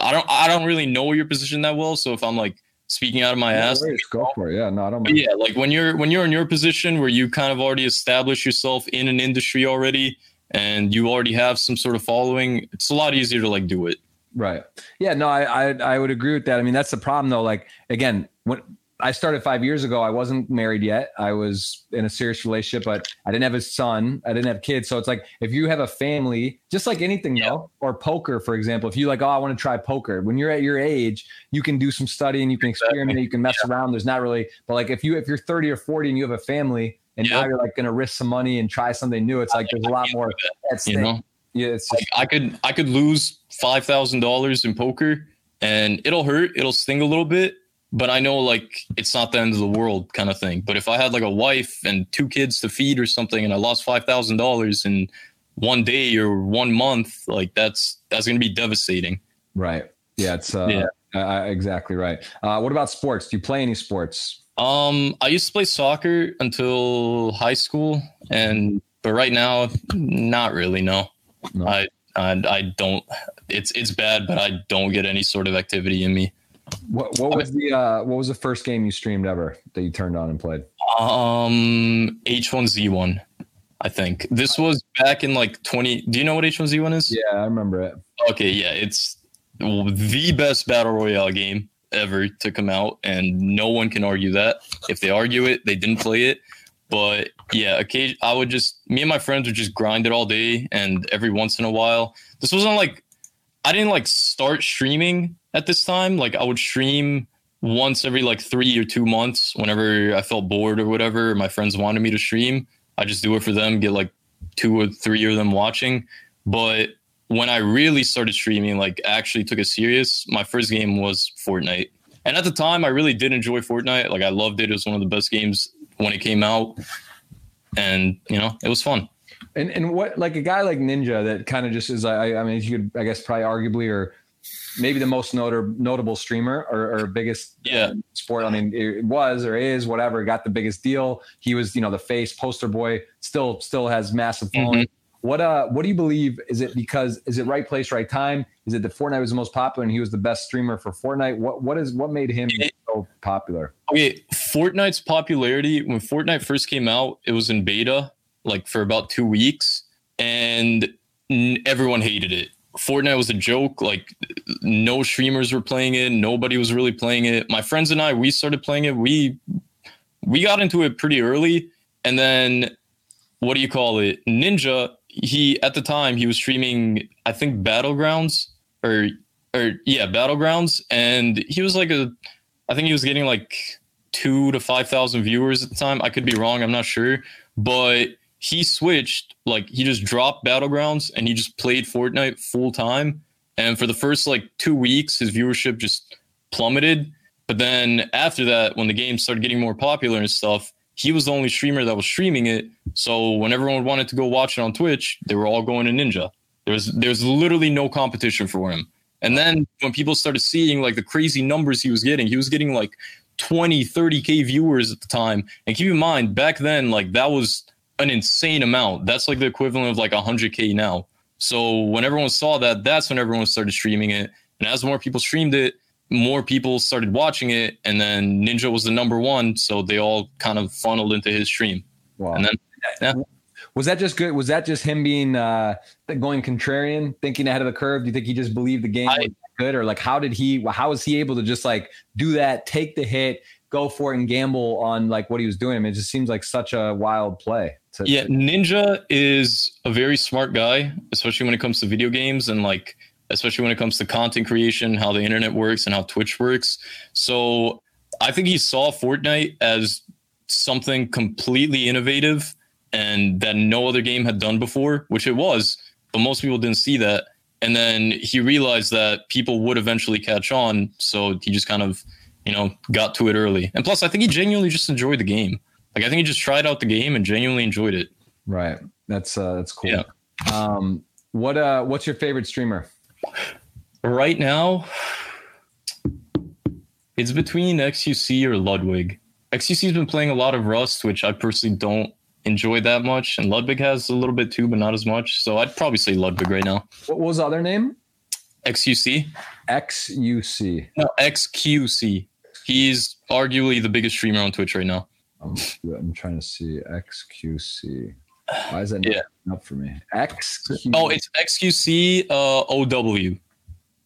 I don't, I don't really know your position that well. So if I'm like, speaking out of my ass. Go for it. Yeah, no, I don't. yeah, like when you're when you're in your position where you kind of already established yourself in an industry already, and you already have some sort of following, it's a lot easier to like do it. Right. Yeah. No, I I, I would agree with that. I mean, that's the problem though. Like again, when I started five years ago. I wasn't married yet. I was in a serious relationship, but I didn't have a son. I didn't have kids. So it's like if you have a family, just like anything yeah. though, or poker, for example, if you like, oh, I want to try poker. When you're at your age, you can do some studying, you can experiment, you can mess yeah. around. There's not really, but like if you if you're 30 or 40 and you have a family and now you're like going to risk some money and try something new, it's like there's a lot more at stake. You know? Yeah, it's Like I could I could lose five thousand dollars in poker and it'll hurt, it'll sting a little bit, but I know like it's not the end of the world kind of thing. But if I had like a wife and two kids to feed or something and I lost five thousand dollars in one day or one month, like that's that's gonna be devastating. right. Yeah, it's uh, Yeah. uh, exactly right. Uh, what about sports? Do you play any sports? Um, I used to play soccer until high school, and but right now, not really. No, No. I, I I don't. It's it's bad, but I don't get any sort of activity in me. What what was the uh, what was the first game you streamed ever that you turned on and played? Um, H1Z1, I think this was back in like 20. Do you know what H1Z1 is? Yeah, I remember it. Okay, yeah, it's the best battle royale game ever to come out, and no one can argue that. If they argue it, they didn't play it. But yeah, occasion I would just me and my friends would just grind it all day, and every once in a while, this wasn't like I didn't like start streaming at this time. Like I would stream once every like three or two months whenever I felt bored or whatever. My friends wanted me to stream. I just do it for them, get like two or three of them watching. But when I really started streaming, like actually took it serious, my first game was Fortnite. And at the time, I really did enjoy Fortnite. Like I loved it. It was one of the best games when it came out, and you know, it was fun. And and what like a guy like Ninja that kind of just is I I mean you could I guess probably arguably or maybe the most notor- notable streamer or, or biggest Yeah. sport. I mean it was or is whatever got the biggest deal. He was you know the face poster boy. Still still has massive following. What uh what do you believe? Is it because is it right place right time? Is it that Fortnite was the most popular and he was the best streamer for Fortnite? What what is what made him It- so popular? Okay, Fortnite's popularity when Fortnite first came out, it was in beta like for about two weeks, and everyone hated it. Fortnite was a joke. Like no streamers were playing it. Nobody was really playing it. My friends and I, we started playing it. We we got into it pretty early, and then what do you call it? Ninja. He at the time he was streaming. I think Battlegrounds or or yeah Battlegrounds, and he was like a. I think he was getting like two to five thousand viewers at the time. I could be wrong. I'm not sure, but he switched. Like he just dropped Battlegrounds and he just played Fortnite full time. And for the first like two weeks, his viewership just plummeted. But then after that, when the game started getting more popular and stuff, he was the only streamer that was streaming it. So when everyone wanted to go watch it on Twitch, they were all going to Ninja. There was there's literally no competition for him. And then when people started seeing like the crazy numbers he was getting, he was getting like 20, 30k viewers at the time. And keep in mind, back then, like that was an insane amount. That's like the equivalent of like 100k now. So when everyone saw that, that's when everyone started streaming it. And as more people streamed it, more people started watching it. And then Ninja was the number one. So they all kind of funneled into his stream. Wow. And then, yeah. Was that just good? Was that just him being uh going contrarian, thinking ahead of the curve? Do you think he just believed the game I- was good, or like how did he? How was he able to just like do that, take the hit, go for it, and gamble on like what he was doing? I mean, it just seems like such a wild play. To, Yeah, Ninja is a very smart guy, especially when it comes to video games and like especially when it comes to content creation, how the internet works and how Twitch works. So I think he saw Fortnite as something completely innovative and that no other game had done before, which it was, but most people didn't see that. And then he realized that people would eventually catch on, so he just kind of, you know, got to it early. And plus, I think he genuinely just enjoyed the game. Like I think he just tried out the game and genuinely enjoyed it. right. That's uh that's cool. Yeah. Um, what uh, what's your favorite streamer? Right now, it's between XUC or Ludwig. XUC's been playing a lot of Rust, which I personally don't enjoy that much, and Ludwig has a little bit too, but not as much. So I'd probably say Ludwig right now. What was the other name? XUC? XUC. No, XQC. He's arguably the biggest streamer on Twitch right now. I'm, I'm trying to see XQC. Why is that not Yeah. up for me? XQ. Oh, it's XQC uh, OW.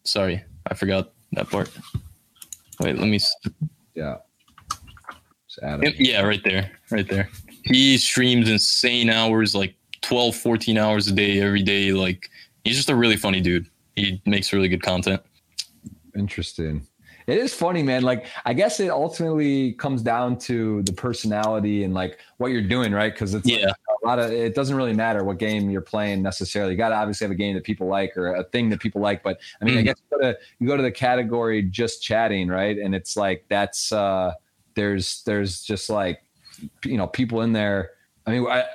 Sorry, I forgot that part. Wait, let me. yeah. Yeah, right there. Right there. He streams insane hours, like 12, 14 hours a day, every day. Like, he's just a really funny dude. He makes really good content. Interesting. It is funny, man. Like, I guess it ultimately comes down to the personality and like what you're doing, right? Because it's like, a lot of it doesn't really matter what game you're playing necessarily. You got to obviously have a game that people like or a thing that people like. But I mean, mm. I guess you go, to, you go to the category just chatting, right? And it's like that's uh there's there's just like you know people in there. I mean, I,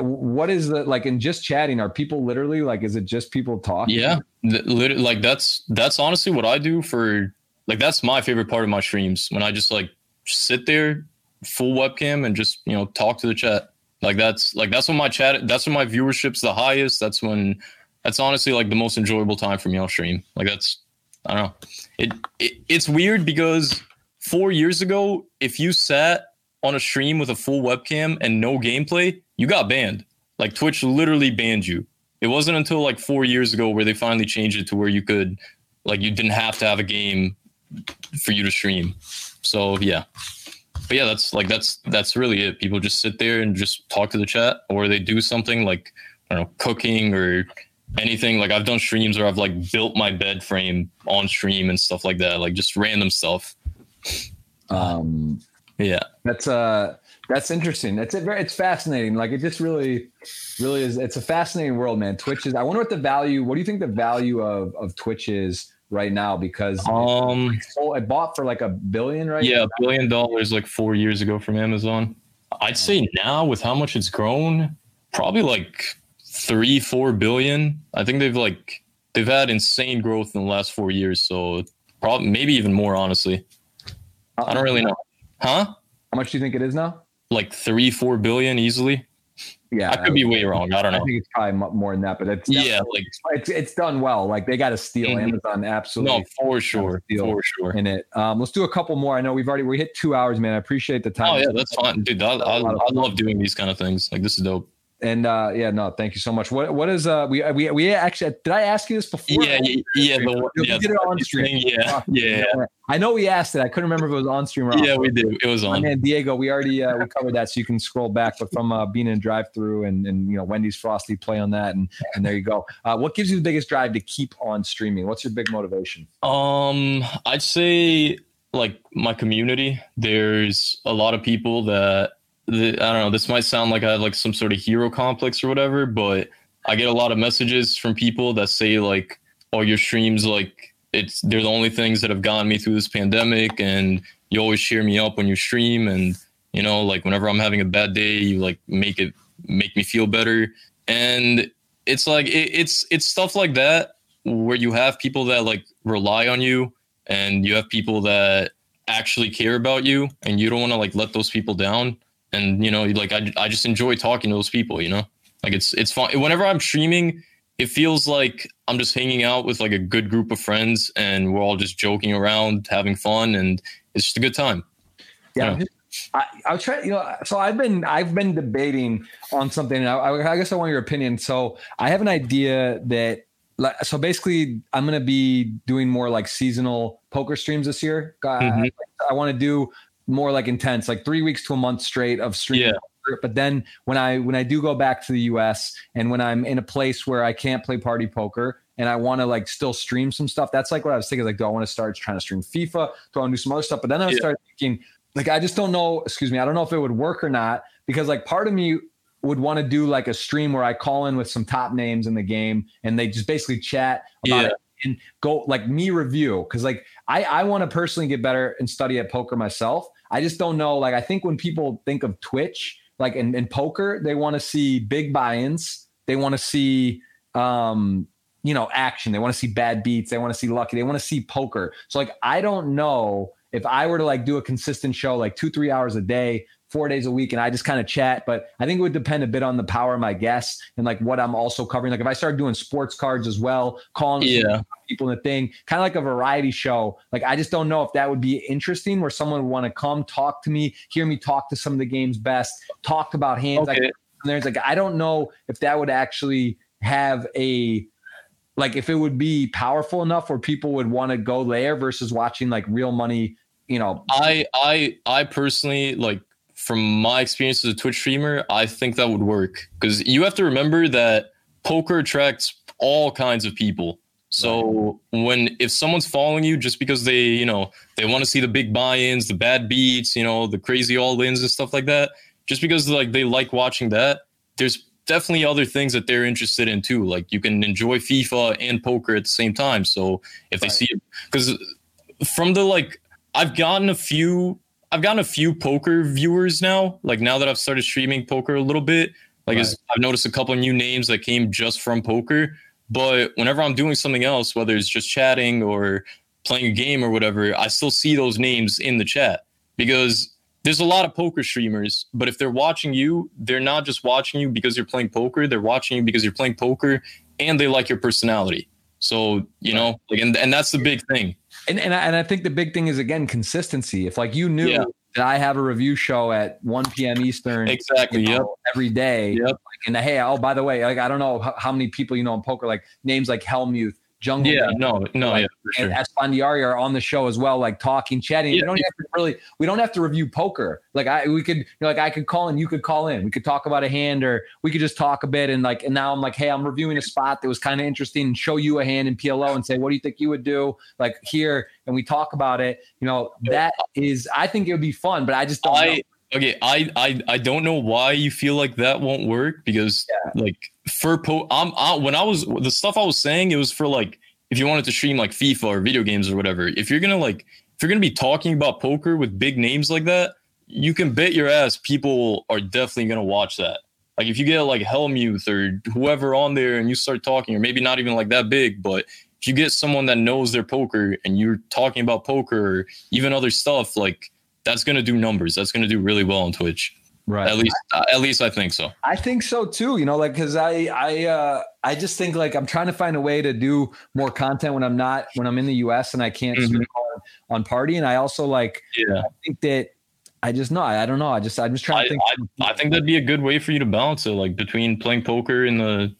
what is the like in just chatting? Are people literally like? Is it just people talking? Yeah, like that's that's honestly what I do for like that's my favorite part of my streams when I just like sit there full webcam and just you know talk to the chat. Like that's like that's when my chat that's when my viewership's the highest. That's when that's honestly like the most enjoyable time for me on stream. Like that's I don't know. It, it it's weird because four years ago, if you sat on a stream with a full webcam and no gameplay, you got banned. Like Twitch literally banned you. It wasn't until like four years ago where they finally changed it to where you could, like, you didn't have to have a game for you to stream. So yeah, but yeah, that's like that's that's really it. People just sit there and just talk to the chat, or they do something like I don't know, cooking or anything. Like I've done streams where I've like built my bed frame on stream and stuff like that, like just random stuff. Um, yeah, that's uh that's interesting. It's very, it's fascinating. Like it just really, really is. It's a fascinating world, man. Twitch is. I wonder what the value. What do you think the value of of Twitch is right now? Because um, it bought for like a billion, right? Yeah, a billion dollars like four years ago from Amazon. I'd say now with how much it's grown, probably like three, four billion. I think they've like they've had insane growth in the last four years. So probably maybe even more, honestly. I don't really know. Huh? How much do you think it is now? like three, four billion easily. Yeah, I could be way wrong. I don't know. I think it's probably more than that, but it's yeah, like it's it's done well. Like they got to steal mm-hmm. Amazon absolutely. No, for sure, for sure. In it, um, let's do a couple more. I know we've already we hit two hours, man. I appreciate the time. Oh yeah, that's fine, dude. I, I, I love doing these kind of things. Like this is dope. And uh, yeah, no, thank you so much. What what is uh we we we actually did I ask you this before? Yeah, yeah, yeah. The, we yeah, did it on stream. Yeah, yeah. I know we asked it. I couldn't remember if it was on stream or Yeah, we did. It was on. And Diego, we already uh, we covered that, so you can scroll back. But from uh, being in drive through and and you know Wendy's Frosty play on that, and and there you go. Uh, what gives you the biggest drive to keep on streaming? What's your big motivation? Um, I'd say like my community. There's a lot of people that the, I don't know. This might sound like I have like some sort of hero complex or whatever, but I get a lot of messages from people that say like, "Oh, your streams like it's they're the only things that have gotten me through this pandemic, and you always cheer me up when you stream, and you know, like whenever I'm having a bad day, you like make it make me feel better." And it's like it, it's it's stuff like that where you have people that like rely on you, and you have people that actually care about you, and you don't want to like let those people down and you know like I, I just enjoy talking to those people you know like it's it's fun whenever i'm streaming it feels like i'm just hanging out with like a good group of friends and we're all just joking around having fun and it's just a good time yeah? I, I'll try, you know, so I've been, I've been debating on something and I, I guess I want your opinion. So I have an idea that like so basically i'm going to be doing more like seasonal poker streams this year mm-hmm. I, I want to do more like intense, like three weeks to a month straight of streaming. Yeah. But then when I when I do go back to the US and when I'm in a place where I can't play party poker and I want to like still stream some stuff, that's like what I was thinking. Like, do I want to start trying to stream FIFA? Do I want to do some other stuff? But then I yeah. started thinking, like, I just don't know. Excuse me, I don't know if it would work or not because like part of me would want to do like a stream where I call in with some top names in the game and they just basically chat about yeah. it and go like me review because like I I want to personally get better and study at poker myself. I just don't know. Like, I think when people think of Twitch, like in, in poker, they want to see big buy-ins. They want to see, um, you know, action. They want to see bad beats. They want to see lucky. They want to see poker. So, like, I don't know if I were to like do a consistent show, like two, three hours a day, four days a week and I just kind of chat. But I think it would depend a bit on the power of my guests and like what I'm also covering. Like if I started doing sports cards as well, calling yeah. people in the thing, kind of like a variety show. Like I just don't know if that would be interesting where someone would want to come talk to me, hear me talk to some of the game's best, talk about hands. Okay. Like, there's like I don't know if that would actually have a like if it would be powerful enough where people would want to go there versus watching like real money you know i i i personally like from my experience as a Twitch streamer, I think that would work because you have to remember that poker attracts all kinds of people. So right. when if someone's following you just because they, you know, they want to see the big buy-ins, the bad beats, you know, the crazy all-ins and stuff like that, just because like they like watching that, there's definitely other things that they're interested in too. Like you can enjoy FIFA and poker at the same time. So if they see it, because from the like, I've gotten a few, I've gotten a few poker viewers now. Like now that I've started streaming poker a little bit, like it's- I've noticed a couple of new names that came just from poker. But whenever I'm doing something else, whether it's just chatting or playing a game or whatever, I still see those names in the chat because there's a lot of poker streamers, but if they're watching you, they're not just watching you because you're playing poker. They're watching you because you're playing poker and they like your personality. So, you know, like, and, and that's the big thing. And and I, and I think the big thing is again consistency. If like you knew Yeah. that I have a review show at 1 p.m. Eastern Exactly. you Yep. every day, Yep. like, and hey, oh by the way, like I don't know how, how many people you know in poker, like names like Helmuth, Jungle, Yeah. No, no, Like, yeah, for and sure. Esfandiari are on the show as well, like talking, chatting. we don't yeah. have to really, we don't have to review poker. Like I, we could, you know, like I could call in, you could call in. We could talk about a hand, or we could just talk a bit. And like, and now I'm like, hey, I'm reviewing a spot that was kind of interesting, and show you a hand in PLO and say, what do you think you would do? Like here, and we talk about it. You know, that is, I think it would be fun, but I just don't. know. Okay. I I I don't know why you feel like that won't work because like for po, I'm I, when I was the stuff I was saying it was for like if you wanted to stream like FIFA or video games or whatever. If you're gonna like if you're gonna be talking about poker with big names like that, you can bet your ass people are definitely gonna watch that. Like if you get like Helmuth or whoever on there and you start talking, or maybe not even like that big, but if you get someone that knows their poker and you're talking about poker or even other stuff, like that's gonna do numbers. That's gonna do really well on Twitch. right. At least, uh, at least I think so. I think so too. You know, like because I I uh I just think like I'm trying to find a way to do more content when I'm not when I'm in the U.S. and I can't Mhm. stream on, on party. And I also like Yeah, I think that I just know I, I don't know. I just I'm just trying I, to think. I, I think that'd be a good way for you to balance it, like between playing poker and the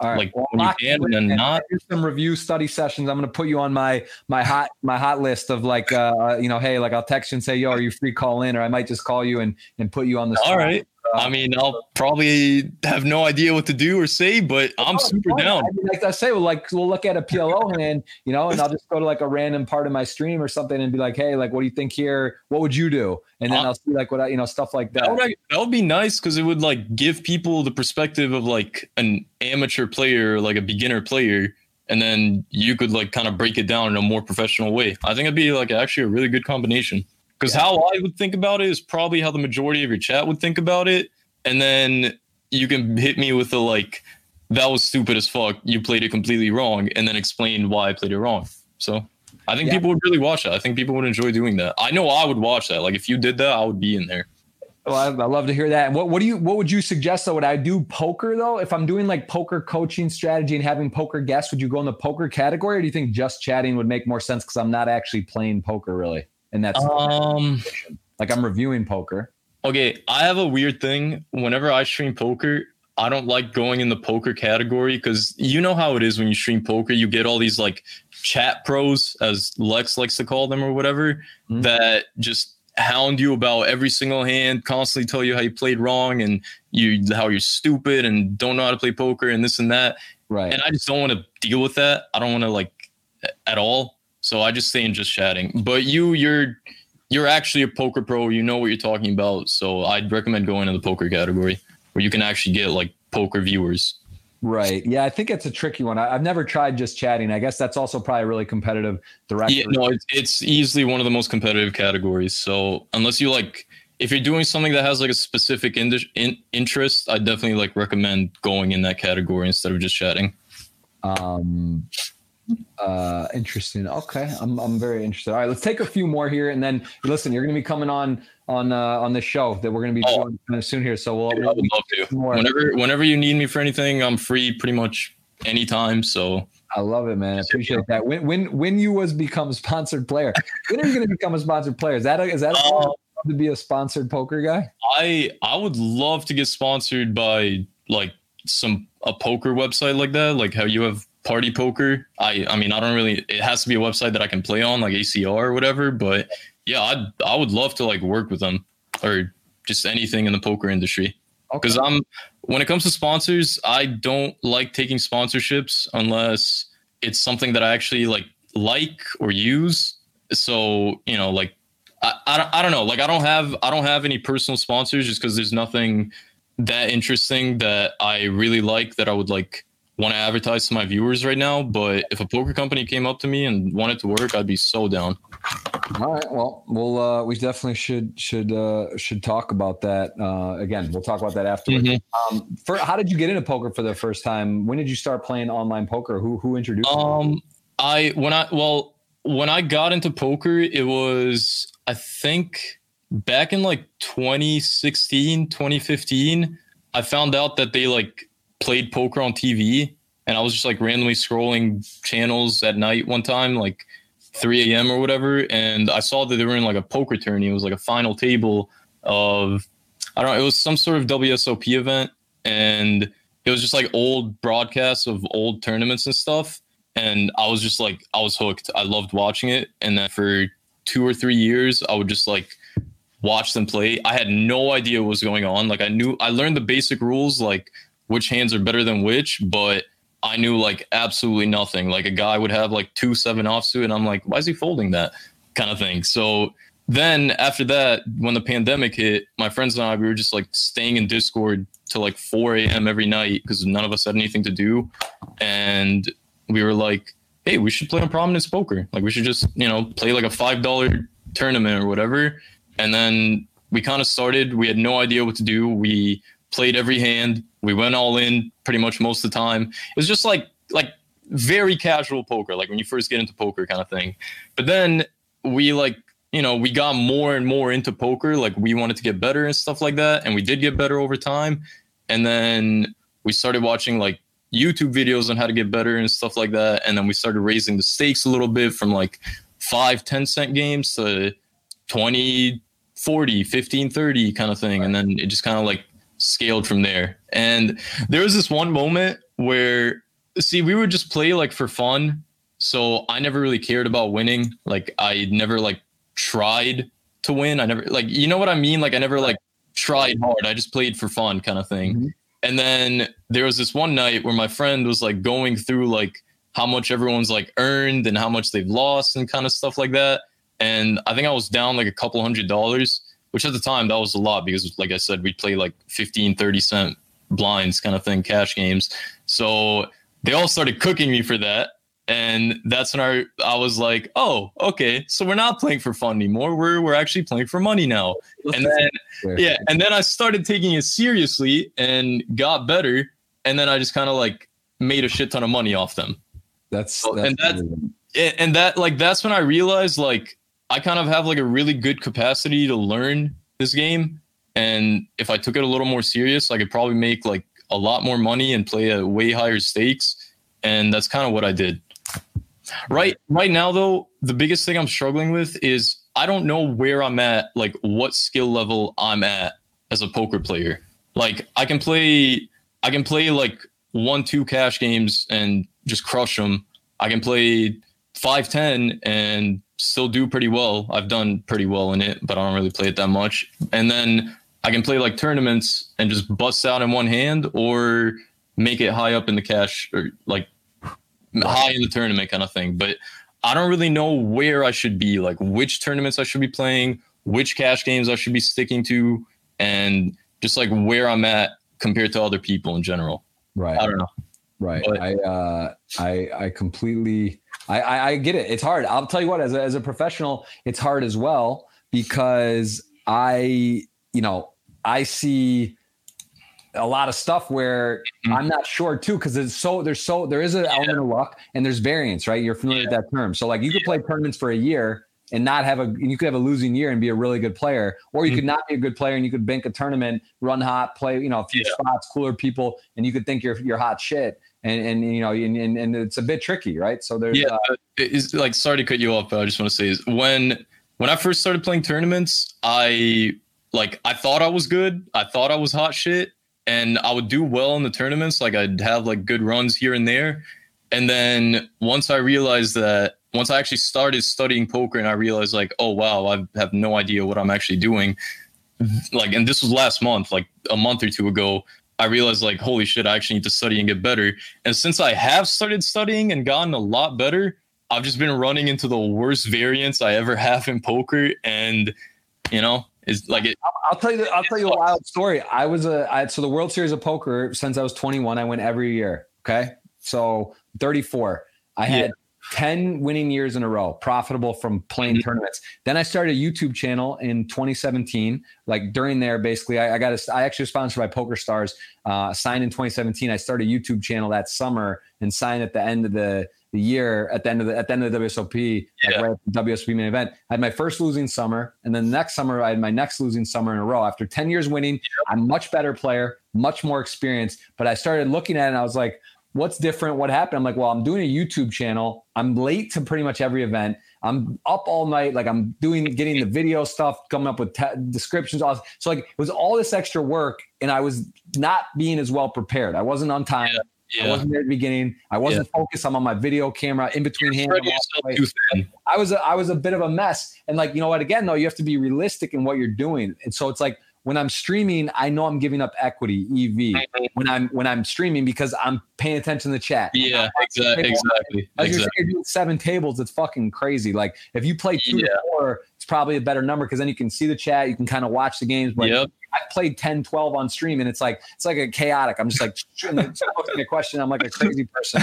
All like well, when you can and then not. Here's some review study sessions. I'm going to put you on my my hot my hot list of like uh you know hey like I'll text you and say yo are you free call in or I might just call you and and put you on the All right. Uh, I mean, I'll probably have no idea what to do or say, but I'm Oh, super down. I mean, like I say, well, like we'll look at a PLO hand, you know, and I'll just go to like a random part of my stream or something and be like, hey, like, what do you think here? What would you do? And then Uh, I'll see like what I, you know, stuff like That that. would, that would be nice because it would like give people the perspective of like an amateur player, like a beginner player, and then you could like kind of break it down in a more professional way. I think it'd be like actually a really good combination. Because Yeah. how I would think about it is probably how the majority of your chat would think about it, and then you can hit me with the like, "That was stupid as fuck. You played it completely wrong," and then explain why I played it wrong. So. I think Yeah. people would really watch that. I think people would enjoy doing that. I know I would watch that. Like if you did that, I would be in there. Well, I, I love to hear that. And what, what do you, what would you suggest though? Would I do poker though? If I'm doing like poker coaching strategy and having poker guests, would you go in the poker category or do you think just chatting would make more sense? Cause I'm not actually playing poker really. And that's Um, like, I'm reviewing poker. Okay, I have a weird thing. Whenever I stream poker, I don't like going in the poker category because you know how it is when you stream poker. You get all these like chat pros, as Lex likes to call them or whatever, Mhm. that just hound you about every single hand, constantly tell you how you played wrong and you how you're stupid and don't know how to play poker and this and that. Right. And I just don't want to deal with that. I don't want to like at all. So I just stay in just chatting. But you, you're you're actually a poker pro. You know what you're talking about. So I'd recommend going in the poker category where you can actually get like poker viewers. Right. Yeah, I think it's a tricky one. I, I've never tried just chatting. I guess that's also probably a really competitive director. Yeah, no, it's it's easily one of the most competitive categories. So unless you like, if you're doing something that has like a specific in, in, interest, I definitely like recommend going in that category instead of just chatting. Um, uh, interesting. Okay, I'm I'm very interested. All right, let's take a few more here, and then listen. You're going to be coming on on uh, on this show that we're going to be Oh. doing soon here. So we'll, we'll would love to. more. Whenever whenever you need me for anything, I'm free pretty much anytime. So I love it, man. I appreciate that. When when when you was become a sponsored player, when are you going to become a sponsored player? Is that a, is that a Uh, to be a sponsored poker guy? I I would love to get sponsored by like some a poker website like that, like how you have party poker. I I mean I don't really it has to be a website that I can play on like ACR or whatever, but yeah, I I would love to like work with them or just anything in the poker industry. Okay. Because I'm when it comes to sponsors, I don't like taking sponsorships unless it's something that I actually like like or use. So, you know, like I, I, don't, I don't know. Like I don't have I don't have any personal sponsors just because there's nothing that interesting that I really like that I would like want to advertise to my viewers right now. But if a poker company came up to me and wanted to work, I'd be so down. All right. Well, we'll uh, we definitely should should uh, should talk about that uh, again. We'll talk about that afterwards. Mm-hmm. Um, for, how did you get into poker for the first time? When did you start playing online poker? Who who introduced you? Um, I when I well when I got into poker, it was I think back in like 2016, 2015. I found out that they like played poker on TV, and I was just like randomly scrolling channels at night one time, like 3 a.m. or whatever, and I saw that they were in like a poker tourney. It was like a final table of I don't know, it was some sort of WSOP event, and it was just like old broadcasts of old tournaments and stuff. And I was just like, I was hooked. I loved watching it. And then for two or three years, I would just like watch them play. I had no idea what was going on. Like I knew I learned the basic rules, like which hands are better than which, but I knew like absolutely nothing. Like a guy would have like two seven offsuit, and I'm like, why is he folding that kind of thing? So then after that, when the pandemic hit, my friends and I we were just like staying in Discord till like 4 a.m. every night because none of us had anything to do, and we were like, hey, we should play on Prominence Poker. Like we should just you know play like a five dollar tournament or whatever. And then we kind of started. We had no idea what to do. We played every hand. We went all in pretty much most of the time. It was just like like very casual poker, like when you first get into poker kind of thing. But then we like you know we got more and more into poker. Like we wanted to get better and stuff like that, and we did get better over time. And then we started watching like YouTube videos on how to get better and stuff like that. And then we started raising the stakes a little bit from like five, 10 cent games to 20, 40, 15, 30 kind of thing. And then it just kind of like scaled from there. And there was this one moment where, see, we would just play like for fun. So I never really cared about winning. Like I never like tried to win. I never like, you know what I mean? Like I never like tried hard. I just played for fun kind of thing. Mm-hmm. And then there was this one night where my friend was like going through like how much everyone's like earned and how much they've lost and kind of stuff like that. And I think I was down like a couple hundred dollars which at the time that was a lot because like i said we'd play like 15 30 cent blinds kind of thing cash games. So they all started cooking me for that. And that's when I, I was like oh okay. So we're not playing for fun anymore. We're, we're actually playing for money now. And then yeah and then i started taking it seriously and got better. And then i just kind of like made a shit ton of money off them. That's, that's and that and that like that's when i realized like I kind of have like a really good capacity to learn this game. And if I took it a little more serious, I could probably make like a lot more money and play at way higher stakes. And that's kind of what I did. Right right now though, the biggest thing I'm struggling with is I don't know where I'm at, like what skill level I'm at as a poker player. Like I can play I can play like one two cash games and just crush them. I can play 510 and still do pretty well. I've done pretty well in it, but I don't really play it that much. And then I can play like tournaments and just bust out in one hand or make it high up in the cash or like high in the tournament kind of thing. But I don't really know where I should be, like which tournaments I should be playing, which cash games I should be sticking to, and just like where I'm at compared to other people in general. Right. I don't know. Right. But, I uh I I completely I, I, I get it. It's hard. I'll tell you what, as a, as a professional, it's hard as well because I, you know, I see a lot of stuff where mm-hmm. I'm not sure too, because it's so there's so there is an yeah. element of luck and there's variance, right? You're familiar yeah. with that term. So like you could play tournaments for a year and not have a you could have a losing year and be a really good player, or you mm-hmm. could not be a good player and you could bank a tournament, run hot, play you know a few yeah. spots, cooler people, and you could think you're you're hot shit and and you know and, and, it's a bit tricky right? So there's yeah uh, it's like sorry to cut you off but i just want to say is when when i first started playing tournaments i like i thought i was good. I thought i was hot shit and i would do well in the tournaments. Like i'd have like good runs here and there. And then once i realized that once i actually started studying poker and i realized like oh wow i have no idea what i'm actually doing like and this was last month like a month or two ago I realized like, holy shit, I actually need to study and get better. And since I have started studying and gotten a lot better, I've just been running into the worst variance I ever have in poker. And, you know, Is like it. I'll tell you. I'll tell you a wild story. I was a I, so the World Series of Poker since I was 21. I went every year. Okay, so 34. I had yeah. 10 winning years in a row, profitable from playing mm-hmm. tournaments. Then I started a YouTube channel in 2017. Like during there, basically, I, I got a, I actually was sponsored by PokerStars. Uh, signed in 2017. I started a YouTube channel that summer and signed at the end of the the year at the end of the at the end of the WSOP, yeah. like right at the WSOP main event. I had my first losing summer, and then the next summer I had my next losing summer in a row. After 10 years winning, I'm much better player, much more experienced. But I started looking at it and I was like, what's different? What happened? I'm like, well, I'm doing a YouTube channel. I'm late to pretty much every event. I'm up all night. Like I'm doing, getting the video stuff, coming up with te- descriptions. So like it was all this extra work and I was not being as well prepared. I wasn't on time. Yeah. Yeah. I wasn't there at the beginning. I wasn't yeah. focused. I'm on my video camera in between hands. I was a, I was a bit of a mess. And like, you know what, again, though, you have to be realistic in what you're doing. And so it's like when I'm streaming, I know I'm giving up equity EV when I'm when I'm streaming because I'm paying attention to the chat. Yeah, exactly, exactly. Exactly. you're doing seven tables, it's fucking crazy. Like if you play two yeah. to four, it's probably a better number because then you can see the chat, you can kind of watch the games. But yep. I played 10, 12 on stream, and it's like it's like a chaotic. I'm just like asking a question. I'm like a crazy person.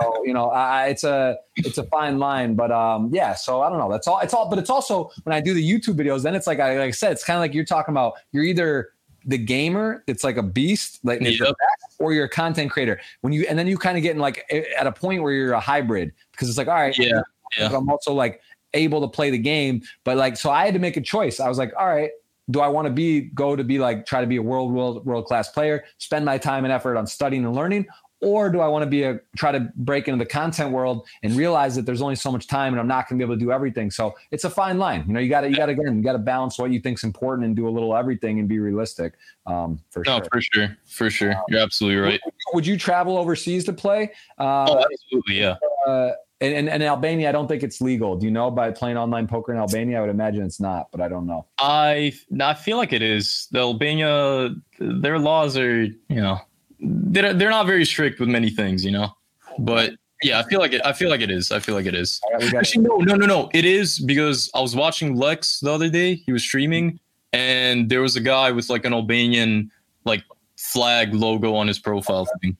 So you know, I, it's a it's a fine line, but um, yeah. So I don't know. That's all. It's all. But it's also when I do the YouTube videos, then it's like I like I said, it's kind of like you're talking about. You're either the gamer it's like a beast like yep. or you're a content creator when you and then you kind of get in like at a point where you're a hybrid because it's like all right yeah, yeah. i'm also like able to play the game but like so i had to make a choice i was like all right do I want to be go to be like try to be a world world world class player, spend my time and effort on studying and learning, or do I want to be a try to break into the content world and realize that there's only so much time and I'm not going to be able to do everything. So it's a fine line. You know, you got to you got to again, you got to balance what you think's important and do a little everything and be realistic. Um, for no, sure. for sure, for sure. Um, You're absolutely right. Would, would, you travel overseas to play? Uh, oh, absolutely, yeah. Uh, and, and, and Albania, I don't think it's legal. Do you know by playing online poker in Albania? I would imagine it's not, but I don't know. I I feel like it is. The Albania, their laws are, you know, they're they're not very strict with many things, you know. But yeah, I feel like it. I feel like it is. I feel like it is. Right, Actually, no, no, no, no. It is because I was watching Lex the other day. He was streaming, and there was a guy with like an Albanian like flag logo on his profile thing.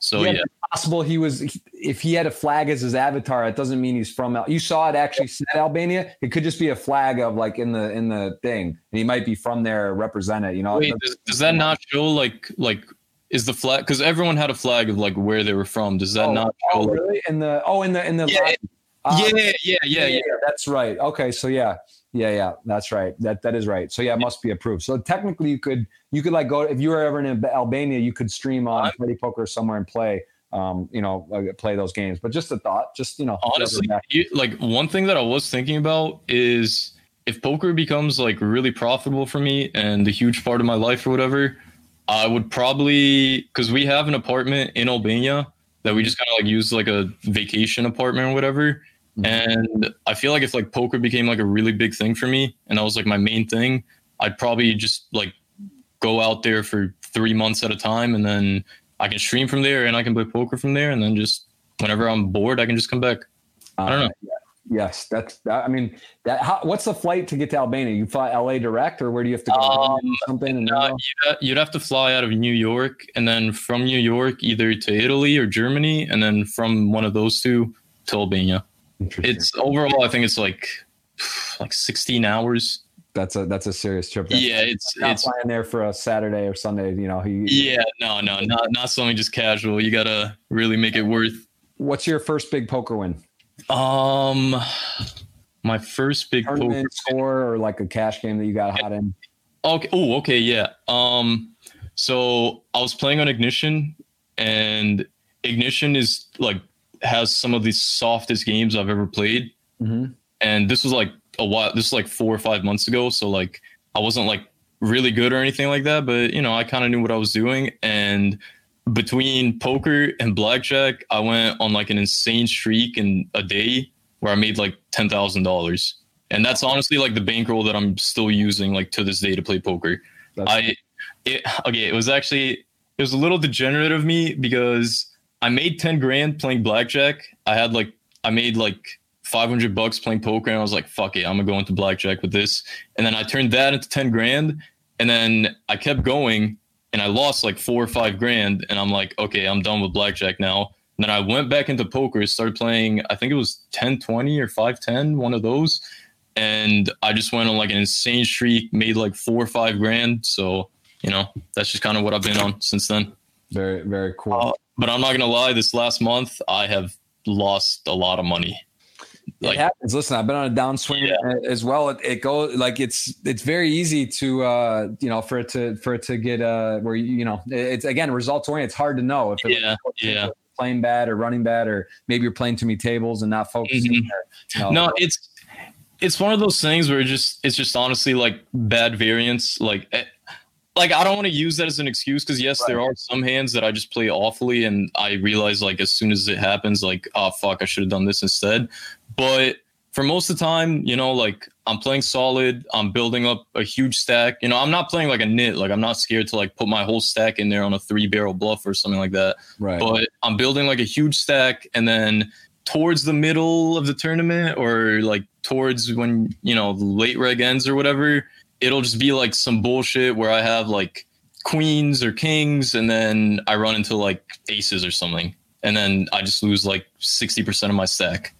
So yeah, yeah. possible he was if he had a flag as his avatar. It doesn't mean he's from. You saw it actually said Albania. It could just be a flag of like in the in the thing, and he might be from there, represented. You know, Wait, does, does that not show like like is the flag because everyone had a flag of like where they were from? Does that oh, not show? Oh, really? In the oh, in the in the um, yeah, yeah, yeah, yeah, yeah, That's right. Okay, so yeah, yeah, yeah, that's right. That that is right. So yeah, it must be approved. So technically, you could you could like go if you were ever in Albania, you could stream on Ready Poker somewhere and play. Um, you know, play those games. But just a thought, just you know, honestly, you, like one thing that I was thinking about is if poker becomes like really profitable for me and a huge part of my life or whatever, I would probably because we have an apartment in Albania that we just kind of like use like a vacation apartment or whatever. Mm-hmm. And I feel like if like poker became like a really big thing for me and that was like my main thing, I'd probably just like go out there for three months at a time and then I can stream from there and I can play poker from there and then just whenever I'm bored I can just come back. I don't know. Uh, yes, that's that. I mean, that. How, what's the flight to get to Albania? You fly LA direct, or where do you have to go? Um, something? No, you'd, you'd have to fly out of New York, and then from New York either to Italy or Germany, and then from one of those two to Albania. It's overall, I think it's like like 16 hours. That's a that's a serious trip. That's yeah, it's not it's flying there for a Saturday or Sunday. You know, he. Yeah, no, no, not not something just casual. You gotta really make it worth. What's your first big poker win? Um, my first big tournament poker score or like a cash game that you got hot in. Okay. Oh, okay. Yeah. Um, so I was playing on Ignition, and Ignition is like has some of the softest games I've ever played. Mm-hmm. And this was like a while. This is like four or five months ago. So like I wasn't like really good or anything like that, but you know I kind of knew what I was doing. And between poker and blackjack, I went on like an insane streak in a day where I made like ten thousand dollars. And that's honestly like the bankroll that I'm still using like to this day to play poker. That's I it okay, it was actually it was a little degenerate of me because I made 10 grand playing blackjack. I had like I made like 500 bucks playing poker, and I was like, fuck it, I'm gonna go into blackjack with this. And then I turned that into 10 grand, and then I kept going, and I lost like four or five grand, and I'm like, okay, I'm done with blackjack now. And then I went back into poker, started playing, I think it was 10 20 or 5 10, one of those. And I just went on like an insane streak, made like four or five grand. So, you know, that's just kind of what I've been on since then. Very, very cool. Uh, but I'm not going to lie, this last month, I have lost a lot of money. Like, it happens. Listen, I've been on a downswing yeah. as well. It, it, goes like it's it's very easy to uh you know for it to for it to get uh where you know it's again results oriented. It's hard to know if it, yeah yeah playing bad or running bad or maybe you're playing too many tables and not focusing. Mm-hmm. Or, you know. No, it's it's one of those things where it just it's just honestly like bad variance. Like eh, like I don't want to use that as an excuse because yes, right. there are some hands that I just play awfully, and I realize like as soon as it happens, like oh fuck, I should have done this instead. But for most of the time, you know, like I'm playing solid, I'm building up a huge stack. You know, I'm not playing like a nit, like I'm not scared to like put my whole stack in there on a three barrel bluff or something like that. Right. But I'm building like a huge stack, and then towards the middle of the tournament or like towards when you know late reg ends or whatever it'll just be like some bullshit where I have like queens or kings and then I run into like aces or something. And then I just lose like 60% of my stack.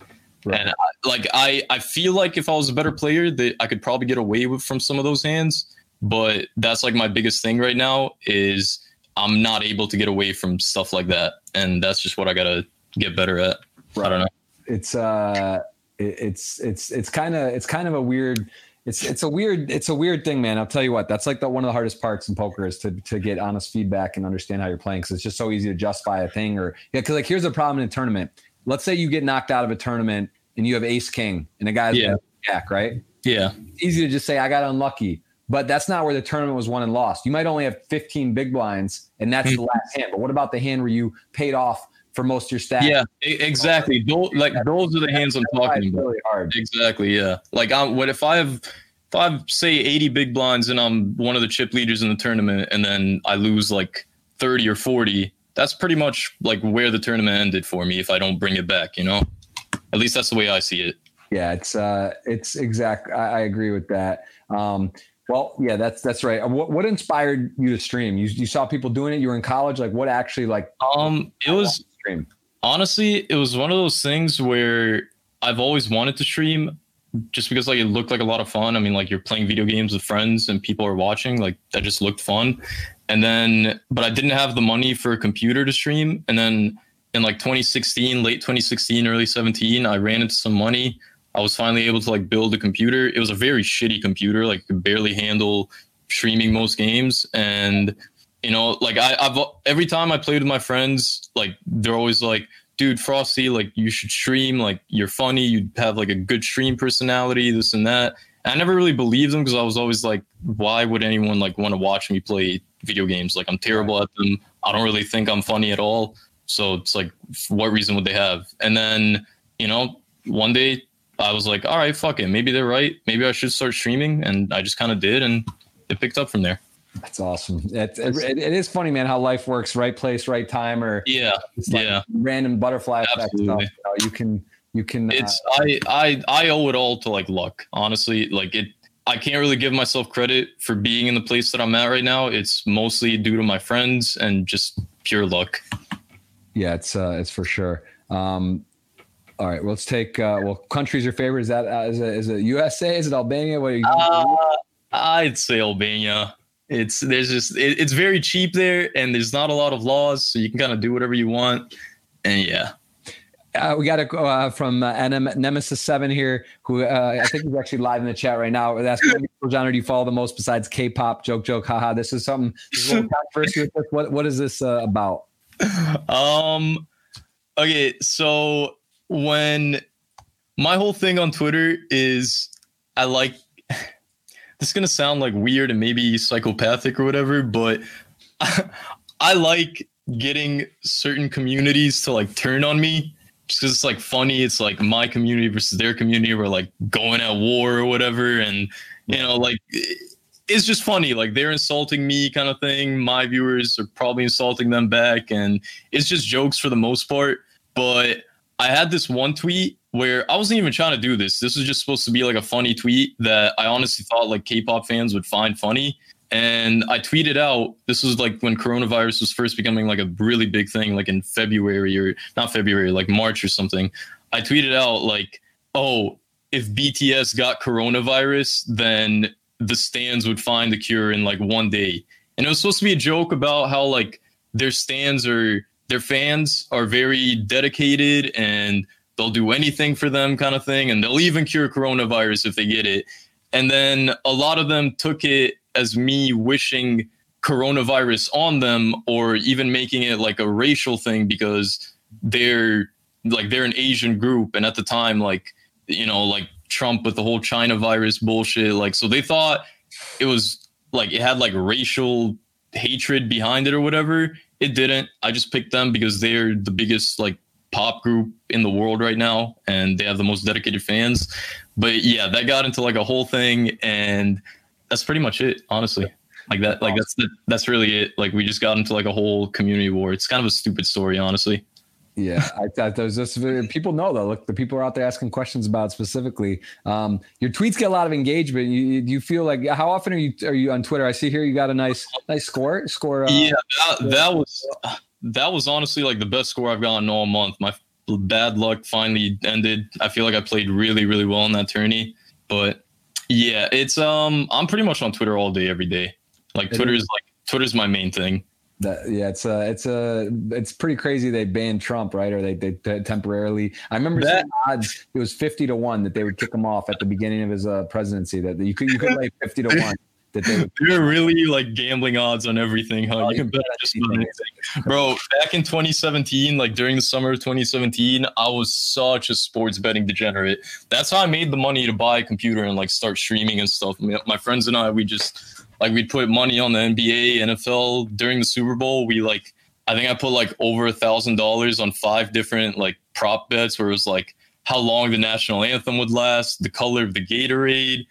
Right. And I, like I, I feel like if I was a better player that I could probably get away with from some of those hands, but that's like my biggest thing right now is I'm not able to get away from stuff like that. And that's just what I got to get better at. Right. I don't know. It's uh it, it's it's it's kind of it's kind of a weird it's it's a weird it's a weird thing, man. I'll tell you what. That's like the one of the hardest parts in poker is to to get honest feedback and understand how you're playing because it's just so easy to justify a thing or yeah. Because like here's the problem in a tournament. Let's say you get knocked out of a tournament and you have ace king and a guy's yeah. jack, right? Yeah. It's easy to just say I got unlucky, but that's not where the tournament was won and lost. You might only have 15 big blinds and that's mm-hmm. the last hand. But what about the hand where you paid off for most of your staff. Yeah, exactly. Those, like those are the hands I'm talking about. Really hard. Exactly. Yeah. Like I'm. What if I have? If I have say 80 big blinds and I'm one of the chip leaders in the tournament, and then I lose like 30 or 40, that's pretty much like where the tournament ended for me. If I don't bring it back, you know. At least that's the way I see it. Yeah, it's uh, it's exact. I, I agree with that. Um, well, yeah, that's that's right. What what inspired you to stream? You you saw people doing it. You were in college. Like, what actually like? Um, it was stream? Honestly, it was one of those things where I've always wanted to stream just because like it looked like a lot of fun. I mean, like you're playing video games with friends and people are watching, like that just looked fun. And then but I didn't have the money for a computer to stream. And then in like 2016, late 2016, early 17, I ran into some money. I was finally able to like build a computer. It was a very shitty computer, like could barely handle streaming most games. And you know, like I, I've every time I played with my friends, like they're always like, dude, Frosty, like you should stream, like you're funny, you have like a good stream personality, this and that. And I never really believed them because I was always like, why would anyone like want to watch me play video games? Like I'm terrible at them. I don't really think I'm funny at all. So it's like, what reason would they have? And then, you know, one day I was like, all right, fuck it. Maybe they're right. Maybe I should start streaming. And I just kind of did. And it picked up from there. That's awesome. It, it, it is funny, man, how life works. Right place, right time, or yeah, like yeah, random butterfly effect stuff. You, know, you can, you can. It's uh, I, I, I owe it all to like luck. Honestly, like it. I can't really give myself credit for being in the place that I'm at right now. It's mostly due to my friends and just pure luck. Yeah, it's uh, it's for sure. Um, all right, well, let's take. Uh, well, country's your favorite? Is that uh, is it, is it USA? Is it Albania? What are you? Uh, I'd say Albania. It's there's just it, it's very cheap there, and there's not a lot of laws, so you can kind of do whatever you want. And yeah, uh, we got a uh, from uh, Nemesis Seven here, who uh, I think is actually live in the chat right now. That's what genre do you follow the most besides K-pop? Joke, joke, haha. This is something. This is what what is this uh, about? Um. Okay, so when my whole thing on Twitter is I like this is gonna sound like weird and maybe psychopathic or whatever, but I, I like getting certain communities to like turn on me just because it's like funny. It's like my community versus their community. We're like going at war or whatever, and you know, like it's just funny. Like they're insulting me, kind of thing. My viewers are probably insulting them back, and it's just jokes for the most part. But I had this one tweet where I wasn't even trying to do this. This was just supposed to be like a funny tweet that I honestly thought like K-pop fans would find funny. And I tweeted out, this was like when coronavirus was first becoming like a really big thing, like in February or not February, like March or something. I tweeted out like, oh, if BTS got coronavirus, then the stans would find the cure in like one day. And it was supposed to be a joke about how like their stans are their fans are very dedicated and they'll do anything for them kind of thing and they'll even cure coronavirus if they get it. And then a lot of them took it as me wishing coronavirus on them or even making it like a racial thing because they're like they're an Asian group. And at the time like you know like Trump with the whole China virus bullshit like so they thought it was like it had like racial hatred behind it or whatever. It didn't. I just picked them because they're the biggest like pop group in the world right now and they have the most dedicated fans but yeah that got into like a whole thing and that's pretty much it honestly like that like that's the, that's really it like we just got into like a whole community war it's kind of a stupid story honestly yeah, I thought those just people know though. Look, the people are out there asking questions about specifically. Um, your tweets get a lot of engagement. You, you feel like how often are you are you on Twitter? I see here you got a nice nice score score. Uh, yeah, that, that was that was honestly like the best score I've gotten all month. My bad luck finally ended. I feel like I played really really well in that tourney, but yeah, it's um I'm pretty much on Twitter all day every day. Like Twitter is like Twitter's my main thing. That, yeah, it's a, it's a, it's pretty crazy. They banned Trump, right? Or they, they temporarily. I remember that odds. It was fifty to one that they would kick him off at the beginning of his uh, presidency. That you could you could lay fifty to one. That they They're really like gambling odds on everything, huh? Oh, you can bet just about anything. Bro, back in 2017, like during the summer of 2017, I was such a sports betting degenerate. That's how I made the money to buy a computer and like start streaming and stuff. My friends and I, we just like we'd put money on the NBA, NFL during the Super Bowl. We like I think I put like over a thousand dollars on five different like prop bets where it was like how long the national anthem would last, the color of the Gatorade,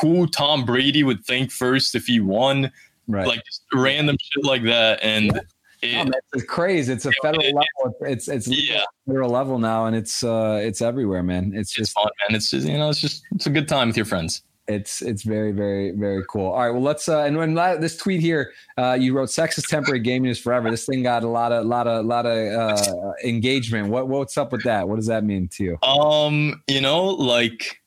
who Tom Brady would think first if he won, right? Like just random shit like that. And yeah. it, oh, it's crazy. It's a federal it, level. It's it's yeah. federal level now, and it's uh it's everywhere, man. It's, it's just fun, man. It's just you know, it's just it's a good time with your friends it's it's very very very cool. All right, well let's uh and when this tweet here, uh you wrote "sex is temporary, gaming is forever." This thing got a lot of lot of a lot of uh engagement. What what's up with that? What does that mean to you? Um, you know, like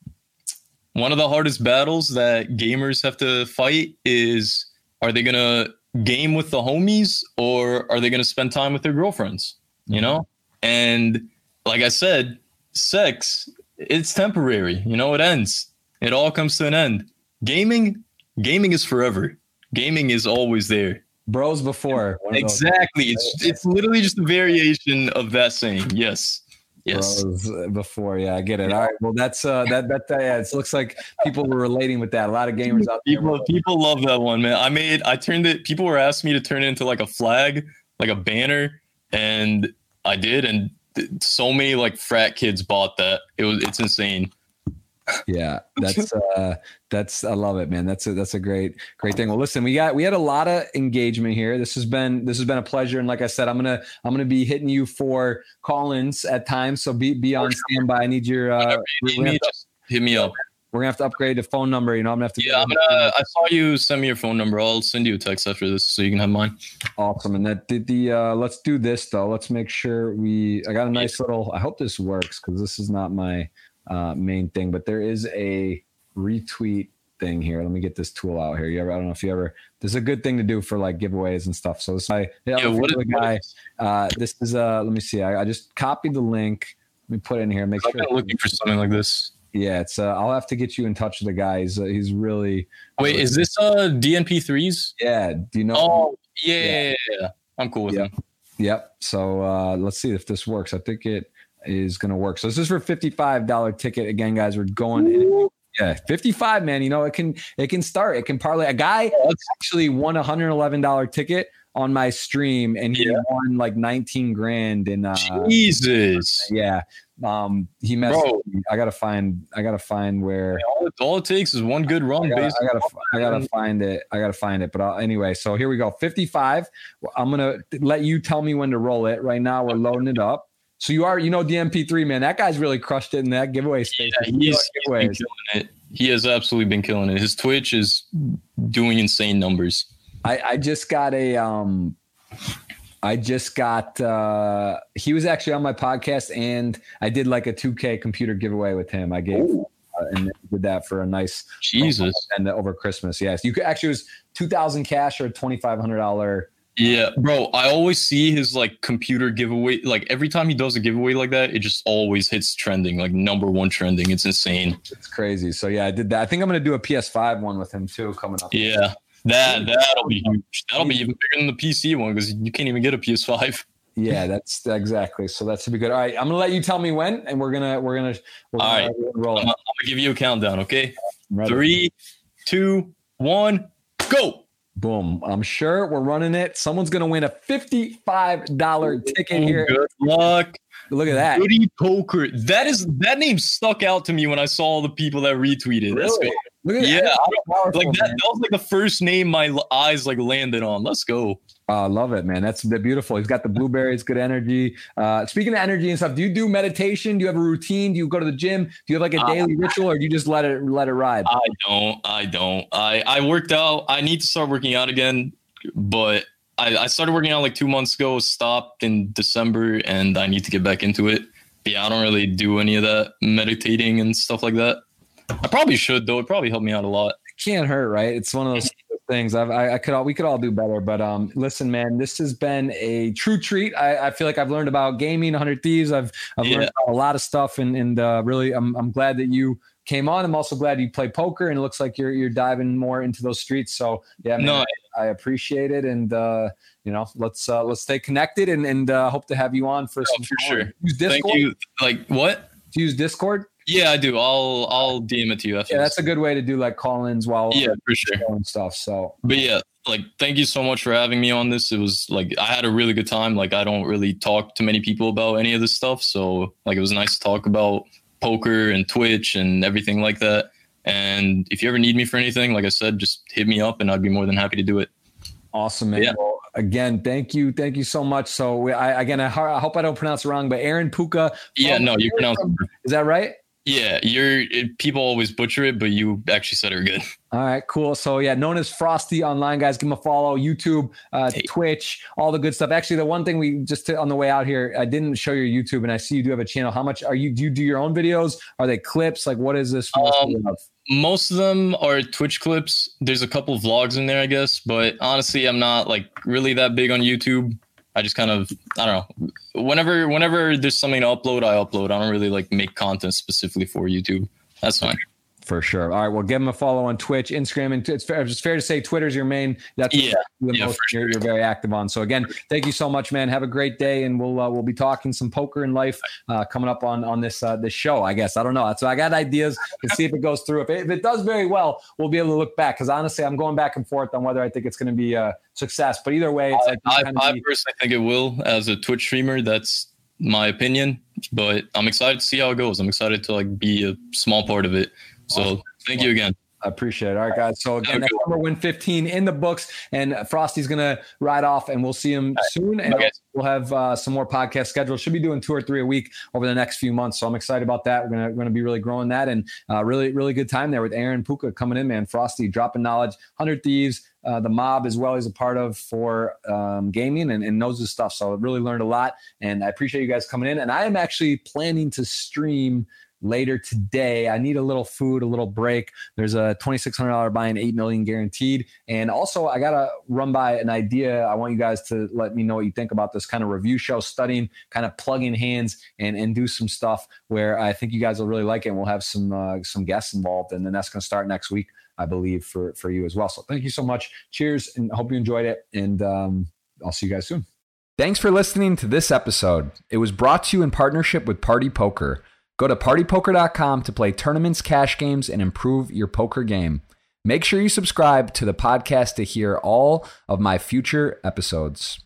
one of the hardest battles that gamers have to fight is: are they gonna game with the homies or are they gonna spend time with their girlfriends? You know, and like I said, sex it's temporary. You know, it ends it all comes to an end. Gaming, gaming is forever. Gaming is always there. Bros before. Exactly. It's it's literally just a variation of that saying. Yes. Yes. Bros before, yeah, I get it. All right, well, that's uh, that that yeah, it looks like people were relating with that. A lot of gamers out there. People, people love that one, man. I made, I turned it. People were asking me to turn it into like a flag, like a banner, and I did, and so many like frat kids bought that. It was, it's insane yeah that's uh that's i love it man. That's a that's a great great thing. Well listen we got we had a lot of engagement here. This has been this has been a pleasure and like i said i'm gonna i'm gonna be hitting you for call-ins at times so be be on standby. I need your uh me, to, hit me up. we're gonna have to upgrade the phone number you know i'm gonna have to yeah i'm gonna i saw you send me your phone number. I'll send you a text after this so you can have mine. Awesome and that did the uh let's do this though. Let's make sure we i got a nice little i hope this works because this is not my uh, main thing. But there is a retweet thing here. Let me get this tool out here. You ever? I don't know if you ever. This is a good thing to do for like giveaways and stuff. So this I yeah, yeah what is, the guy. Uh, this is uh. Let me see. I, I, just copied the link. Let me put it in here. Make I'm sure. looking for something like this. Yeah, it's. Uh, I'll have to get you in touch with the guy. He's, uh, he's really. Wait, is this uh DNP threes? Yeah. Do you know? Oh yeah, yeah. yeah. I'm cool with yep. him. Yep. So uh, let's see if this works. I think it is going to work. So this is for $55 ticket. Again, guys, we're going in. Yeah, 55, man. You know, it can it can start. It can parlay. A guy actually won a $111 ticket on my stream and he yeah. won like 19 grand in uh Jesus. Yeah. Um he messed I gotta find I gotta find where all, it, all it takes is one good run. I gotta, I gotta, I gotta find it. I gotta find it. But I'll, anyway, so here we go. 55. I'm gonna let you tell me when to roll it. Right now we're loading it up. So you are, you know, DNP3 man. That guy's really crushed it in that giveaway space. Yeah, he's, he's been killing it. He has absolutely been killing it. His Twitch is doing insane numbers. I, I just got a um I just got uh he was actually on my podcast and I did like a 2K computer giveaway with him. I gave uh, and did that for a nice Jesus and over Christmas. Yes, you could actually it was 2000 cash or 2500 dollar yeah, bro. I always see his like computer giveaway. Like every time he does a giveaway like that, it just always hits trending, like number one trending. It's insane. It's crazy. So yeah, I did that. I think I'm gonna do a PS5 one with him too coming up. Yeah, that that'll be huge. That'll be even bigger than the PC one because you can't even get a PS5. Yeah, that's exactly. So that should be good. All right, I'm gonna let you tell me when, and we're gonna we're gonna. We're All gonna right, roll. I'm, I'm gonna give you a countdown. Okay, Ready. three, two, one, go. Boom. I'm sure we're running it. Someone's going to win a $55 ticket here. Good luck. Look at that. Goody Poker. That is that name stuck out to me when I saw all the people that retweeted. Let's go. Really? Look at Yeah, that. Powerful, Like that, man. that was like the first name my eyes like landed on. Let's go. I love it, man. That's the beautiful. He's got the blueberries, good energy. Uh, speaking of energy and stuff, do you do meditation? Do you have a routine? Do you go to the gym? Do you have like a Uh, daily ritual, or do you just let it let it ride? I don't. I don't. I I worked out. I need to start working out again, but I, I started working out like two months ago. Stopped in December, and I need to get back into it. But yeah, I don't really do any of that meditating and stuff like that. I probably should though. It probably helped me out a lot. It can't hurt, right? It's one of those things. I've, I, I could all we could all do better, but um, listen, man, this has been a true treat. I, I feel like I've learned about gaming, 100 Thieves. I've I've Yeah. learned a lot of stuff, and and uh, really, I'm I'm glad that you came on. I'm also glad you play poker, and it looks like you're you're diving more into those streets. So yeah, man, No, I appreciate it, and uh, you know, let's uh, let's stay connected, and and uh, hope to have you on for Oh, some for more. sure. Use Discord. Thank you. Like what? You use Discord? Yeah, I do. I'll I'll DM it to you after. Yeah, that's a good way to do like call-ins while yeah, for sure. and stuff. So But yeah, like thank you so much for having me on this. It was like I had a really good time. Like I don't really talk to many people about any of this stuff, so like it was nice to talk about poker and Twitch and everything like that. And if you ever need me for anything, like I said, just hit me up and I'd be more than happy to do it. Awesome, man. Yeah. Well, again, thank you, thank you so much. So, we, I again, I, I hope I don't pronounce it wrong, but Aaron Puka. Yeah, no, you pronounce Is that right? Yeah, you're it, people always butcher it, but you actually said it good. All right, cool. So yeah, known as Frosty online, guys. Give him a follow. YouTube, uh, Hey. Twitch, all the good stuff. Actually, the one thing we just to, on the way out here, I didn't show your YouTube, and I see you do have a channel. How much are you? Do you do your own videos? Are they clips? Like, what is this? Um, of? Most of them are Twitch clips. There's a couple vlogs in there, I guess, but honestly, I'm not like really that big on YouTube. I just kind of I don't know. Whenever whenever there's something to upload, I upload. I don't really like make content specifically for YouTube. That's fine. For sure. All right. Well, give him a follow on Twitch, Instagram, and it's fair, it's fair to say Twitter's your main. That's Yeah. the Yeah, most you're, sure. you're very active on. So again, thank you so much, man. Have a great day, and we'll uh, we'll be talking some poker and life uh, coming up on on this uh, this show. I guess I don't know. So I got ideas to see if it goes through. If it, if it does very well, we'll be able to look back. Because honestly, I'm going back and forth on whether I think it's going to be a success. But either way, it's like I, I be- personally think it will as a Twitch streamer. That's my opinion, but I'm excited to see how it goes. I'm excited to like be a small part of it. So Awesome. thank you again. I appreciate it. All right, guys. So again, Okay. that's number win 15 in the books, and Frosty's gonna ride off, and we'll see him soon. And Okay. we'll have uh, some more podcasts scheduled. Should be doing two or three a week over the next few months. So I'm excited about that. We're gonna we're gonna be really growing that, and uh, really really good time there with Aaron Puka coming in, man. Frosty dropping knowledge, hundred thieves. Uh, the mob as well as a part of for um, gaming and, and knows his stuff. So I really learned a lot, and I appreciate you guys coming in. And I am actually planning to stream later today. I need a little food, a little break. There's a $2,600 buy and 8 million guaranteed. And also I got to run by an idea. I want you guys to let me know what you think about this kind of review show, studying, kind of plugging hands and, and do some stuff where I think you guys will really like it. And we'll have some, uh, some guests involved. And then that's going to start next week, I believe for, for you as well. So thank you so much. Cheers. And hope you enjoyed it. And um, I'll see you guys soon. Thanks for listening to this episode. It was brought to you in partnership with Party Poker. Go to partypoker.com to play tournaments, cash games, and improve your poker game. Make sure you subscribe to the podcast to hear all of my future episodes.